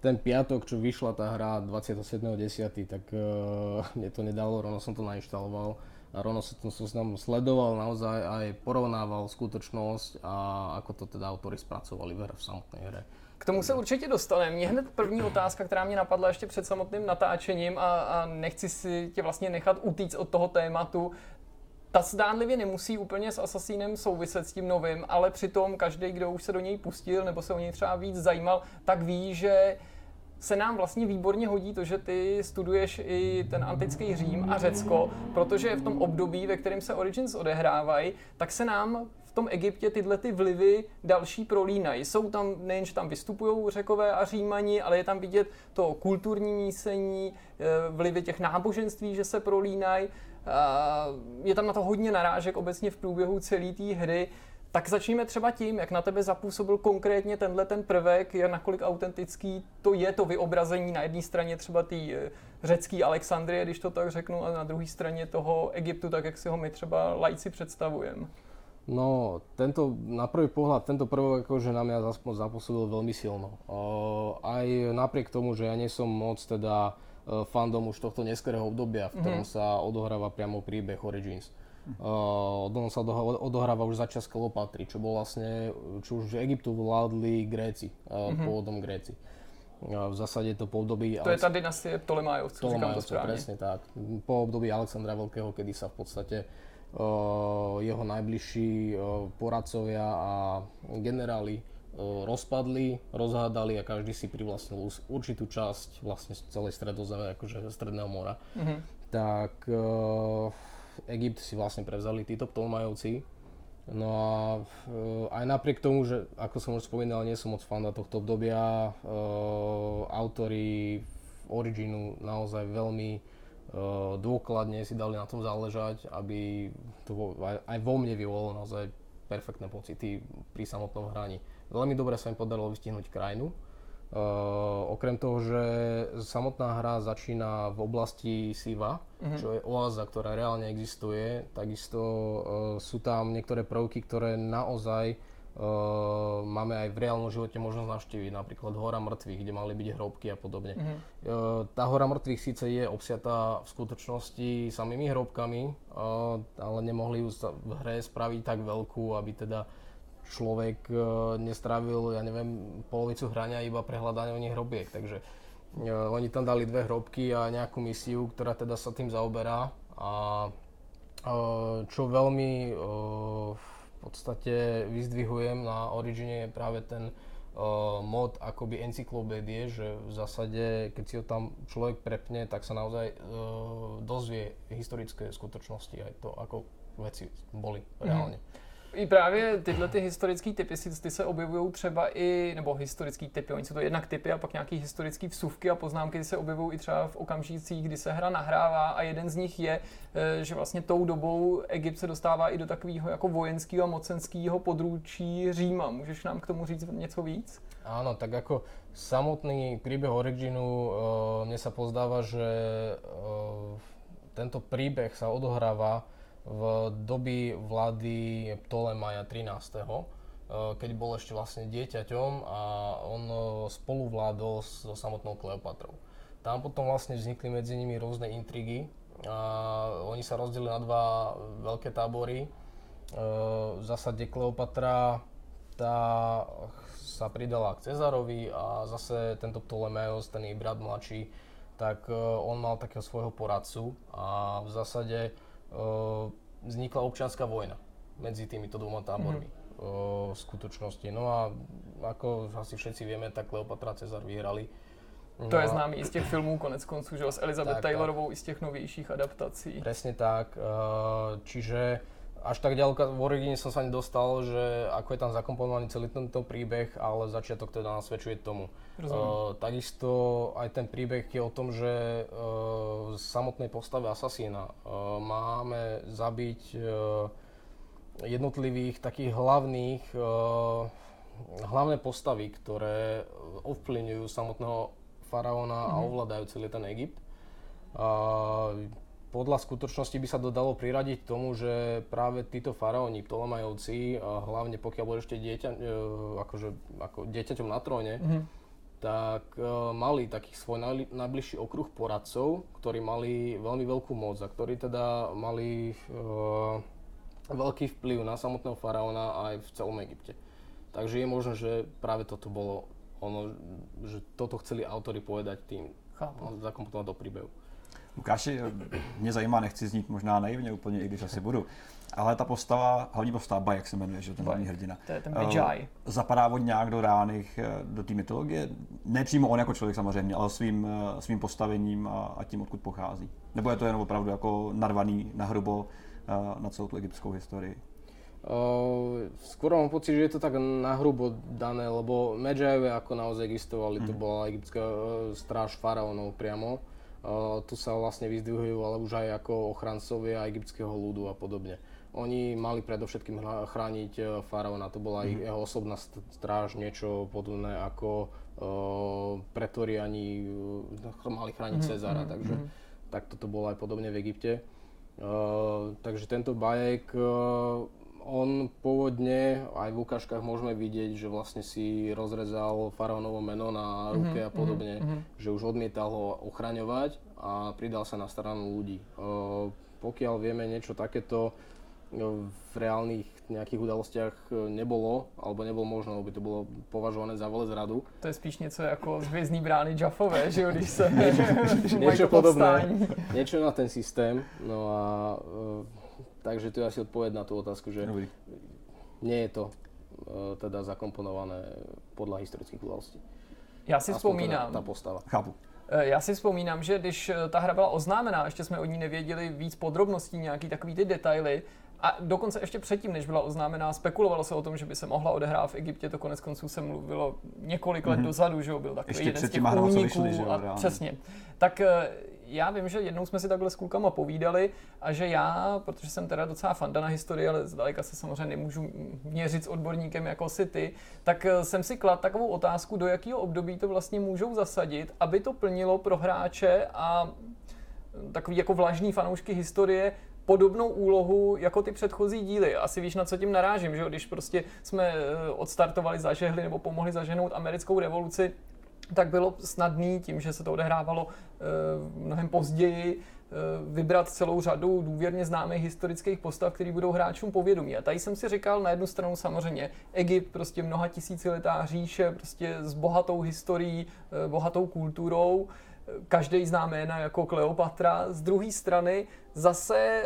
ten piatok, čo vyšla tá hra 27.10., tak uh, mne to nedalo, rovno som to nainštaloval a rovno som to som sledoval naozaj aj porovnával skutočnosť a ako to teda autory spracovali v, hre, v samotnej hre. K tomu se určitě dostaneme. Mě hned první otázka, která mě napadla ještě před samotným natáčením a, a nechci si tě vlastně nechat utíct od toho tématu, ta zdánlivě nemusí úplně s Assassinem souviset s tím novým, ale přitom každý, kdo už se do něj pustil nebo se o něj třeba víc zajímal, tak ví, že se nám vlastně výborně hodí to, že ty studuješ i ten antický Řím a Řecko, protože v tom období, ve kterém se Origins odehrávají, tak se nám v tom Egyptě tyhle ty vlivy další prolínají. Jsou tam nejen, že tam vystupují řekové a římani, ale je tam vidět to kulturní mísení, eh, vlivy těch náboženství, že se prolínají. Je tam na to hodně narážek obecně v průběhu celé té hry. Tak začněme třeba tím, jak na tebe zapůsobil konkrétně tenhle ten prvek, jak nakolik autentický to je to vyobrazení na jedné straně třeba té eh, řecké Alexandrie, když to tak řeknu, a na druhé straně toho Egyptu, tak jak si ho my třeba lajci představujeme. No, tento, na prvý pohľad, tento prvok akože na mňa zapôsobil veľmi silno. Uh, aj napriek tomu, že ja nie som moc teda uh, fandom už tohto neskorého obdobia, v ktorom mm-hmm. sa odohráva priamo príbeh Origins. Uh, ono sa odohráva už za čas Kleopatry, čo bol vlastne, čo už Egyptu vládli Gréci, mm-hmm. pôvodom Gréci. Uh, v zásade to po období... To je ta dynastie Ptolemajovců, říkám to správne. presne tak. Po období Alexandra Veľkého, kedy sa v podstate uh, jeho najbližší uh, poradcovia a generáli uh, rozpadli, rozhádali a každý si privlastnil určitú časť vlastne celej stredozeme, akože stredného mora. Mm-hmm. Tak Egypt si vlastne prevzali títo Ptolmajovci. No a e, aj napriek tomu, že ako som už spomínal, nie som moc fanda tohto obdobia, e, autori Originu naozaj veľmi e, dôkladne si dali na tom záležať, aby to aj vo mne vyvolalo naozaj perfektné pocity pri samotnom hraní. Veľmi dobre sa im podarilo vystihnúť krajinu, Uh, okrem toho, že samotná hra začína v oblasti Siva, mm-hmm. čo je oáza, ktorá reálne existuje, takisto uh, sú tam niektoré prvky, ktoré naozaj uh, máme aj v reálnom živote možnosť navštíviť, napríklad Hora mŕtvych, kde mali byť hrobky a podobne. Mm-hmm. Uh, tá Hora mŕtvych síce je obsiatá v skutočnosti samými hrobkami, uh, ale nemohli ju v hre spraviť tak veľkú, aby teda človek e, nestrávil, ja neviem, polovicu hrania iba pre hľadanie hrobiek. Takže e, oni tam dali dve hrobky a nejakú misiu, ktorá teda sa tým zaoberá. A e, čo veľmi v podstate vyzdvihujem na Origine je práve ten mod akoby encyklopédie, že v zásade, keď si ho tam človek prepne, tak sa naozaj dozvie historické skutočnosti aj to, ako veci boli reálne. Mm. I právě tyhle ty historické typy ty se objevují třeba i, nebo historický typy, oni jsou to jednak typy a pak nějaký historické vsuvky a poznámky, se objevují i třeba v okamžicích, kdy se hra nahrává a jeden z nich je, eh, že vlastně tou dobou Egypt se dostává i do takového jako vojenského a mocenského područí Říma. Můžeš nám k tomu říct něco víc? Áno, tak ako samotný príbeh Originu, uh, mne sa pozdáva, že uh, tento príbeh sa odohráva v doby vlády Ptolemaja 13 eh, keď bol ešte vlastne dieťaťom a on eh, spolu vládol so samotnou Kleopatrou. Tam potom vlastne vznikli medzi nimi rôzne intrigy a oni sa rozdelili na dva veľké tábory. Eh, v zásade Kleopatra tá sa pridala k Cezarovi a zase tento Ptolemaios, ten jej brat mladší, tak on mal takého svojho poradcu a v zásade vznikla občianská vojna medzi týmito dvoma tábormi mm-hmm. v skutočnosti. No a ako asi všetci vieme, tak Kleopatra Cezar vyhrali. No to je známý i z těch filmů konec konců, že s Elizabeth tak, Taylorovou tak. i z těch novějších adaptací. Presne tak. Čiže až tak ďaleko v origine som sa nedostal, že ako je tam zakomponovaný celý tento príbeh, ale začiatok teda nasvedčuje tomu. Uh, takisto aj ten príbeh je o tom, že uh, z samotnej postave asasína uh, máme zabiť uh, jednotlivých takých hlavných, uh, hlavné postavy, ktoré ovplyvňujú samotného faraóna mm-hmm. a mhm. ovládajú celý ten Egypt. Uh, podľa skutočnosti by sa dodalo priradiť tomu, že práve títo faraóni, Ptolemajovci, hlavne pokiaľ bol ešte dieťa, e, akože, ako dieťaťom na tróne, mm-hmm. tak uh, mali taký svoj naj, najbližší okruh poradcov, ktorí mali veľmi veľkú moc a ktorí teda mali uh, veľký vplyv na samotného faraóna aj v celom Egypte. Takže je možné, že práve toto bolo ono, že toto chceli autory povedať tým, zakomponovať do príbehu. Lukáši, mě zajímá, nechci znít možná naivně úplně, i když asi budu, ale ta postava, hlavní postava Baj, jak se jmenuje, že ten hlavní hrdina. To je ten. Uh, zapadá od nějak do reálných, eh, do té mytologie? Ne přímo on jako člověk samozřejmě, ale svým, uh, svým postavením a, a tím, odkud pochází. Nebo je to jenom opravdu jako narvaný na hrubo uh, na celou tu egyptskou historii? Uh, skôr mám pocit, že je to tak nahrubo dané, lebo Medžajové ako naozaj existovali, mm. to mhm. bola egyptská uh, stráž faraónov priamo tu sa vlastne vyzdvihujú, ale už aj ako ochrancovia egyptského ľudu a podobne. Oni mali predovšetkým chrániť e, faraóna, to bola mm-hmm. jeho osobná stráž, niečo podobné ako uh, pretoriani uh, mali chrániť mm-hmm. Cezara, mhm, takže mm-hmm. tak toto bolo aj podobne v Egypte. Uh, takže tento bajek uh, on pôvodne, aj v ukážkach môžeme vidieť, že vlastne si rozrezal faraónovo meno na ruke mm-hmm, a podobne, mm-hmm. že už odmietal ho ochraňovať a pridal sa na stranu ľudí. Uh, pokiaľ vieme niečo takéto v reálnych nejakých udalostiach nebolo, alebo nebolo možné, lebo by to bolo považované za velec radu. To je spíš něco jako z Hvězdní brány Jaffové, že jo, když se niečo podobné, niečo na ten systém. No a uh, Takže to je asi odpoveď na tú otázku, že Dobrý. nie je to uh, teda zakomponované podľa historických udalostí. Já si Aspoň vzpomínám. Tá postava. Chápu. Eh, Já si vzpomínám, že když eh, ta hra byla oznámená, ještě jsme o ní nevěděli víc podrobností, nějaký takový ty detaily, a dokonce ještě předtím, než byla oznámená, spekulovalo se o tom, že by se mohla odehrát v Egyptě, to konec konců se mluvilo několik let dozadu, že jo, byl takový Ještě jeden z těch úniků vyšly, že jo, a přesně. Tak eh, já vím, že jednou jsme si takhle s klukama povídali a že já, protože jsem teda docela fanda na historii, ale zdaleka se samozřejmě nemůžu měřit s odborníkem jako si ty, tak eh, jsem si klad takovou otázku, do jakého období to vlastně můžou zasadit, aby to plnilo pro hráče a takový jako vlažný fanoušky historie podobnou úlohu jako ty předchozí díly. Asi víš, na co tím narážím, že? Když prostě jsme eh, odstartovali, zažehli nebo pomohli zažehnout americkou revoluci, tak bylo snadný tím, že se to odehrávalo eh, mnohem později, eh, vybrat celou řadu důvěrně známých historických postav, které budou hráčům povědomí. A tady jsem si říkal na jednu stranu samozřejmě Egypt, prostě mnoha tisíciletá říše, prostě s bohatou historií, eh, bohatou kulturou, každý zná jména jako Kleopatra. Z druhé strany zase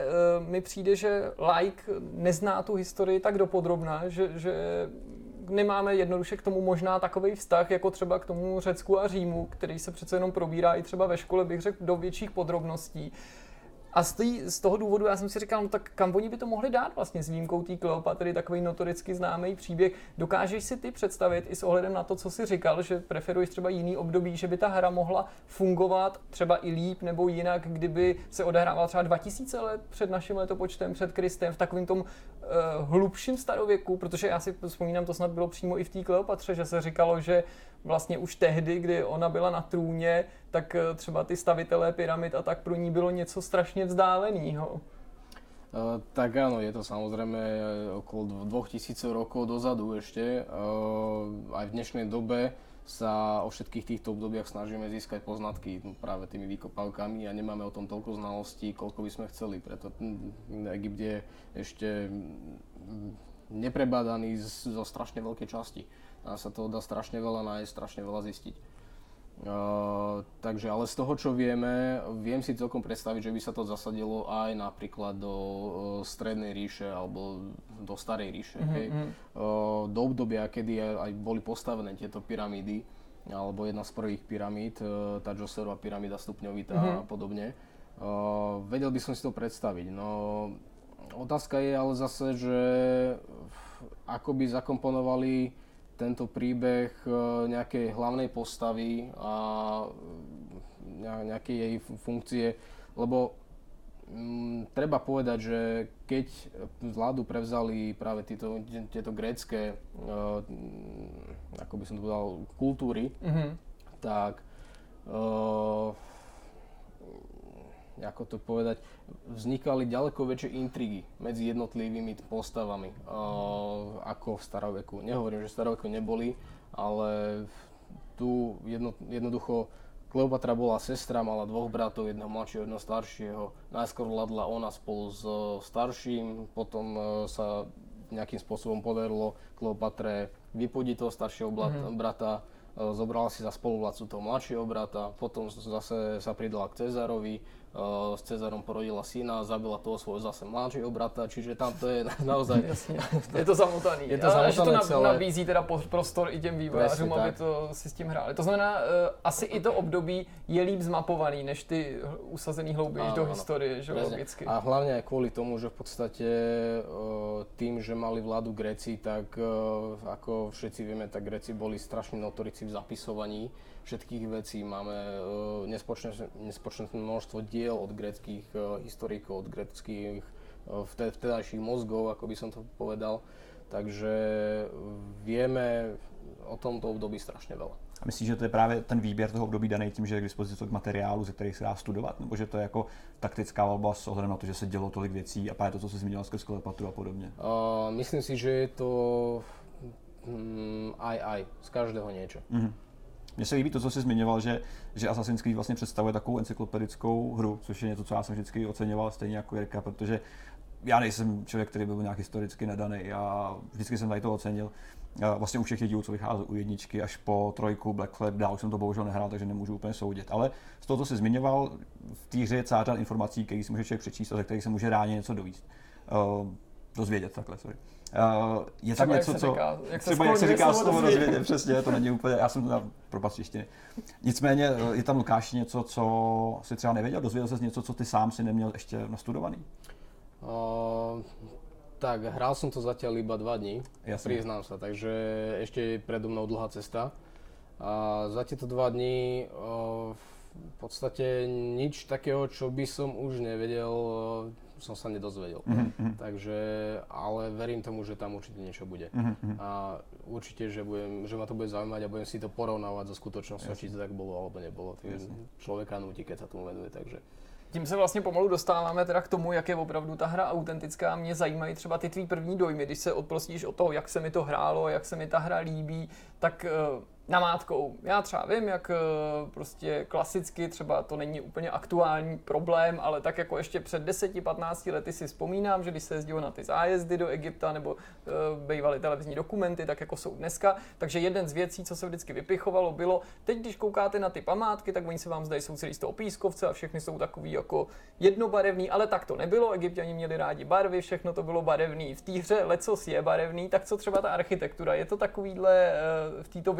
mi přijde, že like nezná tu historii tak dopodrobna, že, že nemáme jednoduše k tomu možná takový vztah, jako třeba k tomu Řecku a Římu, který se přece jenom probírá i třeba ve škole, bych řekl, do větších podrobností. A z, tý, z toho důvodu já jsem si říkal, no tak kam oni by to mohli dát vlastně s výjimkou té Kleopatry, takový notoricky známý příběh. Dokážeš si ty představit i s ohledem na to, co jsi říkal, že preferuješ třeba jiný období, že by ta hra mohla fungovat třeba i líp nebo jinak, kdyby se odehrávala třeba 2000 let před naším letopočtem, před Kristem, v takovém tom uh, hlubším starověku, protože já si vzpomínám, to snad bylo přímo i v té Kleopatře, že se říkalo, že vlastně už tehdy, kdy ona byla na trůně, tak eh, třeba ty stavitelé pyramid a tak pro ní bylo něco strašně vzdáleného. Uh, tak áno, je to samozrejme okolo 2000 rokov dozadu. Uh, aj v dnešnej dobe sa o všetkých týchto obdobiach snažíme získať poznatky no, práve tými výkopávkami a nemáme o tom toľko znalostí, koľko by sme chceli. Preto mm, Egypt je ešte mm, neprebádaný zo strašne veľkej časti. Dá sa toho dá strašne veľa nájsť, strašne veľa zistiť. Uh, takže ale z toho, čo vieme, viem si celkom predstaviť, že by sa to zasadilo aj napríklad do uh, Strednej ríše alebo do Starej ríše. Mm-hmm. Hej. Uh, do obdobia, kedy aj, aj boli postavené tieto pyramídy, alebo jedna z prvých pyramíd, uh, tá Djoserova pyramída stupňovitá mm-hmm. a podobne. Uh, vedel by som si to predstaviť. No, otázka je ale zase, že ako by zakomponovali tento príbeh nejakej hlavnej postavy a ne- nejakej jej fu- funkcie, lebo mm, treba povedať, že keď vládu prevzali práve títo, tieto grécké, uh, ako by som to povedal, kultúry, Mhm. tak uh, ako to povedať, vznikali ďaleko väčšie intrigy medzi jednotlivými postavami uh, ako v staroveku. Nehovorím, že v staroveku neboli, ale tu jedno, jednoducho Kleopatra bola sestra, mala dvoch bratov, jedného mladšieho, jedného staršieho. Najskôr vládla ona spolu s starším, potom sa nejakým spôsobom podarilo Kleopatre vypodiť toho staršieho mm-hmm. brata, zobrala si za spoluvládcu toho mladšieho brata, potom zase sa pridala k Cezarovi, s Cezarom porodila syna, zabila toho svojho zase mladšieho brata, čiže tam to je naozaj... Jasně. Je to zamotaný. Je to Ale že to zamotané nab- celé. nabízí teda prostor i těm vývojářům, aby tak. to si s tím hráli. To znamená, uh, asi i to období je líp zmapovaný, než ty usazený hlouběji do historie, že jo, Presne. logicky. A hlavne aj kvôli tomu, že v podstate e, tým, že mali vládu Gréci, tak e, ako všetci vieme, tak Gréci boli strašní notorici v zapisovaní všetkých vecí. Máme e, nespočné, nespočné množstvo diel od gréckých e, historikov, od gréckých e, vte- vtedajších mozgov, ako by som to povedal. Takže vieme o tomto období strašne veľa. A myslíš, že to je právě ten výběr toho období daný tím, že je k dispozici tolik materiálu, ze kterých se dá studovat, nebo že to je jako taktická volba s ohledem na to, že se dělo tolik věcí a právě to, co jsi zmínil skrz Kleopatru a podobně? Uh, myslím si, že je to mm, aj aj, z každého niečo. Mně se líbí to, co jsi zmiňoval, že, že Assassin's Creed vlastně představuje takovou encyklopedickou hru, což je něco, co já jsem vždycky oceňoval, stejně jako Jirka, protože já nejsem člověk, který by byl nějak historicky nadaný a vždycky jsem tady to ocenil. Vlastně u všech těch dílů, co vychází u jedničky až po trojku, Black Flag, dál jsem to bohužel nehrál, takže nemůžu úplně soudit. Ale z toho, co jsi zmiňoval, v té hře je celá řada informací, které si může člověk přečíst a ze kterých se může reálně něco dovíst. Uh, dozvědět takhle, sorry. Uh, je tam Třeba jak něco, se co... říká- jak se třeba jak se říká slovo dozvědět. dozvědět, přesně, to není úplně, já jsem na propast češtiny. Nicméně eh, je tam Lukáš něco, co si třeba nevěděl, dozvěděl se něco, co ty sám si neměl ještě nastudovaný. Uh, tak, hral som to zatiaľ iba dva dní, Jasne. priznám sa, takže ešte je predo mnou dlhá cesta. A za tieto dva dní uh, v podstate nič takého, čo by som už nevedel, som sa nedozvedel. Mhm, Takže, ale verím tomu, že tam určite niečo bude. mhm. A určite, že, budem, že ma to bude zaujímať a budem si to porovnávať so skutočnosťou, či to tak bolo alebo nebolo. Takže človeka nutí, keď sa tomu venuje, takže... Tím se vlastně pomalu dostáváme teda k tomu, jak je opravdu ta hra autentická. Mě zajímají třeba ty tvý první dojmy, když se odprostíš od toho, jak se mi to hrálo, jak se mi ta hra líbí, tak eh, namátkou. Já třeba vím, jak eh, prostě klasicky, třeba to není úplně aktuální problém, ale tak jako ještě před 10-15 lety si vzpomínám, že když se jezdilo na ty zájezdy do Egypta nebo e, bývaly televizní dokumenty, tak jako jsou dneska. Takže jeden z věcí, co se vždycky vypichovalo, bylo, teď když koukáte na ty památky, tak oni se vám zdají, jsou celý z toho pískovce a všechny jsou takový jako jednobarevný, ale tak to nebylo. Egyptiani měli rádi barvy, všechno to bylo barevný. V té hře lecos je barevný, tak co třeba ta architektura? Je to takovýhle e, v této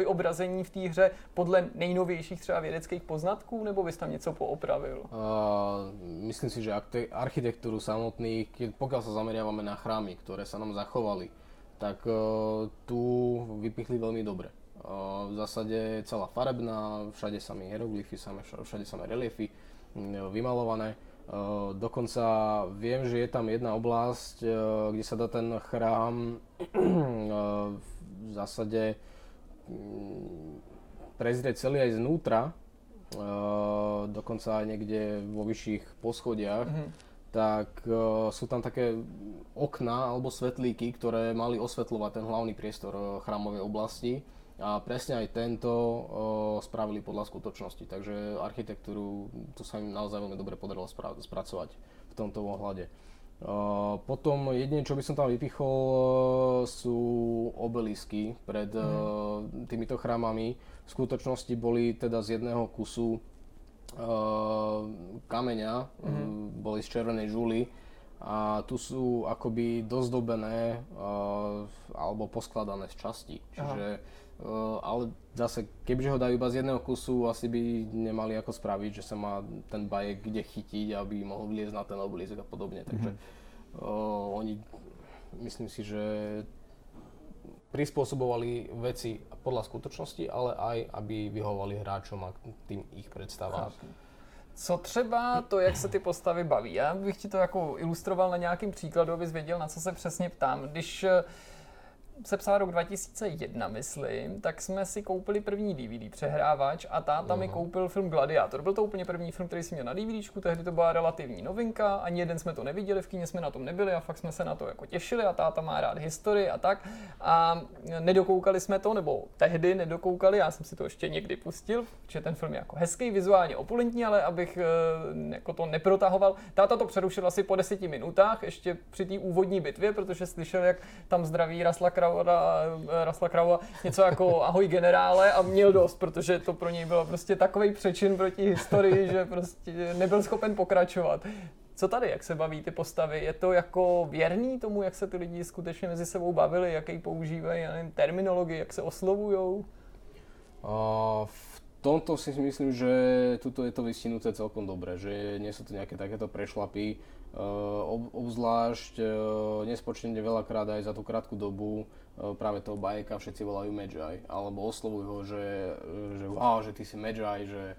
vyobrazení v té hře podle nejnovějších třeba vědeckých poznatků, nebo bys tam něco poopravil? Uh, myslím si, že architektúru samotných, pokiaľ sa zameriavame na chrámy, ktoré sa nám zachovali, tak uh, tu vypichli veľmi dobre. Uh, v zásade celá farebná, všade samé hieroglyfy, samé, všade samé reliefy mm, vymalované. Uh, dokonca viem, že je tam jedna oblasť, uh, kde sa dá ten chrám uh, v zásade prezrieť celý aj znútra, uh, dokonca aj niekde vo vyšších poschodiach, tak uh, sú tam také okná alebo svetlíky, ktoré mali osvetľovať ten hlavný priestor uh, chrámovej oblasti. A presne aj tento uh, spravili podľa skutočnosti. Takže architektúru, tu sa im naozaj veľmi dobre podarilo spra- spracovať v tomto ohľade. Uh, potom jedine, čo by som tam vypichol, uh, sú obelisky pred uh, týmito chrámami. V skutočnosti boli teda z jedného kusu kameňa, mm boli z červenej žuly a tu sú akoby dozdobené alebo poskladané z časti. Čiže, uh, ale zase, kebyže ho dajú iba z jedného kusu, asi by nemali ako spraviť, že sa má ten bajek kde chytiť, aby mohol vliezť na ten oblízek a podobne. Takže uh, oni, myslím si, že prispôsobovali veci podľa skutočnosti, ale aj aby vyhovovali hráčom a tým ich predstavám. Co třeba to, jak se ty postavy baví? Já bych ti to jako ilustroval na nějakým příkladu, abys věděl, na co se přesně ptám. Když eh, se psal rok 2001, myslím, tak jsme si koupili první DVD přehrávač a táta mi koupil film Gladiátor. Byl to úplně první film, který jsem měl na DVDčku, tehdy to byla relativní novinka, ani jeden jsme to neviděli, v kině jsme na tom nebyli a fakt jsme se na to jako těšili a táta má rád historii a tak. A nedokoukali jsme to, nebo tehdy nedokoukali, já jsem si to ještě někdy pustil, že ten film je jako hezký, vizuálně opulentní, ale abych eh, jako to neprotahoval. Táta to přerušil asi po deseti minutách, ještě při té úvodní bitvě, protože slyšel, jak tam zdraví Rasla Kraura, eh, Rasla Kraua něco jako ahoj generále a měl dost, protože to pro něj bylo prostě takový přečin proti historii, že prostě nebyl schopen pokračovat. Co tady, jak se baví ty postavy? Je to jako věrný tomu, jak se ty lidi skutečně mezi sebou bavili, jaký používají nevím, terminologii, jak se oslovujou? V tomto si myslím, že tuto je to vystihnuté celkom dobre, že nie sú to nejaké takéto prešlapy. Ob, obzvlášť uh, nespočne veľakrát aj za tú krátku dobu uh, práve toho bajeka všetci volajú Magi, alebo oslovujú ho, že, že wow, že ty si Magi, že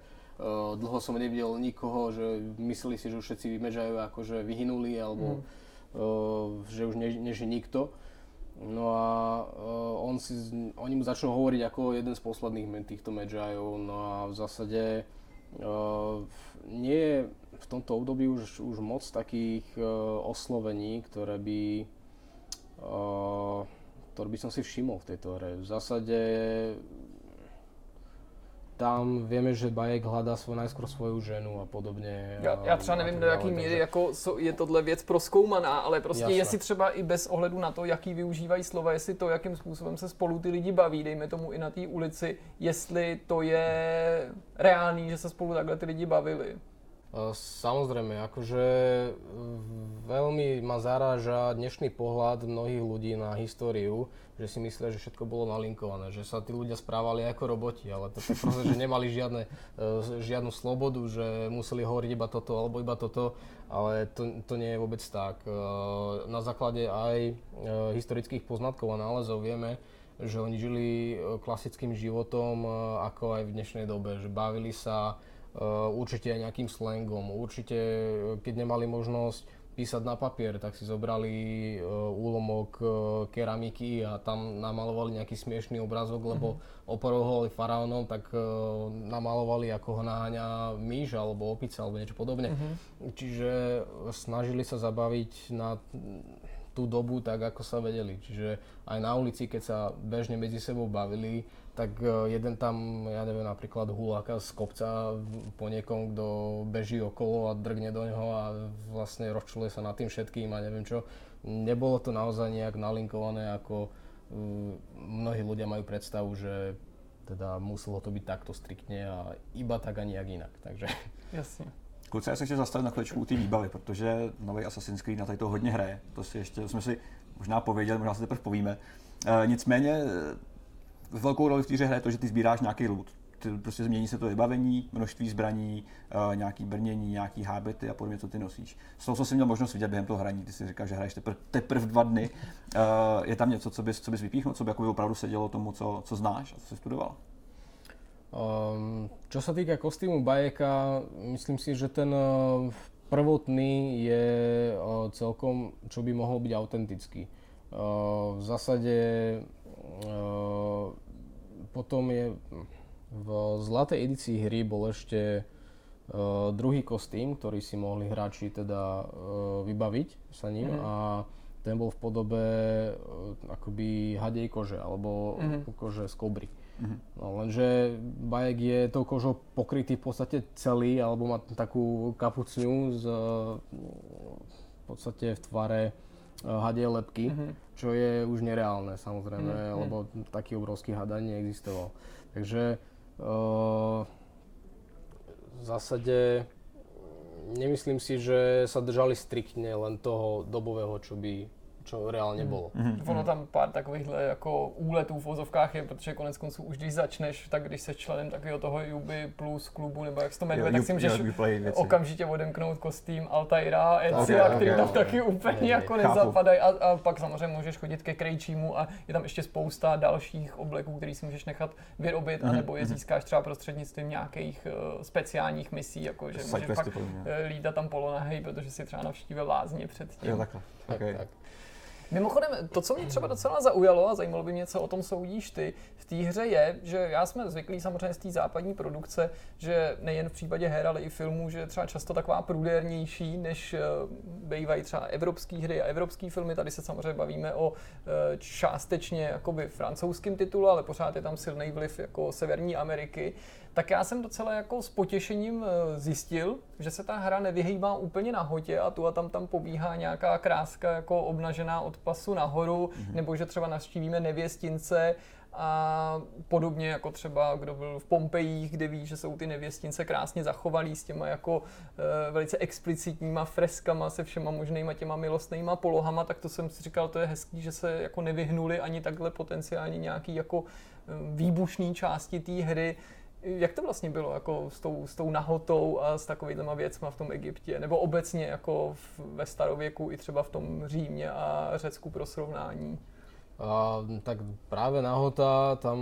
dlho som nevidel nikoho, že mysleli si, že už všetci Magiajú akože vyhynuli, alebo uh, že už ne, nežije nikto. No a on si, oni mu začnú hovoriť ako jeden z posledných men týchto Magiov, no a v zásade uh, nie je v tomto období už, už moc takých uh, oslovení, ktoré by, uh, ktoré by som si všimol v tejto hre. V zásade tam vieme, že Bajek hľadá svoj, najskôr svoju ženu a podobně. Já, já třeba a nevím, do jaký míry takže- jako so- je tohle věc proskoumaná, ale prostě Jasné. jestli třeba i bez ohledu na to, jaký využívají slova, jestli to, jakým způsobem se spolu ty lidi baví, dejme tomu i na té ulici, jestli to je reálný, že se spolu takhle ty lidi bavili. Samozrejme, akože veľmi ma zaráža dnešný pohľad mnohých ľudí na históriu, že si myslia, že všetko bolo nalinkované, že sa tí ľudia správali ako roboti, ale to je proste, že nemali žiadne, e, žiadnu slobodu, že museli hovoriť iba toto alebo iba toto, ale to, to nie je vôbec tak. E, Na základe aj e, historických poznatkov a nálezov vieme, že oni žili klasickým životom, ako aj v dnešnej dobe, že bavili sa určite aj nejakým slangom, určite e, keď nemali možnosť písať na papier, tak si zobrali e, úlomok e, keramiky a tam namalovali nejaký smiešný obrazok, lebo oporovali faraónom, tak e, namalovali ako ho naháňa myš alebo opica alebo niečo podobne. Čiže snažili sa zabaviť na tú dobu tak, ako sa vedeli. Čiže aj na ulici, keď sa bežne medzi sebou bavili, tak e, jeden tam, ja neviem, napríklad huláka z kopca po niekom, kto beží okolo a drgne do neho a vlastne rozčuluje sa nad tým všetkým a neviem čo. Nebolo to naozaj nejak nalinkované, ako uh, mnohí ľudia majú predstavu, že teda muselo to byť takto striktne a iba tak a nijak inak. Takže Jasně. Kluci, já se chci zastavit na chvíličku u té výbavy, protože nový Assassin's Creed na tady to hodně hraje. To si ještě, jsme si možná pověděli, možná si teprve povíme. E, nicméně e, velkou roli v té hraje to, že ty sbíráš nějaký loot. Ty, prostě změní se to vybavení, množství zbraní, e, nějaký brnění, nějaký hábity a podobně, co ty nosíš. Z toho, co jsi měl možnost vidět během toho hraní, ty si říkáš, že hraješ teprve teprv dva dny. E, je tam něco, co bys, co bys vypíchnul, co by jako by opravdu sedělo tomu, co, co znáš a co jsi studoval? Um, čo sa týka kostýmu Bajeka, myslím si, že ten uh, prvotný je uh, celkom, čo by mohol byť autentický. Uh, v zásade uh, potom je v zlatej edícii hry bol ešte uh, druhý kostým, ktorý si mohli hráči teda uh, vybaviť sa ním a ten bol v podobe uh, akoby hadej kože alebo kože z kobry. No, lenže bajek je tou kožou pokrytý v podstate celý, alebo má takú kapucňu z, v podstate v tvare eh, hadej lepky, čo je už nereálne samozrejme, lebo taký obrovský had ani neexistoval. Takže eh, v zásade nemyslím si, že sa držali striktne len toho dobového, čo by čo reálne bolo. Ono tam pár takovýchhle jako úletů v vozovkách je, protože konec konců už když začneš, tak když jsi členem takového toho Juby plus klubu, nebo jak se to jmenuje, Jo, tak si můžeš okamžitě odemknout kostým Altaira, Ok, Ezia, ok, který tam ok. taky úplně Ne, jako nezapadají a, a, pak samozřejmě můžeš chodit ke Krejčímu a je tam ještě spousta dalších obleků, který si můžeš nechat vyrobit, Mhm, anebo je získáš třeba prostřednictvím nějakých uh, speciálních misí, jako že můžeš pak uh, lítat tam polonahej, protože si třeba navštívil lázně předtím. Jo, takhle. Tak, Okay. tak. Mimochodem, to, co mě třeba docela zaujalo, a zajímalo by mě, co o tom soudíš ty, v té hře je, že já jsme zvyklí samozřejmě z té západní produkce, že nejen v případě her, ale i filmů, že třeba často taková průdernější, než eh, bývají třeba evropské hry a evropské filmy. Tady se samozřejmě bavíme o eh, částečně jakoby francouzském titulu, ale pořád je tam silný vliv jako Severní Ameriky. Tak já jsem docela jako s potěšením eh, zjistil, že se ta hra nevyhýbá úplně nahotě a tu a tam tam pobíhá nějaká kráska jako obnažená od pasu nahoru, mm-hmm. nebo že třeba navštívíme nevěstince a podobně jako třeba kdo byl v Pompejích, kde ví, že jsou ty nevěstince krásně zachovalí s těma jako e, velice explicitníma freskama se všema možnýma těma milostnýma polohama, tak to jsem si říkal, to je hezký, že se jako nevyhnuli ani takhle potenciálně nějaký jako e, výbušný části té hry. Jak to vlastně bylo jako s tou, s tou nahotou a s takovýhlema věcma v tom Egyptě? Nebo obecně jako v, ve starověku i třeba v tom Římě a Řecku pro srovnání? A, tak práve nahota, tam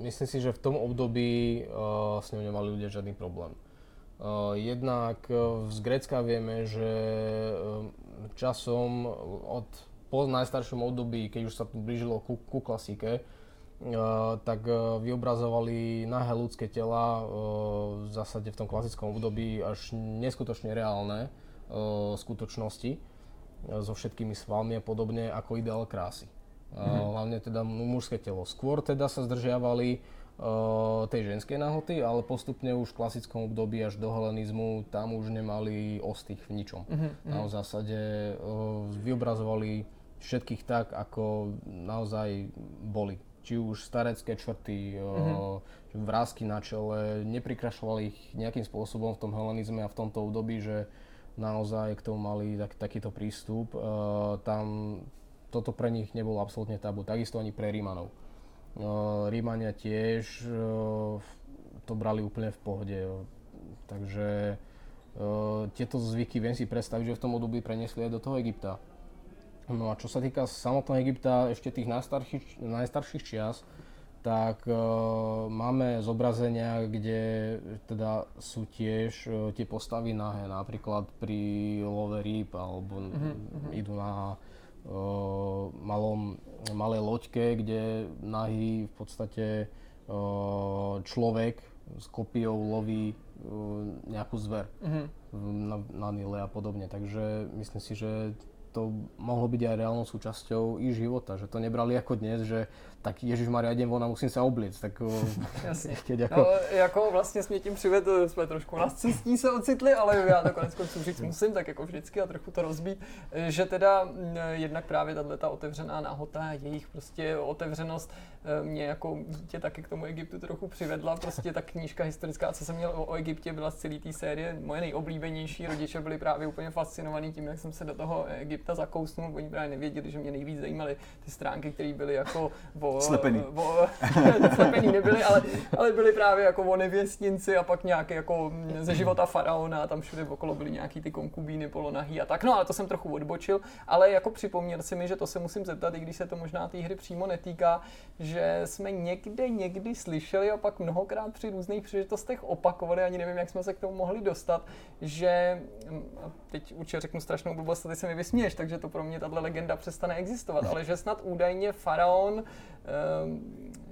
myslím si, že v tom období uh, s ňou nemali ľudia žiadny problém. Uh, jednak uh, z Grécka vieme, že uh, časom od po najstaršom období, keď už sa tu blížilo ku, ku klasike, tak uh, vyobrazovali nahé ľudské tela uh, v zásade v tom klasickom období až neskutočne reálne skutočnosti so všetkými svalmi a podobne ako ideál krásy. Mm-hmm. Hlavne teda mu- mužské telo. Skôr teda sa zdržiavali tej ženskej nahoty, ale postupne už v klasickom období až do helenizmu tam už nemali ostých v ničom. Mm-hmm. Tam v zásade vyobrazovali všetkých tak, ako naozaj boli. Či už starecké črty, mm-hmm. vrázky na čele, neprikrašovali ich nejakým spôsobom v tom helenizme a v tomto období, že naozaj k tomu mali tak, takýto prístup. Uh, tam toto pre nich nebolo absolútne tabu, takisto ani pre Rímanov. Uh, Rímania tiež uh, to brali úplne v pohode, takže uh, tieto zvyky viem si predstaviť, že v tom období preniesli aj do toho Egypta. No a čo sa týka samotného Egypta, ešte tých najstarších, najstarších čias, tak e, máme zobrazenia, kde teda sú tiež e, tie postavy nahé, napríklad pri love rýb, alebo mm-hmm. idú na e, malom, malej loďke, kde nahý v podstate e, človek s kopiou loví e, nejakú zver mm-hmm. na, na Nile a podobne. Takže myslím si, že to mohlo byť aj reálnou súčasťou ich života, že to nebrali ako dnes, že tak Ježíš Maria, idem von a musím se obliec. Tak, Jasně. jako... No, jako vlastně jsme tím přivedli, jsme trošku na cestí se ocitli, ale já to konec konců říct musím, tak jako vždycky a trochu to rozbít, že teda jednak právě tato ta otevřená nahota, jejich prostě otevřenost mě jako dítě taky k tomu Egyptu trochu přivedla. Prostě ta knížka historická, co jsem měl o, o Egyptě, byla z celé té série moje nejoblíbenější. Rodiče byli právě úplně fascinovaní tím, jak jsem se do toho Egypta zakousnul. Oni právě nevěděli, že mě nejvíc zajímaly ty stránky, které byly jako o slepený. O, slepený nebyli, ale, ale byli právě jako o nevěstinci a pak nějaké jako ze života faraona, tam všude okolo byly nějaký ty konkubíny polonahý a tak. No ale to jsem trochu odbočil, ale jako připomněl si mi, že to se musím zeptat, i když se to možná té hry přímo netýká, že jsme někde někdy slyšeli a pak mnohokrát při různých příležitostech opakovali, ani nevím, jak jsme se k tomu mohli dostat, že teď určitě řeknu strašnou blbost, ty se mi vysměješ, takže to pro mě tahle legenda přestane existovat, ale že snad údajně faraon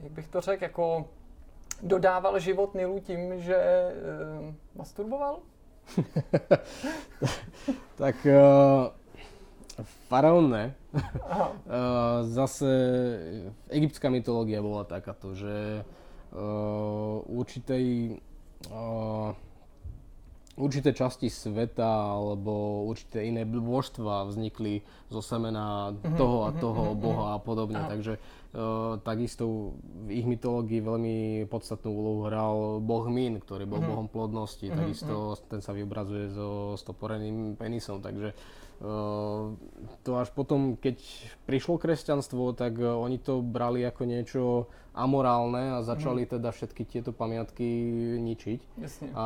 jak bych to řekl, jako dodával život Nilu tím, že uh, masturboval? tak uh, faraón ne. uh, zase egyptská mytológia bola takáto, že uh, určitej uh, určité časti sveta alebo určité iné božstva vznikli zo semena mhm, toho a mhm, toho mhm, boha a podobne. Takže uh, takisto v ich mytológii veľmi podstatnú úlohu hral boh Min, ktorý bol bohom plodnosti. Takisto ten sa vyobrazuje so stoporeným penisom. Takže uh, to až potom, keď prišlo kresťanstvo, tak uh, oni to brali ako niečo amorálne a začali mm. teda všetky tieto pamiatky ničiť. Jasne. A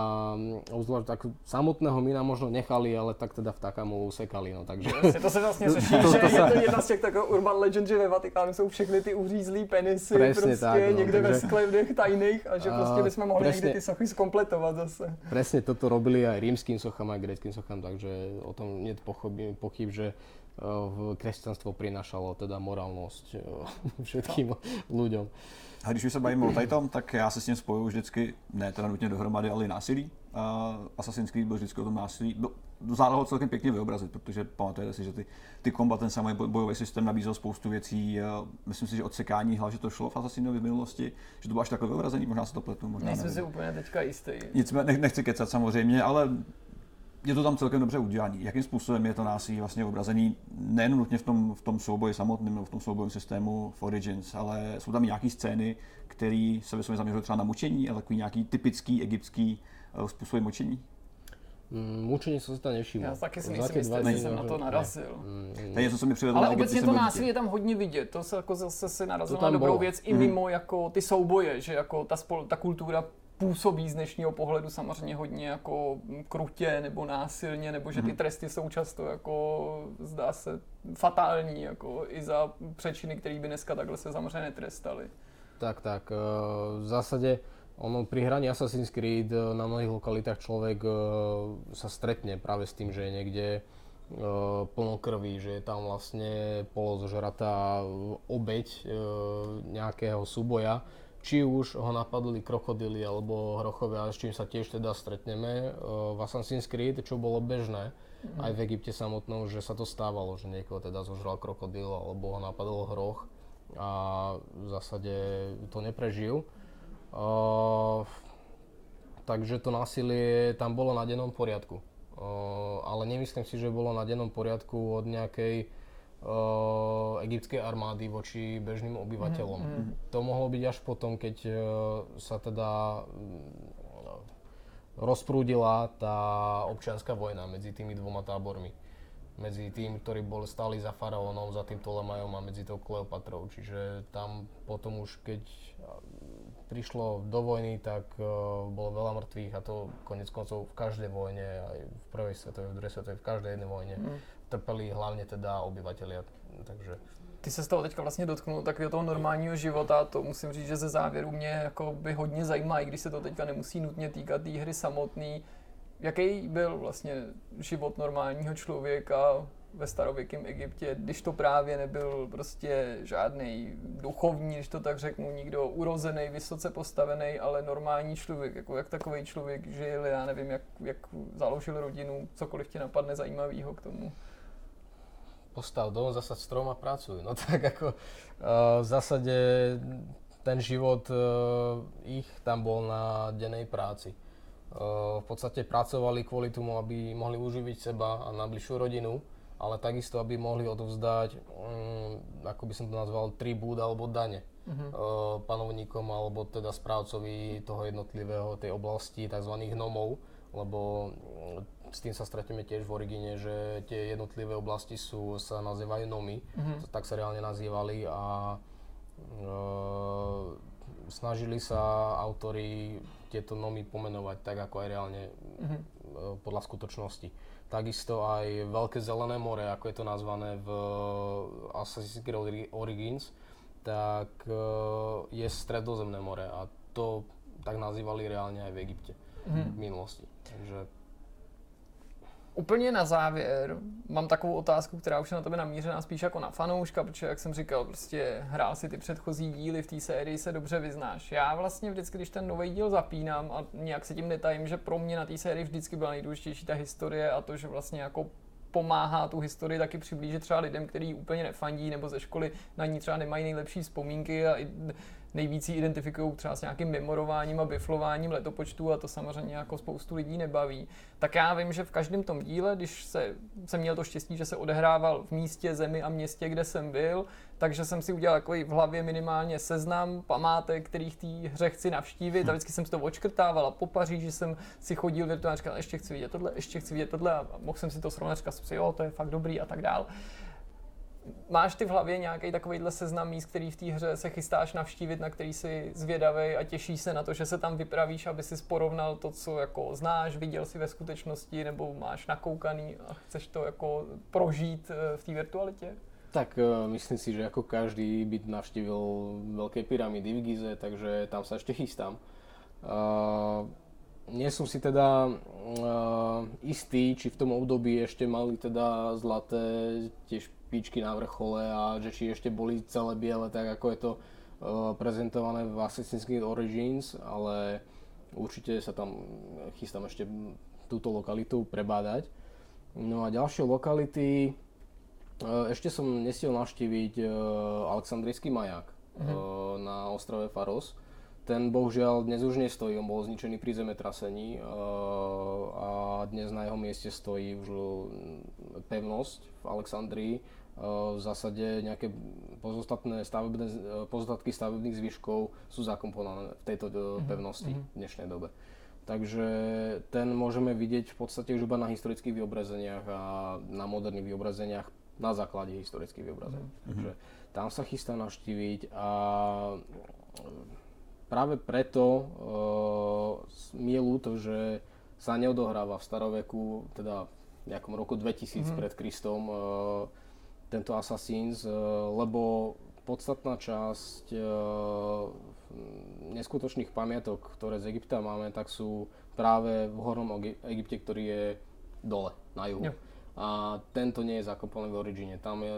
obzvlášť tak samotného mina možno nechali, ale tak teda v takámu usekali. No, takže... Jasne, to se vlastně řeší, že to, je to jedna z těch takových urban legend, že ve Vatikánu jsou všechny ty uřízlý penisy Presne prostě tak, no, někde takže... ve sklepech tajných a že prostě bychom mohli presne, někdy ty sochy skompletovat zase. Presne toto robili aj rímským sochám, aj greckým sochám, takže o tom nie pochyb, že kresťanstvo prinášalo teda morálnosť všetkým ľuďom. A když už se bavíme o tom, tak já se s tím spojuju vždycky, ne teda nutně dohromady, ale i násilí. Uh, Assassin's Creed byl vždycky o tom násilí. Zvládal ho celkem pěkně vyobrazit, protože pamatujete si, že ty, ty kombat, ten samý bojový systém nabízel spoustu věcí. Uh, myslím si, že odsekání hlav, že to šlo v Assassinovi v minulosti, že to bylo až takové vyobrazení, možná se to pletu, možná Nejsem si úplně teďka jistý. Nicméně nechci kecat samozřejmě, ale je to tam celkem dobře udělané. Jakým způsobem je to násilí vlastně obrazený nejen nutně v tom, v tom souboji samotném nebo v tom soubojovém systému v Origins, ale jsou tam nějaké scény, které se vysloveně zaměřují třeba na mučení a takový nějaký typický egyptský uh, způsob mučení. Mm, mučení jsem se tam nevšiml. Já taky si myslím, že jsem na to narazil. Mm, to je něco, co mi přivedlo Ale obecně to násilí je tam hodně vidět. To se jako zase si narazil na dobrou bylo. věc i mimo mm. jako ty souboje, že jako ta, spol, ta kultura působí z dnešního pohledu samozřejmě hodně jako krutě nebo násilně, nebo že ty mhm. tresty jsou často jako, zdá se, fatální, jako i za přečiny, které by dneska takhle se samozřejmě netrestali. Tak, tak. Eh, v zásade ono pri hraní Assassin's Creed eh, na mnohých lokalitách človek eh, sa stretne práve s tým, že je niekde plno krví, že je tam vlastne polozožratá obeď nejakého súboja či už ho napadli krokodily alebo hrochovia, s čím sa tiež teda stretneme v Assassin's Creed, čo bolo bežné mm. aj v Egypte samotnom, že sa to stávalo, že niekoho teda zožral krokodil alebo ho napadol hroch a v zásade to neprežil. Uh, takže to násilie tam bolo na dennom poriadku. Uh, ale nemyslím si, že bolo na dennom poriadku od nejakej egyptskej armády voči bežným obyvateľom. Mm, To mohlo byť až potom, keď uh, sa teda mm, rozprúdila tá občianská vojna medzi tými dvoma tábormi. Medzi tým, ktorí boli stáli za faraónom, za tým Ptolemajom a medzi tou Kleopatrou. Čiže tam potom už, keď prišlo do vojny, tak uh, bolo veľa mŕtvych a to konec koncov v každej vojne, aj v prvej svetovej, v druhej svetovej, v každej jednej vojne Mm. Trpeli hlavne teda obyvateľia. Takže Ty se z toho teďka vlastně dotknul takového toho normálního života, to musím říct, že ze závěru mě jako by hodně zajímá, i když se to teďka nemusí nutně týkat té hry samotný. Jaký byl vlastně život normálního člověka ve starověkém Egyptě, když to právě nebyl prostě žádný duchovní, když to tak řeknu, nikdo urozený, vysoce postavený, ale normální člověk, jako jak takový člověk žil, já nevím, jak, jak založil rodinu, cokoliv ti napadne zajímavého k tomu. Postav dom, zasad strom a pracuj. No tak ako uh, v zásade ten život uh, ich tam bol na dennej práci. Uh, v podstate pracovali kvôli tomu, aby mohli uživiť seba a najbližšiu rodinu, ale takisto, aby mohli odovzdať, um, ako by som to nazval, tribút alebo dane Mhm. uh, panovníkom alebo teda správcovi toho jednotlivého tej oblasti, tzv. gnomov, lebo mm, s tým sa stretneme tiež v origíne, že tie jednotlivé oblasti sú, sa nazývajú nomy, Mhm. tak sa reálne nazývali a uh, snažili sa autori tieto nomy pomenovať tak, ako aj reálne Mhm. uh, podľa skutočnosti. Takisto aj Veľké zelené more, ako je to nazvané v Assassin's Creed Ori- Origins, tak uh, je stredozemné more a to tak nazývali reálne aj v Egypte Mhm. v minulosti. Takže Úplně na závěr mám takovou otázku, která už je na tebe namířená spíš jako na fanouška, protože jak jsem říkal, prostě hrál si ty předchozí díly v té sérii, se dobře vyznáš. Já vlastně vždycky, když ten nový díl zapínám a nějak se tím netajím, že pro mě na té sérii vždycky byla nejdůležitější ta historie a to, že vlastně jako pomáhá tu historii taky přiblížit třeba lidem, kteří úplně nefandí nebo ze školy na ní třeba nemají nejlepší vzpomínky a i nejvíc ji identifikují třeba s nějakým memorováním a biflováním letopočtu a to samozřejmě jako spoustu lidí nebaví. Tak já vím, že v každém tom díle, když se, jsem měl to štěstí, že se odehrával v místě, zemi a městě, kde jsem byl, takže jsem si udělal jako v hlavě minimálně seznam památek, kterých té hře chci navštívit a vždycky jsem si to odškrtával a po Paříži jsem si chodil virtuálně, říkal, ještě chci vidět tohle, ještě chci vidět tohle a mohl jsem si to srovnat, říkal jsem si, jo, to je fakt dobrý a tak dál. Máš ty v hlavě nějaký takovýhle seznam míst, který v té hře se chystáš navštívit, na který si zvědavý a těšíš se na to, že se tam vypravíš, aby si porovnal to, co jako znáš, viděl si ve skutečnosti, nebo máš nakoukaný a chceš to jako prožít eh, v té virtualitě? Tak uh, myslím si, že ako každý by navštívil veľké pyramidy v Gize, takže tam sa ešte chystám. Uh, nie som si teda uh, istý, či v tom období ešte mali teda zlaté tie špičky na vrchole a že či ešte boli celé biele, tak ako je to uh, prezentované v Assassin's Creed Origins, ale určite sa tam chystám ešte túto lokalitu prebádať. No a ďalšie lokality, E, Ešte som nestihol navštíviť e, Aleksandrijský maják mm-hmm. na ostrove Faros. Ten bohužiaľ dnes už nestojí, on bol zničený pri zemetrasení a dnes na jeho mieste stojí už pevnosť v Alexandrii. E, V zásade nejaké pozostatné stavebné, e, pozostatky stavebných zvyškov sú zakomponované v tejto mm-hmm. pevnosti v dnešnej dobe. Takže ten môžeme vidieť v podstate už iba na historických vyobrazeniach a na moderných vyobrazeniach na základe historických vyobrazení. Mm-hmm. Takže tam sa chystá navštíviť a práve preto uh, mi je ľúto, že sa neodohráva v staroveku, teda v nejakom roku 2000 mm-hmm. pred Kristom uh, tento Assassins, uh, lebo podstatná časť uh, neskutočných pamiatok, ktoré z Egypta máme, tak sú práve v hornom Egypte, ktorý je dole, na juhu. Jo. A tento nie je zakopovaný v Origine. Tam je,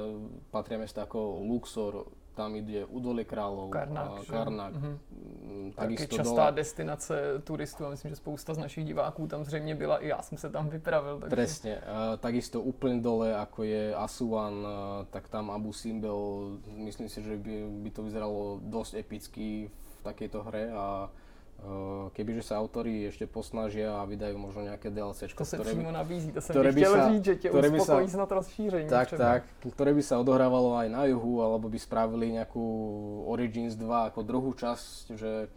patria mesta ako Luxor, tam ide Udolie kráľov, Karnak, Karnak Mhm. mm, Taky takisto častá dole. destinace turistů a myslím, že spousta z našich diváků tam zřejmě byla, i já jsem se tam vypravil. Takže... Presne. Uh, takisto úplne dole, ako je Asuan, uh, tak tam Abu Simbel, myslím si, že by, by to vyzeralo dosť epicky v takejto hre a Uh, kebyže sa autori ešte posnažia a vydajú možno nejaké DLC, To se přímo nabízí, to ti by sa- říct, že tě které by sa- snad rozšíření. tak, třeba. tak, ktoré by sa odohrávalo aj na juhu, alebo by spravili nejakú Origins 2 ako druhú časť, že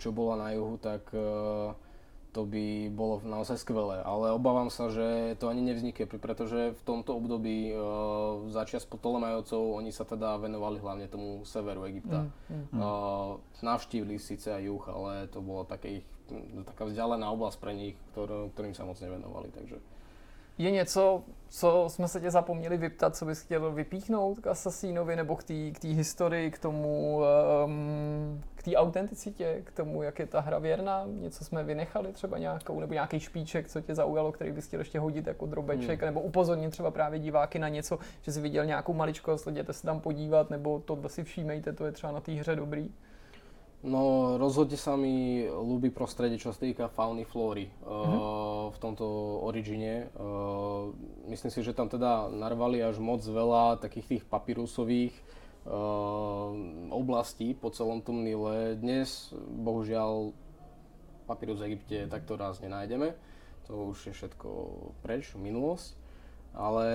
čo bola na juhu, tak uh, to by bolo naozaj skvelé. Ale obávam sa, že to ani nevznikne, pretože v tomto období uh, začias po Ptolemajovcov oni sa teda venovali hlavne tomu severu Egypta. Mm, mm. Uh, navštívili síce aj juh, ale to bola také ich, taká vzdialená oblasť pre nich, ktor, ktorým sa moc nevenovali. Takže Je něco, co jsme se tě zapomněli vyptat, co bys chtěl vypíchnout k Assassinovi nebo k té k té historii, k tomu, um, k té autenticitě, k tomu, jak je ta hra věrná? Něco jsme vynechali třeba nějakou, nebo nějaký špíček, co tě zaujalo, který bys chtěl ještě hodit jako drobeček, hmm. nebo upozornit třeba právě diváky na něco, že jsi viděl nějakou maličkost, jděte se tam podívat, nebo tohle si všímejte, to je třeba na té hře dobrý. No, rozhodne sa mi ľúbi prostredie, čo sa týka fauny, flóry uh, v tomto origine. Uh, myslím si, že tam teda narvali až moc veľa takých tých papírusových uh, oblastí po celom tom Nile. Dnes, bohužiaľ, papírus v Egypte takto raz nenájdeme. To už je všetko preč, minulosť. Ale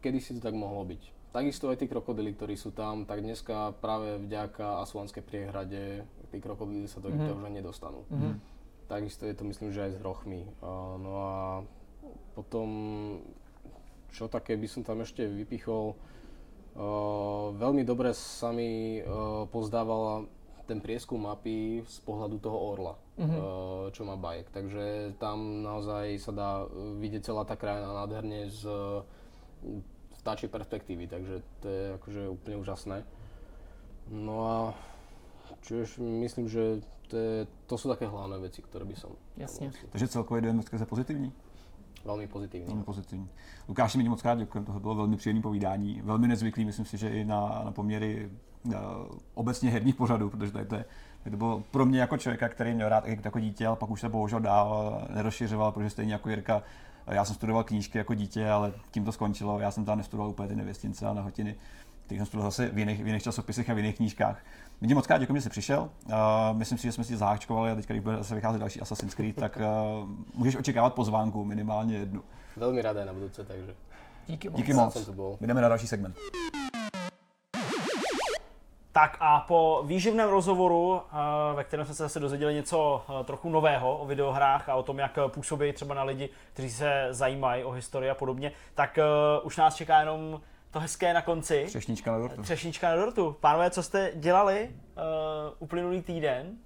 kedysi to tak mohlo byť. Takisto aj tí krokodily, ktorí sú tam, tak dneska práve vďaka Asuanskej priehrade tí krokodily sa do Egypta už ani nedostanú. Mhm. Takisto je to myslím, že aj s hrochmi. A, no a potom, čo také by som tam ešte vypichol, veľmi dobre sa mi pozdávala ten prieskum mapy z pohľadu toho orla, Mhm. uh, čo má bajek. Takže tam naozaj sa dá vidieť celá tá krajina nádherne z vtáčej perspektívy, takže to je akože úplne úžasné. No a čo ešte myslím, že to, je, to sú také hlavné veci, ktoré by som Jasně. Takže celkově dojem skrze pozitivní? Veľmi pozitívne. Velmi pozitivní. Lukáši, mi moc krát děkuji, to bylo velmi příjemné povídání, velmi nezvyklý, myslím si, že i na, na poměry uh, obecně herních pořadů, protože tady to, je, to bylo pro mě jako člověka, který měl rád jako dítě, ale pak už se bohužel dál nerozšiřoval, protože stejně jako Jirka, eh, já jsem studoval knížky jako dítě, ale tím to skončilo. Já jsem tam nestudoval úplně ty nevěstince a nahotiny, který jsem studoval zase v jiných, v jiných časopisech a v jiných knížkách. My ti moc krát děkuji, že jsi přišel. Uh, myslím si, že jsme si zaháčkovali a teď, když bude zase vycházet další Assassin's Creed, tak uh, můžeš očekávat pozvánku, minimálně jednu. Veľmi rád aj na budúce, takže Díky moc. Díky moc. bol. Jdeme na další segment. Tak a po výživném rozhovoru, eh, ve kterém jsme se zase dozvěděli něco trochu nového o videohrách a o tom, jak působí třeba na lidi, kteří se zajímají o historii a podobně, tak už nás čeká jenom to hezké na konci. Třešnička na dortu. Třešnička na dortu. Pánové, co jste dělali uh, uplynulý týden?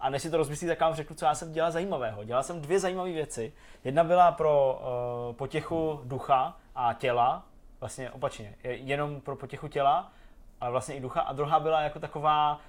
A než si to rozmyslíte, tak vám řeknu, co já jsem dělal zajímavého. Dělal jsem dvě zajímavé věci. Jedna byla pro uh, potěchu ducha a těla, vlastně opačně, je- jenom pro potěchu těla, ale vlastně i ducha. A druhá byla jako taková uh,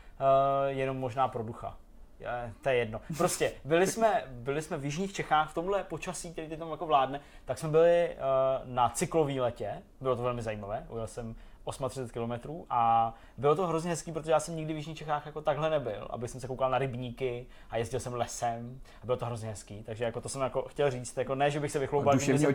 jenom možná pro ducha. Je, to je jedno. Prostě byli jsme, byli jsme v Jižních Čechách v tomhle počasí, který tam jako vládne, tak jsme byli uh, na cyklový letě, bylo to velmi zajímavé, ujel jsem 38 km a bylo to hrozně hezký, protože já jsem nikdy v Jižních Čechách jako takhle nebyl, aby jsem se koukal na rybníky a jezdil jsem lesem. A bylo to hrozně hezký, takže jako to jsem jako chtěl říct, jako ne, že bych se vychloubal, že jsem-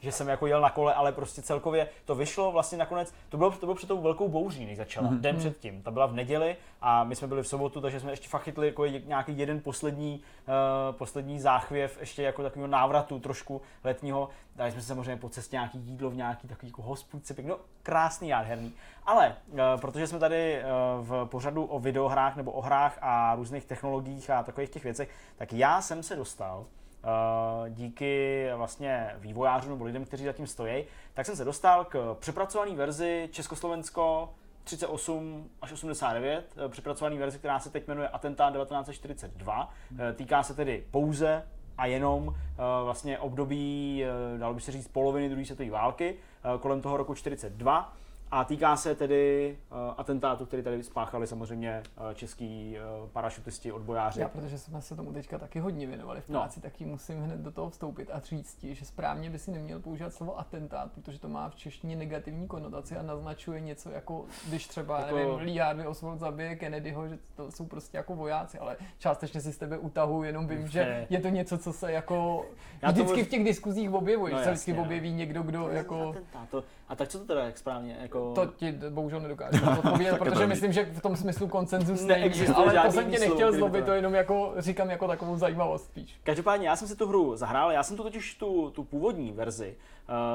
že jsem jako jel na kole, ale prostě celkově to vyšlo vlastně nakonec, to bylo, to bylo před tou velkou bouří, než začala, mm-hmm. den předtím, ta byla v neděli a my jsme byli v sobotu, takže jsme ještě fakt chytli jako nějaký jeden poslední, uh, poslední záchvěv, ještě jako takového návratu trošku letního, dali jsme si samozřejmě po cestě nějaký jídlo v nějaký takový jako hospůdce, no krásný, nádherný. Ale uh, protože jsme tady uh, v pořadu o videohrách nebo o hrách a různých technologiích a takových těch věcech, tak já jsem se dostal Uh, díky vlastně vývojářům nebo lidem, kteří zatím stojí, tak jsem se dostal k přepracované verzi Československo 38 až 89, eh, přepracované verzi, která se teď jmenuje Atentát 1942. Eh, Týká se tedy pouze a jenom eh, vlastně období, eh, dalo by se říct, poloviny druhé světové války, eh, kolem toho roku 42. A týká se tedy uh, atentátu, který tady spáchali samozřejmě uh, český uh, parašutisti, odbojáři. Já, protože jsme se tomu teďka taky hodně věnovali v No. práci, tak ji musím hned do toho vstoupit a říct ti, že správně by si neměl používat slovo atentát, protože to má v češtině negativní konotaci a naznačuje něco jako, když třeba, Jako- nevím, Lee Harvey Oswald zabije Kennedyho, že to jsou prostě jako vojáci, ale částečně si z tebe utahu, jenom vím, Ne. že je to něco, co se jako Já to vždycky mož- v těch diskuzích objevuje, No že se vždycky jasně, no. objeví někdo, kdo jako... Atentát, to, a tak co to teda jak správně? Jako, to... Ti bohužel nedokážu odpovědět, protože to myslím, že v tom smyslu koncenzus Neexistuje není, ale to jsem tě nechtěl zlobit, to- jenom jako říkám jako takovou zajímavost spíš. Každopádně já jsem si tu hru zahrál, já jsem tu totiž tu, tu původní verzi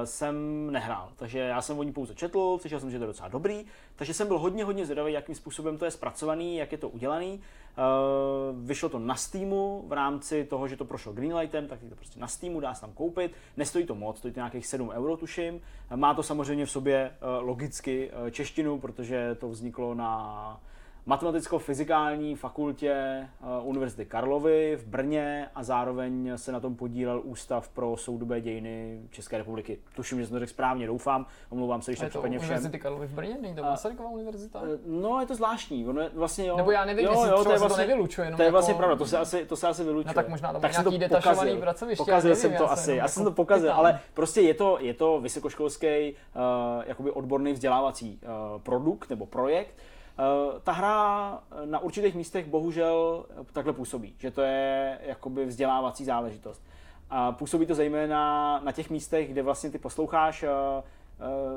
jsem nehrál, takže já jsem o ní pouze četl, slyšel jsem, že to je docela dobrý, takže jsem byl hodně, hodně zvědavý, jakým způsobem to je zpracovaný, jak je to udělaný. Uh, vyšlo to na Steamu v rámci toho, že to prošlo Greenlightem, tak to prostě na Steamu, dá se tam koupit. Nestojí to moc, stojí to nějakých 7 euro, tuším. Má to samozřejmě v sobě uh, logicky češtinu, protože to vzniklo na matematicko-fyzikální fakultě uh, Univerzity Karlovy v Brně a zároveň se na tom podílel Ústav pro soudobé dějiny České republiky. Tuším, že jsem to řekl správně, doufám. Omlouvám se, když tak to případně všem. Univerzity Karlovy v Brně, není to Masarykova univerzita? Eh, No, je to zvláštní. Ono je vlastně, jo, Nebo já nevím, jo, jestli jo, třeba je se to vlastně, nevylučuje, jenom To je jako- vlastně pravda, to se asi, to se asi vylučuje. No tak možná to bylo jsem nějaký detašovaný pokazil. pracoviště, Pokazil já jsem nevím, to asi, já jsem jako to pokazil, pytám. ale prostě je to, je to vysokoškolský, uh, jakoby odborný vzdělávací uh, produkt nebo projekt. Uh, ta hra na určitých místech bohužel takhle působí, že to je jakoby vzdělávací záležitost. A působí to zejména na těch místech, kde vlastně ty posloucháš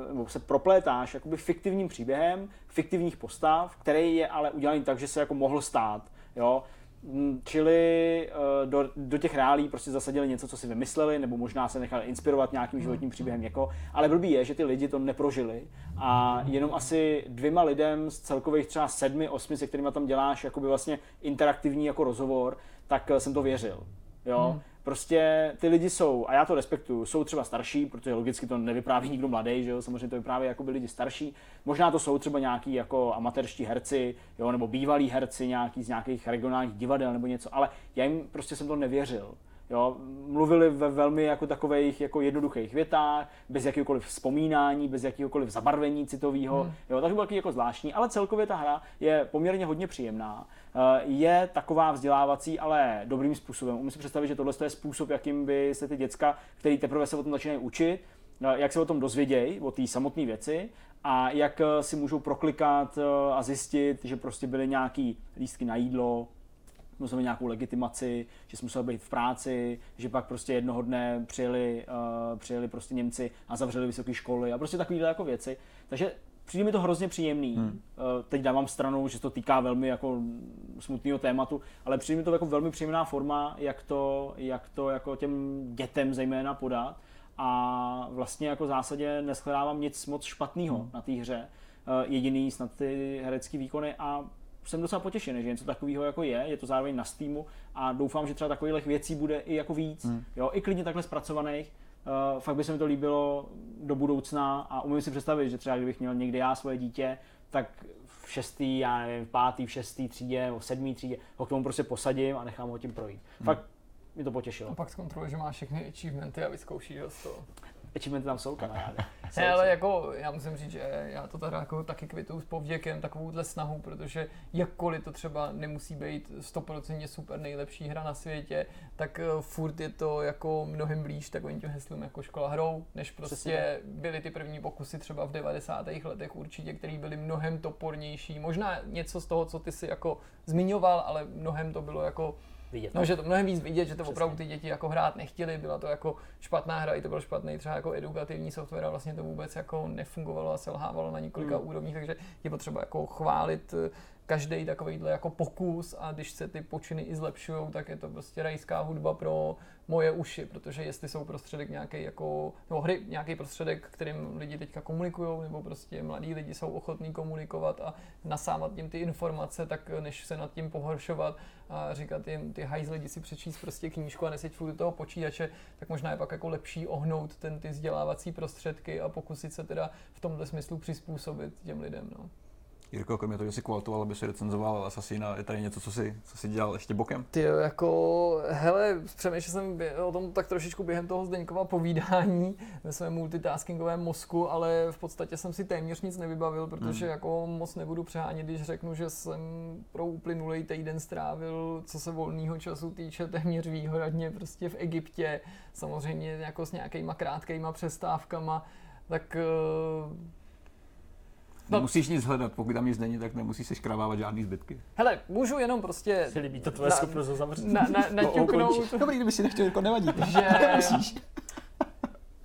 nebo se proplétáš jakoby fiktivním příběhem, fiktivních postav, který je ale udělaný tak, že se jako mohl stát. Jo? Mm, Čili uh, do, do těch reálí prostě zasadili něco, co si vymysleli, nebo možná se nechali inspirovat nějakým životním příběhem někoho, ale blbý je, že ty lidi to neprožili a jenom asi dvěma lidem z celkových třeba sedmi, osmi, se kterými tam děláš jakoby vlastně interaktivní jako rozhovor, tak eh, jsem to věřil. Jo? Hmm. Prostě ty lidi jsou, a já to respektuju, jsou třeba starší, protože logicky to nevypráví nikdo mladý, že jo, samozřejmě to vypráví jako by lidi starší. Možná to jsou třeba nějaký jako amatérští herci, jo, nebo bývalí herci nějaký z nějakých regionálních divadel nebo něco, ale já jim prostě jsem to nevěřil. Jo, mluvili ve velmi jako takových jako jednoduchých větách, bez jakéhokoliv vzpomínání, bez jakéhokoliv zabarvení citového. Hmm. Jo, tak to bylo taky jako zvláštní, ale celkově ta hra je poměrně hodně příjemná. Eh, Je taková vzdělávací, ale dobrým způsobem. Umím si představit, že tohle je způsob, jakým by se ty děcka, který teprve se o tom začínají učit, eh, jak se o tom dozvědějí, o té samotné věci a jak eh, si můžou proklikat a zjistit, že prostě byly nějaký lístky na jídlo, museli mít nějakou legitimaci, že jsme museli být v práci, že pak prostě jednoho dne přijeli, uh, přijeli prostě Němci a zavřeli vysoké školy a prostě takovéhle jako věci. Takže přijde mi to hrozně příjemný. Hmm. Uh, teď dávám stranou, že to týká velmi jako smutného tématu, ale přijde mi to jako velmi příjemná forma, jak to, jak to jako těm dětem zejména podat. A vlastně jako v zásadě neschledávám nic moc špatného hmm. na té hře. Uh, jediný snad ty herecké výkony a jsem docela potěšený, že něco takového jako je, je to zároveň na Steamu a doufám, že třeba takových věcí bude i jako víc, hmm. jo, i klidně takhle zpracovaných. Uh, fakt by se mi to líbilo do budoucna a umím si představit, že třeba kdybych měl někdy já svoje dítě, tak v šestý, já nevím, v pátý, v šestý třídě nebo v sedmý třídě ho k tomu prostě posadím a nechám ho tím projít. Hmm. Fakt mě to potěšilo. A pak zkontroluješ, že máš všechny achievementy a vyzkoušíš ho z toho. Achievementy tam jsou, kamaráde. Ne, ale jako já musím říct, že já to teda jako taky kvituju s povděkem takovouhle snahu, protože jakkoliv to třeba nemusí být 100% super nejlepší hra na světě, tak eh, furt je to jako mnohem blíž takovým tím heslům jako škola hrou, než prostě Přesně byly ty první pokusy třeba v 90. letech určitě, které byly mnohem topornější. Možná něco z toho, co ty si jako zmiňoval, ale mnohem to bylo jako Vidět. No, že to mnohem víc vidět, že to Přesně. opravdu ty děti jako hrát nechtěli, byla to jako špatná hra, i to byl špatný třeba jako edukativní software a vlastně to vůbec jako nefungovalo a selhávalo na několika Hmm. úrovních, takže je potřeba jako chválit každý takovýhle jako pokus a když se ty počiny i zlepšují, tak je to prostě rajská hudba pro moje uši, protože jestli jsou prostředek nějaký jako, nebo hry nějaký prostředek, kterým lidi teďka komunikují, nebo prostě mladí lidi jsou ochotní komunikovat a nasávat tím ty informace, tak než se nad tím pohoršovat a říkat jim, ty hajzli, jdi si přečíst prostě knížku a neseď furt do toho počítače, tak možná je pak jako lepší ohnout ten, ty vzdělávací prostředky a pokusit se teda v tomto smyslu přizpůsobit těm lidem. No. Jirko, kromě toho, že jsi kvaltoval, aby si recenzoval Assassina, je tady něco, co jsi, co jsi dělal ještě bokem? Ty jo, jako, hele, přemýšlel jsem o tom tak trošičku během toho Zdeňkova povídání ve svém multitaskingovém mozku, ale v podstatě jsem si téměř nic nevybavil, protože Hmm. jako moc nebudu přehánět, když řeknu, že jsem pro uplynulý týden strávil, co se volného času týče, téměř výhradně prostě v Egyptě, samozřejmě jako s nějakýma krátkýma přestávkama, tak eh. Nemusíš nic hledat, pokud tam nic není, tak nemusíš se škravávat žádný zbytky. hele, můžu jenom prostě Se líbí to tvoje Na- schopnost ho zavřít. na, na, naťuknout, Dobrý, kdyby si nechtěl, jako nevadí. že Nemusíš.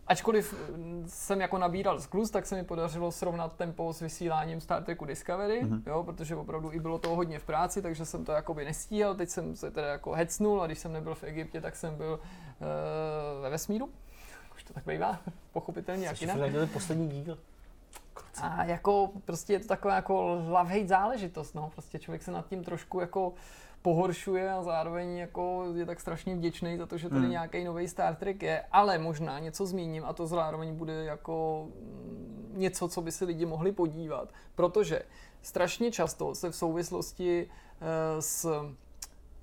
ačkoliv mm, jsem jako nabíral sklus, tak se mi podařilo srovnat tempo s vysíláním Star Treku Discovery, mm-hmm. jo, protože opravdu i bylo toho hodně v práci, takže jsem to jakoby nestíhal, teď jsem se teda jako hecnul a když jsem nebyl v Egyptě, tak jsem byl uh, ve vesmíru. Už to tak bývá, pochopitelně, jak jinak. Jste poslední díl. A jako prostě je to taková jako love-hate záležitost, no. Prostě člověk se nad tím trošku jako pohoršuje a zároveň jako je tak strašně vděčný za to, že tady Hmm. nějaký nový Star Trek je, ale možná něco zmíním a to zároveň bude jako něco, co by si lidi mohli podívat, protože strašně často se v souvislosti eh, s,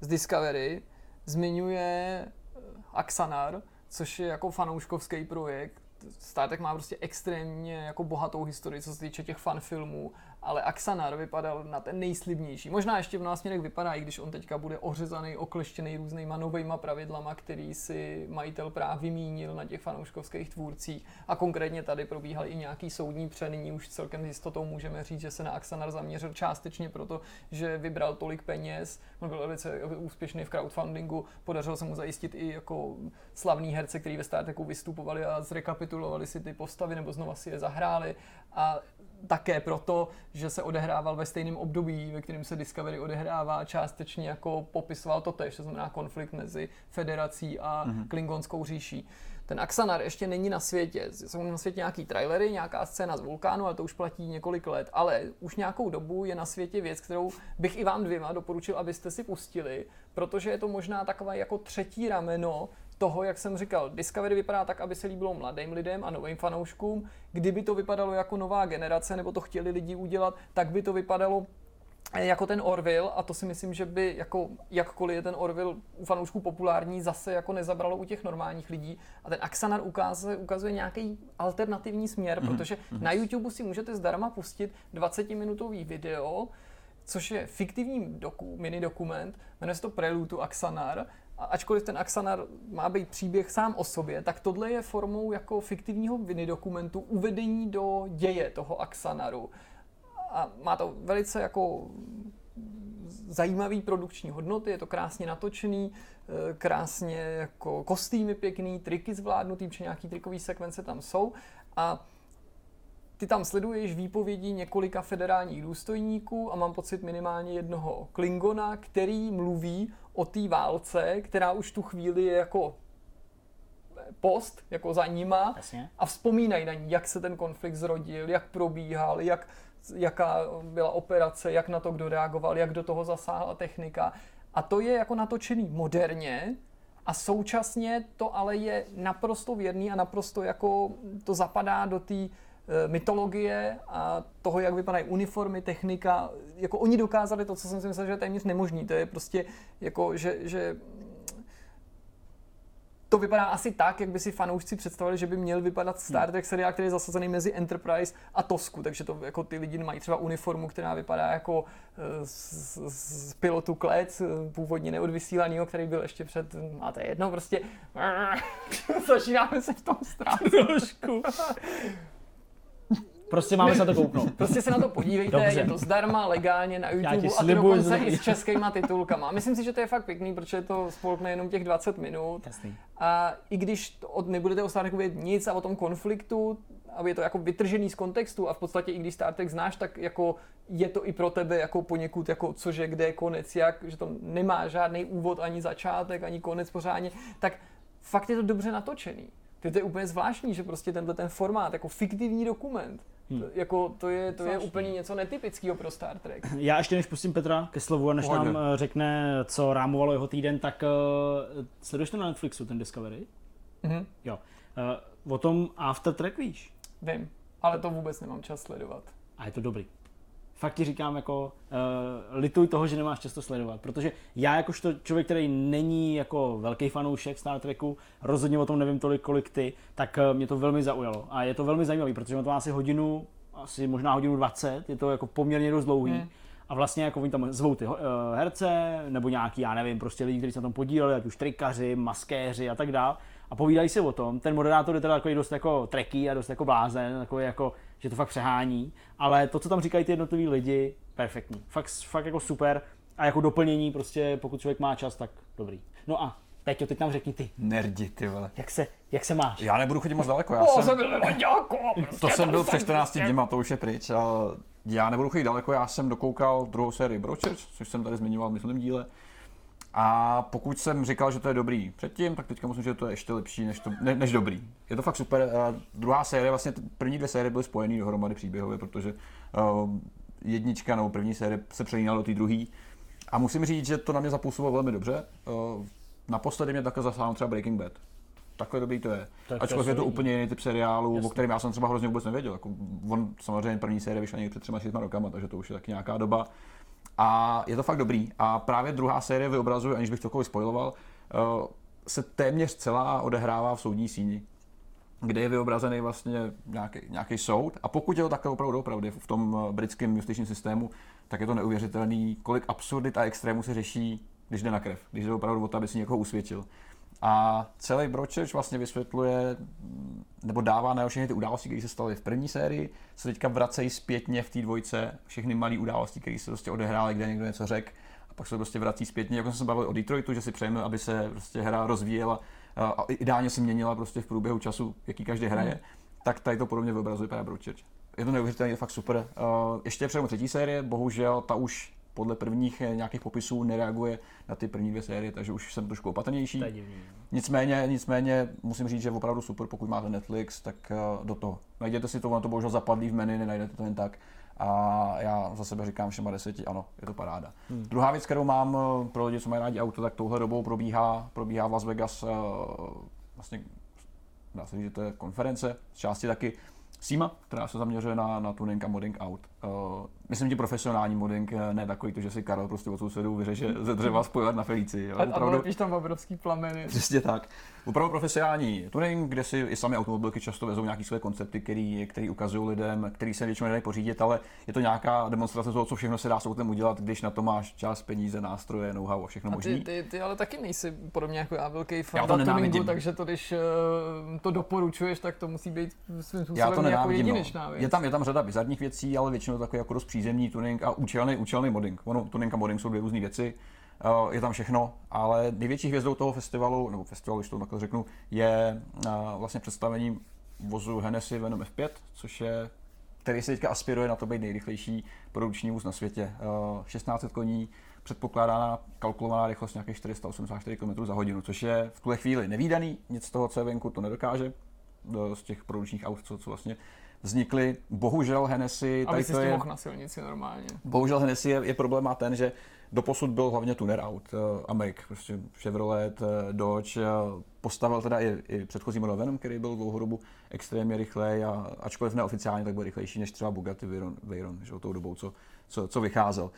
s Discovery zmiňuje eh, Axanar, což je jako fanouškovský projekt. Star Trek má prostě extrémně jako bohatou historii, co se týče těch fanfilmů, ale Axanar vypadal na ten nejslibnější. Možná ještě v násměrech vypadá, i když on teďka bude ořezaný, okleštěný různýma novejma pravidlama, který si majitel práv vymínil na těch fanouškovských tvůrcích. A konkrétně tady probíhaly i nějaký soudní pře, nyní už celkem s jistotou můžeme říct, že se na Axanar zaměřil částečně proto, že vybral tolik peněz, on byl velice úspěšný v crowdfundingu, podařilo se mu zajistit i jako slavný herce, kteří ve Star Treku vystupovali a zrekapitulovali si ty postavy nebo znova si je zahráli a také proto, že se odehrával ve stejném období, ve kterém se Discovery odehrává, částečně jako popisoval to tež, to znamená konflikt mezi federací a mm-hmm. klingonskou říší. Ten Axanar ještě není na světě. Jsou na světě nějaký trailery, nějaká scéna z vulkánu, ale to už platí několik let. Ale už nějakou dobu je na světě věc, kterou bych i vám dvěma doporučil, abyste si pustili, protože je to možná takové jako třetí rameno toho, jak jsem říkal, Discovery vypadá tak, aby se líbilo mladým lidem a novým fanouškům. Kdyby to vypadalo jako nová generace, nebo to chtěli lidi udělat, tak by to vypadalo jako ten Orville a to si myslím, že by jako jakkoliv je ten Orville u fanoušků populární, zase jako nezabralo u těch normálních lidí a ten Axanar ukazuje, ukazuje nějaký alternativní směr, mm-hmm. protože na YouTube si můžete zdarma pustit 20-minutový video, což je fiktivní doku, mini dokument, jmenuje se to Prelude to Axanar, ačkoliv ten Axanar má být příběh sám o sobě, tak tohle je formou jako fiktivního mini dokumentu uvedení do děje toho Axanaru. A má to velice jako zajímavý produkční hodnoty, je to krásně natočený, eh, krásně jako kostýmy pěkný, triky zvládnutý, protože nějaký trikový sekvence tam jsou a ty tam sleduješ výpovědi několika federálních důstojníků a mám pocit minimálně jednoho Klingona, který mluví o té válce, která už tu chvíli je jako post, jako za nima Jasně. a vzpomínají na ní, jak se ten konflikt zrodil, jak probíhal, jak, jaká byla operace, jak na to kdo reagoval, jak do toho zasáhla technika. A to je jako natočený moderně a současně to ale je naprosto věrný a naprosto jako to zapadá do té mytologie a toho, jak vypadají uniformy, technika. Jako oni dokázali to, co jsem si myslel, že je téměř nemožný. To je prostě jako, že, že to vypadá asi tak, jak by si fanoušci představili, že by měl vypadat Star Trek seriál, který je zasazený mezi Enterprise a Tosku, takže to jako ty lidi mají třeba uniformu, která vypadá jako eh, z, z, pilotu Klec, eh, původně neodvysílanýho, který byl ještě před, a to je jedno, prostě začínáme se v tom ztrácet trošku. Prostě máme se na to kouknout. Prostě se na to podívejte, Dobře. je to zdarma, legálně na YouTube a to dokonce i s českýma titulkama. Myslím si, že to je fakt pěkný, protože to spolkne jenom těch 20 minut. Jasný. A i když to od, nebudete o Star vědět nic a o tom konfliktu, a je to jako vytržený z kontextu a v podstatě i když Star Trek znáš, tak jako je to i pro tebe jako poněkud jako cože, kde je konec, jak, že to nemá žádný úvod, ani začátek, ani konec pořádně, tak fakt je to dobře natočený. To je úplně zvláštní, že prostě tenhle ten formát, jako fiktivní dokument, hmm. to, jako to je, to je úplně něco netypického pro Star Trek. Já ještě než pustím Petra ke slovu a než Pohodě. nám eh, řekne, co rámovalo jeho týden, tak uh, sleduješ to na Netflixu, ten Discovery? Mhm. Jo. Uh, o tom After Track víš? Vím, ale to vůbec nemám čas sledovat. A je to dobrý. Fakt ti říkám, jako uh, lituj toho, že nemáš často sledovat, protože já jakožto člověk, který není jako velký fanoušek Star Treku, rozhodně o tom nevím tolik, kolik ty, tak uh, mě to velmi zaujalo. A je to velmi zajímavý, protože to má asi hodinu, asi možná hodinu 20, je to jako poměrně dost dlouhý. Hmm. A vlastně jako oni tam zvou ty uh, herce, nebo nějaký, já nevím, prostě lidi, kteří se na tom podíleli, ať už trikaři, maskéři a tak dál. A povídají si o tom. Ten moderátor je teda takový dost jako treký a dost jako blázen, takový jako, že to fakt přehání. Ale to, co tam říkají ty jednotliví lidi, perfektní. Fakt, fakt jako super. A jako doplnění prostě, pokud člověk má čas, tak dobrý. No a Peťo, teď nám řekni ty, Nerdi, ty vole. jak se, jak se máš? Já nebudu chodit moc daleko, já O, jsem, jsem byl levanďáku! to jsem byl před 14 dněma, to už je pryč. A já nebudu chodit daleko, já jsem dokoukal druhou sérii Brochurch, což jsem tady zmiňoval v minulém díle. A pokud jsem říkal, že to je dobrý předtím, tak teďka musím říct, že to je ještě lepší než, to, ne, než dobrý. Je to fakt super. A druhá série, vlastně první dvě série byly spojené dohromady příběhově, protože uh, jednička nebo první série se přelínala do té druhé. A musím říct, že to na mě zapůsobilo velmi dobře. Uh, naposledy mě takhle zasáhl třeba Breaking Bad. Takhle dobrý to je. Tak Ačkoliv je to úplně jiný typ seriálu, Jasně. o kterém já jsem třeba hrozně vůbec nevěděl. Jako on samozřejmě první série vyšla někdy před třema, čtyřma rokama, takže to už je taky nějaká doba. A je to fakt dobrý. A právě druhá série vyobrazuje, aniž bych cokoliv spoiloval, uh, se téměř celá odehrává v soudní síni kde je vyobrazený vlastně nějaký, nějaký soud. A pokud je to takhle opravdu opravdu v tom eh, britském justičním systému, tak je to neuvěřitelný, kolik absurdit a extrémů se řeší, když jde na krev, když jde opravdu o to, aby si někoho usvědčil. A celý Brochurch vlastně vysvětluje, mm, nebo dává na všechny ty události, které se staly v první sérii, se teďka vracejí zpětně v té dvojce, všechny malé události, které se prostě odehrály, kde někdo něco řekl, a pak se prostě vrací zpětně. Jako jsme se bavili o Detroitu, že si přejeme, aby se prostě hra rozvíjela a ideálně se měnila prostě v průběhu času, jaký každý hraje, hmm. tak tady to podobně vyobrazuje právě Brochurch. Je to neuvěřitelné, je fakt super. Uh, ještě před třetí série, bohužel ta už podle prvních eh, nějakých popisů nereaguje na ty první dvě série, takže už jsem trošku opatrnější. Divný. Nicméně, nicméně musím říct, že je opravdu super, pokud máte Netflix, tak uh, do toho. Najděte si to, ono to bohužel zapadlý v menu, nenajdete to jen tak. A já za sebe říkám všema deseti, ano, je to paráda. Hmm. Druhá věc, kterou mám eh, pro lidi, co mají rádi auto, tak touhle dobou probíhá, probíhá v Las Vegas vlastně, dá se říct, že to je konference, z části taky SIMA, která se zaměřuje na, na tuning a modding aut. Uh, myslím ti profesionální modding, eh, ne takový to, že si Karel prostě od sousedů vyřeže ze dřeva spojovat na Felici. Jo, A, a lepíš tam obrovský plameny. Přesně tak. Opravdu profesionální tuning, kde si i sami automobilky často vezou nějaké své koncepty, který, který ukazují lidem, který se většinou nedají pořídit, ale je to nějaká demonstrace toho, co všechno se dá s autem udělat, když na to máš čas, peníze, nástroje, know-how a všechno A možný. ty, ty, ty, ale taky nejsi podobně jako já velký Já fan to tuningu, nenávidím. takže to, když uh, to doporučuješ, tak to musí být svým Já způsobem to jako jedinečná No. věc. Je, tam, je tam řada bizarních věcí, ale většinou takový jako dost přízemní tuning a účelný, účelný modding. Ono, tuning a modding jsou dvě různé věci. Uh, je tam všechno, ale největší hvězdou toho festivalu, nebo festivalu, když to takhle řeknu, je uh, vlastně představení vozu Hennessy Venom F5, což je který se teďka aspiruje na to být nejrychlejší produkční vůz na světě. Uh, 1600 koní, předpokládaná kalkulovaná rychlost nějakých 484 km za hodinu, což je v tuhle chvíli nevýdaný, nic z toho, co je venku, to nedokáže do- z těch produkčních aut, co, co vlastně vznikly. Bohužel Hennessy, Aby tady si to s tím je, mohl na silnici normálně. bohužel Hennessy je, je problém má ten, že doposud byl hlavně tuner aut, uh, Amerik, prostě Chevrolet, uh, Dodge, uh, postavil teda i, i předchozí model Venom, který byl dlouhou dobu extrémně rychlej a ačkoliv neoficiálně, tak byl rychlejší než třeba Bugatti Veyron, Veyron že, tou dobou, co, co, co vycházel.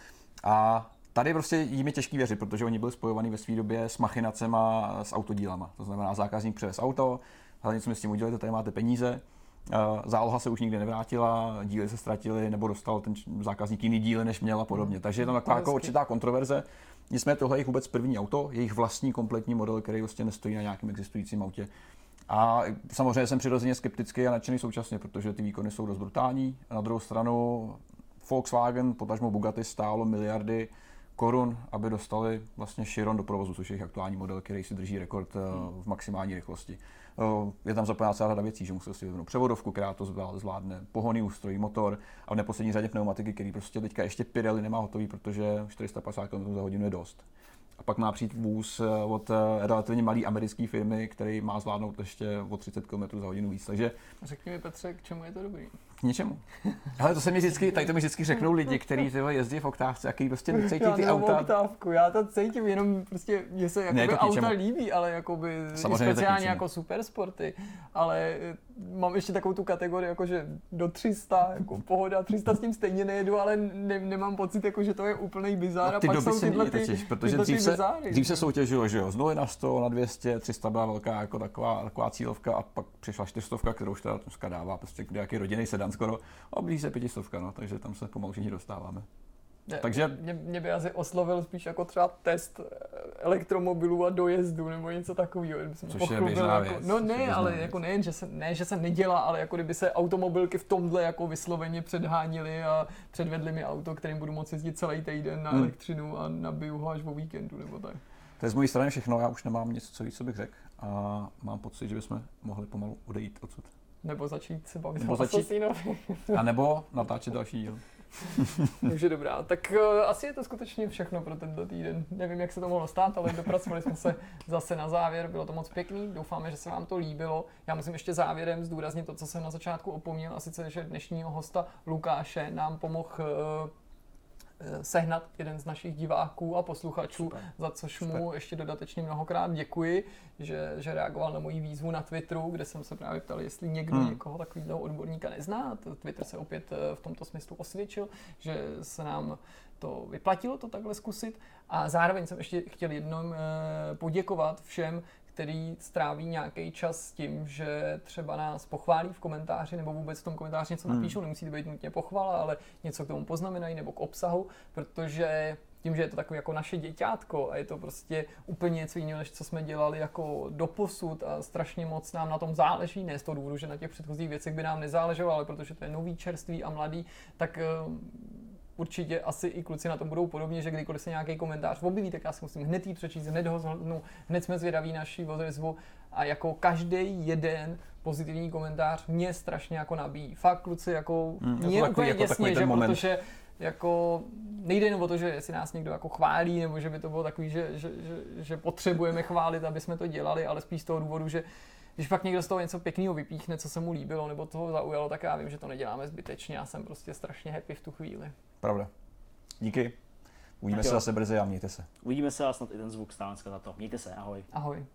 A tady prostě jim je těžký věřit, protože oni byli spojovaní ve své době s machinacema, s autodílama. To znamená, zákazník převez auto, hlavně co mi s tím udělali, tady máte peníze, záloha se už nikdy nevrátila, díly se ztratily, nebo dostal ten zákazník jiný díly, než měl a podobně. Takže je tam taková jako hezky. určitá kontroverze. Nicméně tohle je jejich vůbec první auto, jejich vlastní kompletní model, který vlastně nestojí na nějakém existujícím autě. A samozřejmě jsem přirozeně skeptický a nadšený současně, protože ty výkony jsou dost brutální. A na druhou stranu Volkswagen, potažmo Bugatti stálo miliardy korun, aby dostali vlastně Chiron do provozu, což je jejich aktuální model, který si drží rekord eh, v maximální rychlosti. Je tam zapojená celá řada věcí, že musel si vyvinout převodovku, která to zvlá- zvládne, pohonný ústroj, motor a v neposlední řadě pneumatiky, který prostě teďka ještě Pirelli nemá hotový, protože 450 km za hodinu je dost. A pak má přijít vůz eh, od eh, relativně malé americké firmy, který má zvládnout ještě o 30 km za hodinu víc. Takže Řekni mi Petře, k čemu je to dobrý? K ničemu. Ale to se mi vždycky, tady to mi vždycky řeknou lidi, kteří jezdí v oktávce a kteří prostě necítí já ty auta. oktávku, já to cítím, jenom prostě mně se Ne, jakoby to k ničemu. auta líbí, ale jakoby Samozřejmě to speciálně jako supersporty, ale eh, mám ještě takovou tu kategorii, jako že do 300, jako pohoda, 300 s tím stejně nejedu, ale ne, nemám pocit, jako, že to je úplný bizár No, a ty pak doby jsou se tyhle ty, totiž, protože tyhle ty dřív se, bizáry. dřív se soutěžilo, že jo, z 0 na 100, na 200, 300 byla velká jako taková, taková cílovka a pak přišla 400, kterou už teda dneska dává prostě nějaký rodinný sedan skoro a blíží se 500, no, takže tam se pomalu všichni dostáváme. Ne, takže- Mě, mě by asi oslovil spíš jako třeba test eh, elektromobilů a dojezdu nebo něco takového. Což je běžná jako, věc, No ne, ale věc. jako nejen, že se, ne, že se nedělá, ale jako kdyby se automobilky v tomhle jako vysloveně předhánily a předvedly mi auto, kterým budu moci jezdit celý týden na Hmm. elektřinu a nabiju ho až o víkendu nebo tak. To je z mojí strany všechno, já už nemám nic, co víc, co bych řekl. A mám pocit, že bychom mohli pomalu odejít odsud. Nebo začít se bavit Nebo o začít- Assassinovi. A nebo natáčet další díl. Takže dobrá, tak uh, asi je to skutečně všechno pro tento týden. Nevím, jak se to mohlo stát, ale dopracovali jsme se zase na závěr, bylo to moc pěkný, doufáme, že se vám to líbilo. Já musím ještě závěrem zdůraznit to, co jsem na začátku opomněl, a sice, že dnešního hosta Lukáše nám pomohl uh, sehnat jeden z našich diváků a posluchačů, Super. za což mu ještě dodatečně mnohokrát děkuji, že, že reagoval na moji výzvu na Twitteru, kde jsem se právě ptal, jestli někdo Hmm. někoho takového odborníka nezná. Twitter se opět eh, v tomto smyslu osvědčil, že se nám to vyplatilo to takhle zkusit. A zároveň jsem ještě chtěl jednom eh, poděkovat všem, který stráví nějaký čas s tím, že třeba nás pochválí v komentáři nebo vůbec v tom komentáři něco Hmm. napíšou, nemusí to být nutně pochvala, ale něco k tomu poznamenají nebo k obsahu, protože tím, že je to takové jako naše děťátko a je to prostě úplně něco jiného, než co jsme dělali jako doposud a strašně moc nám na tom záleží, ne z toho důvodu, že na těch předchozích věcech by nám nezáleželo, ale protože to je nový, čerstvý a mladý, tak eh, určitě asi i kluci na tom budou podobně, že kdykoliv se nějaký komentář objeví, tak já si musím hned jít přečíst, hned ho zhodnu, hned jsme zvědaví naší odezvu a jako každý jeden pozitivní komentář mě strašně jako nabíjí. Fakt kluci jako Mm, mě takový- úplně jako děsně, že moment. protože jako nejde jenom o to, že si nás někdo jako chválí, nebo že by to bylo takový, že, že, že, že potřebujeme chválit, aby jsme to dělali, ale spíš z toho důvodu, že když pak někdo z toho něco pěkného vypíchne, co se mu líbilo, nebo toho zaujalo, tak já vím, že to neděláme zbytečně. Já jsem prostě strašně happy v tu chvíli. Pravda. Díky. Uvidíme Tak se jo. zase brzy a mějte se. Uvidíme se a snad i ten zvuk stánska za to. Mějte se, ahoj. Ahoj.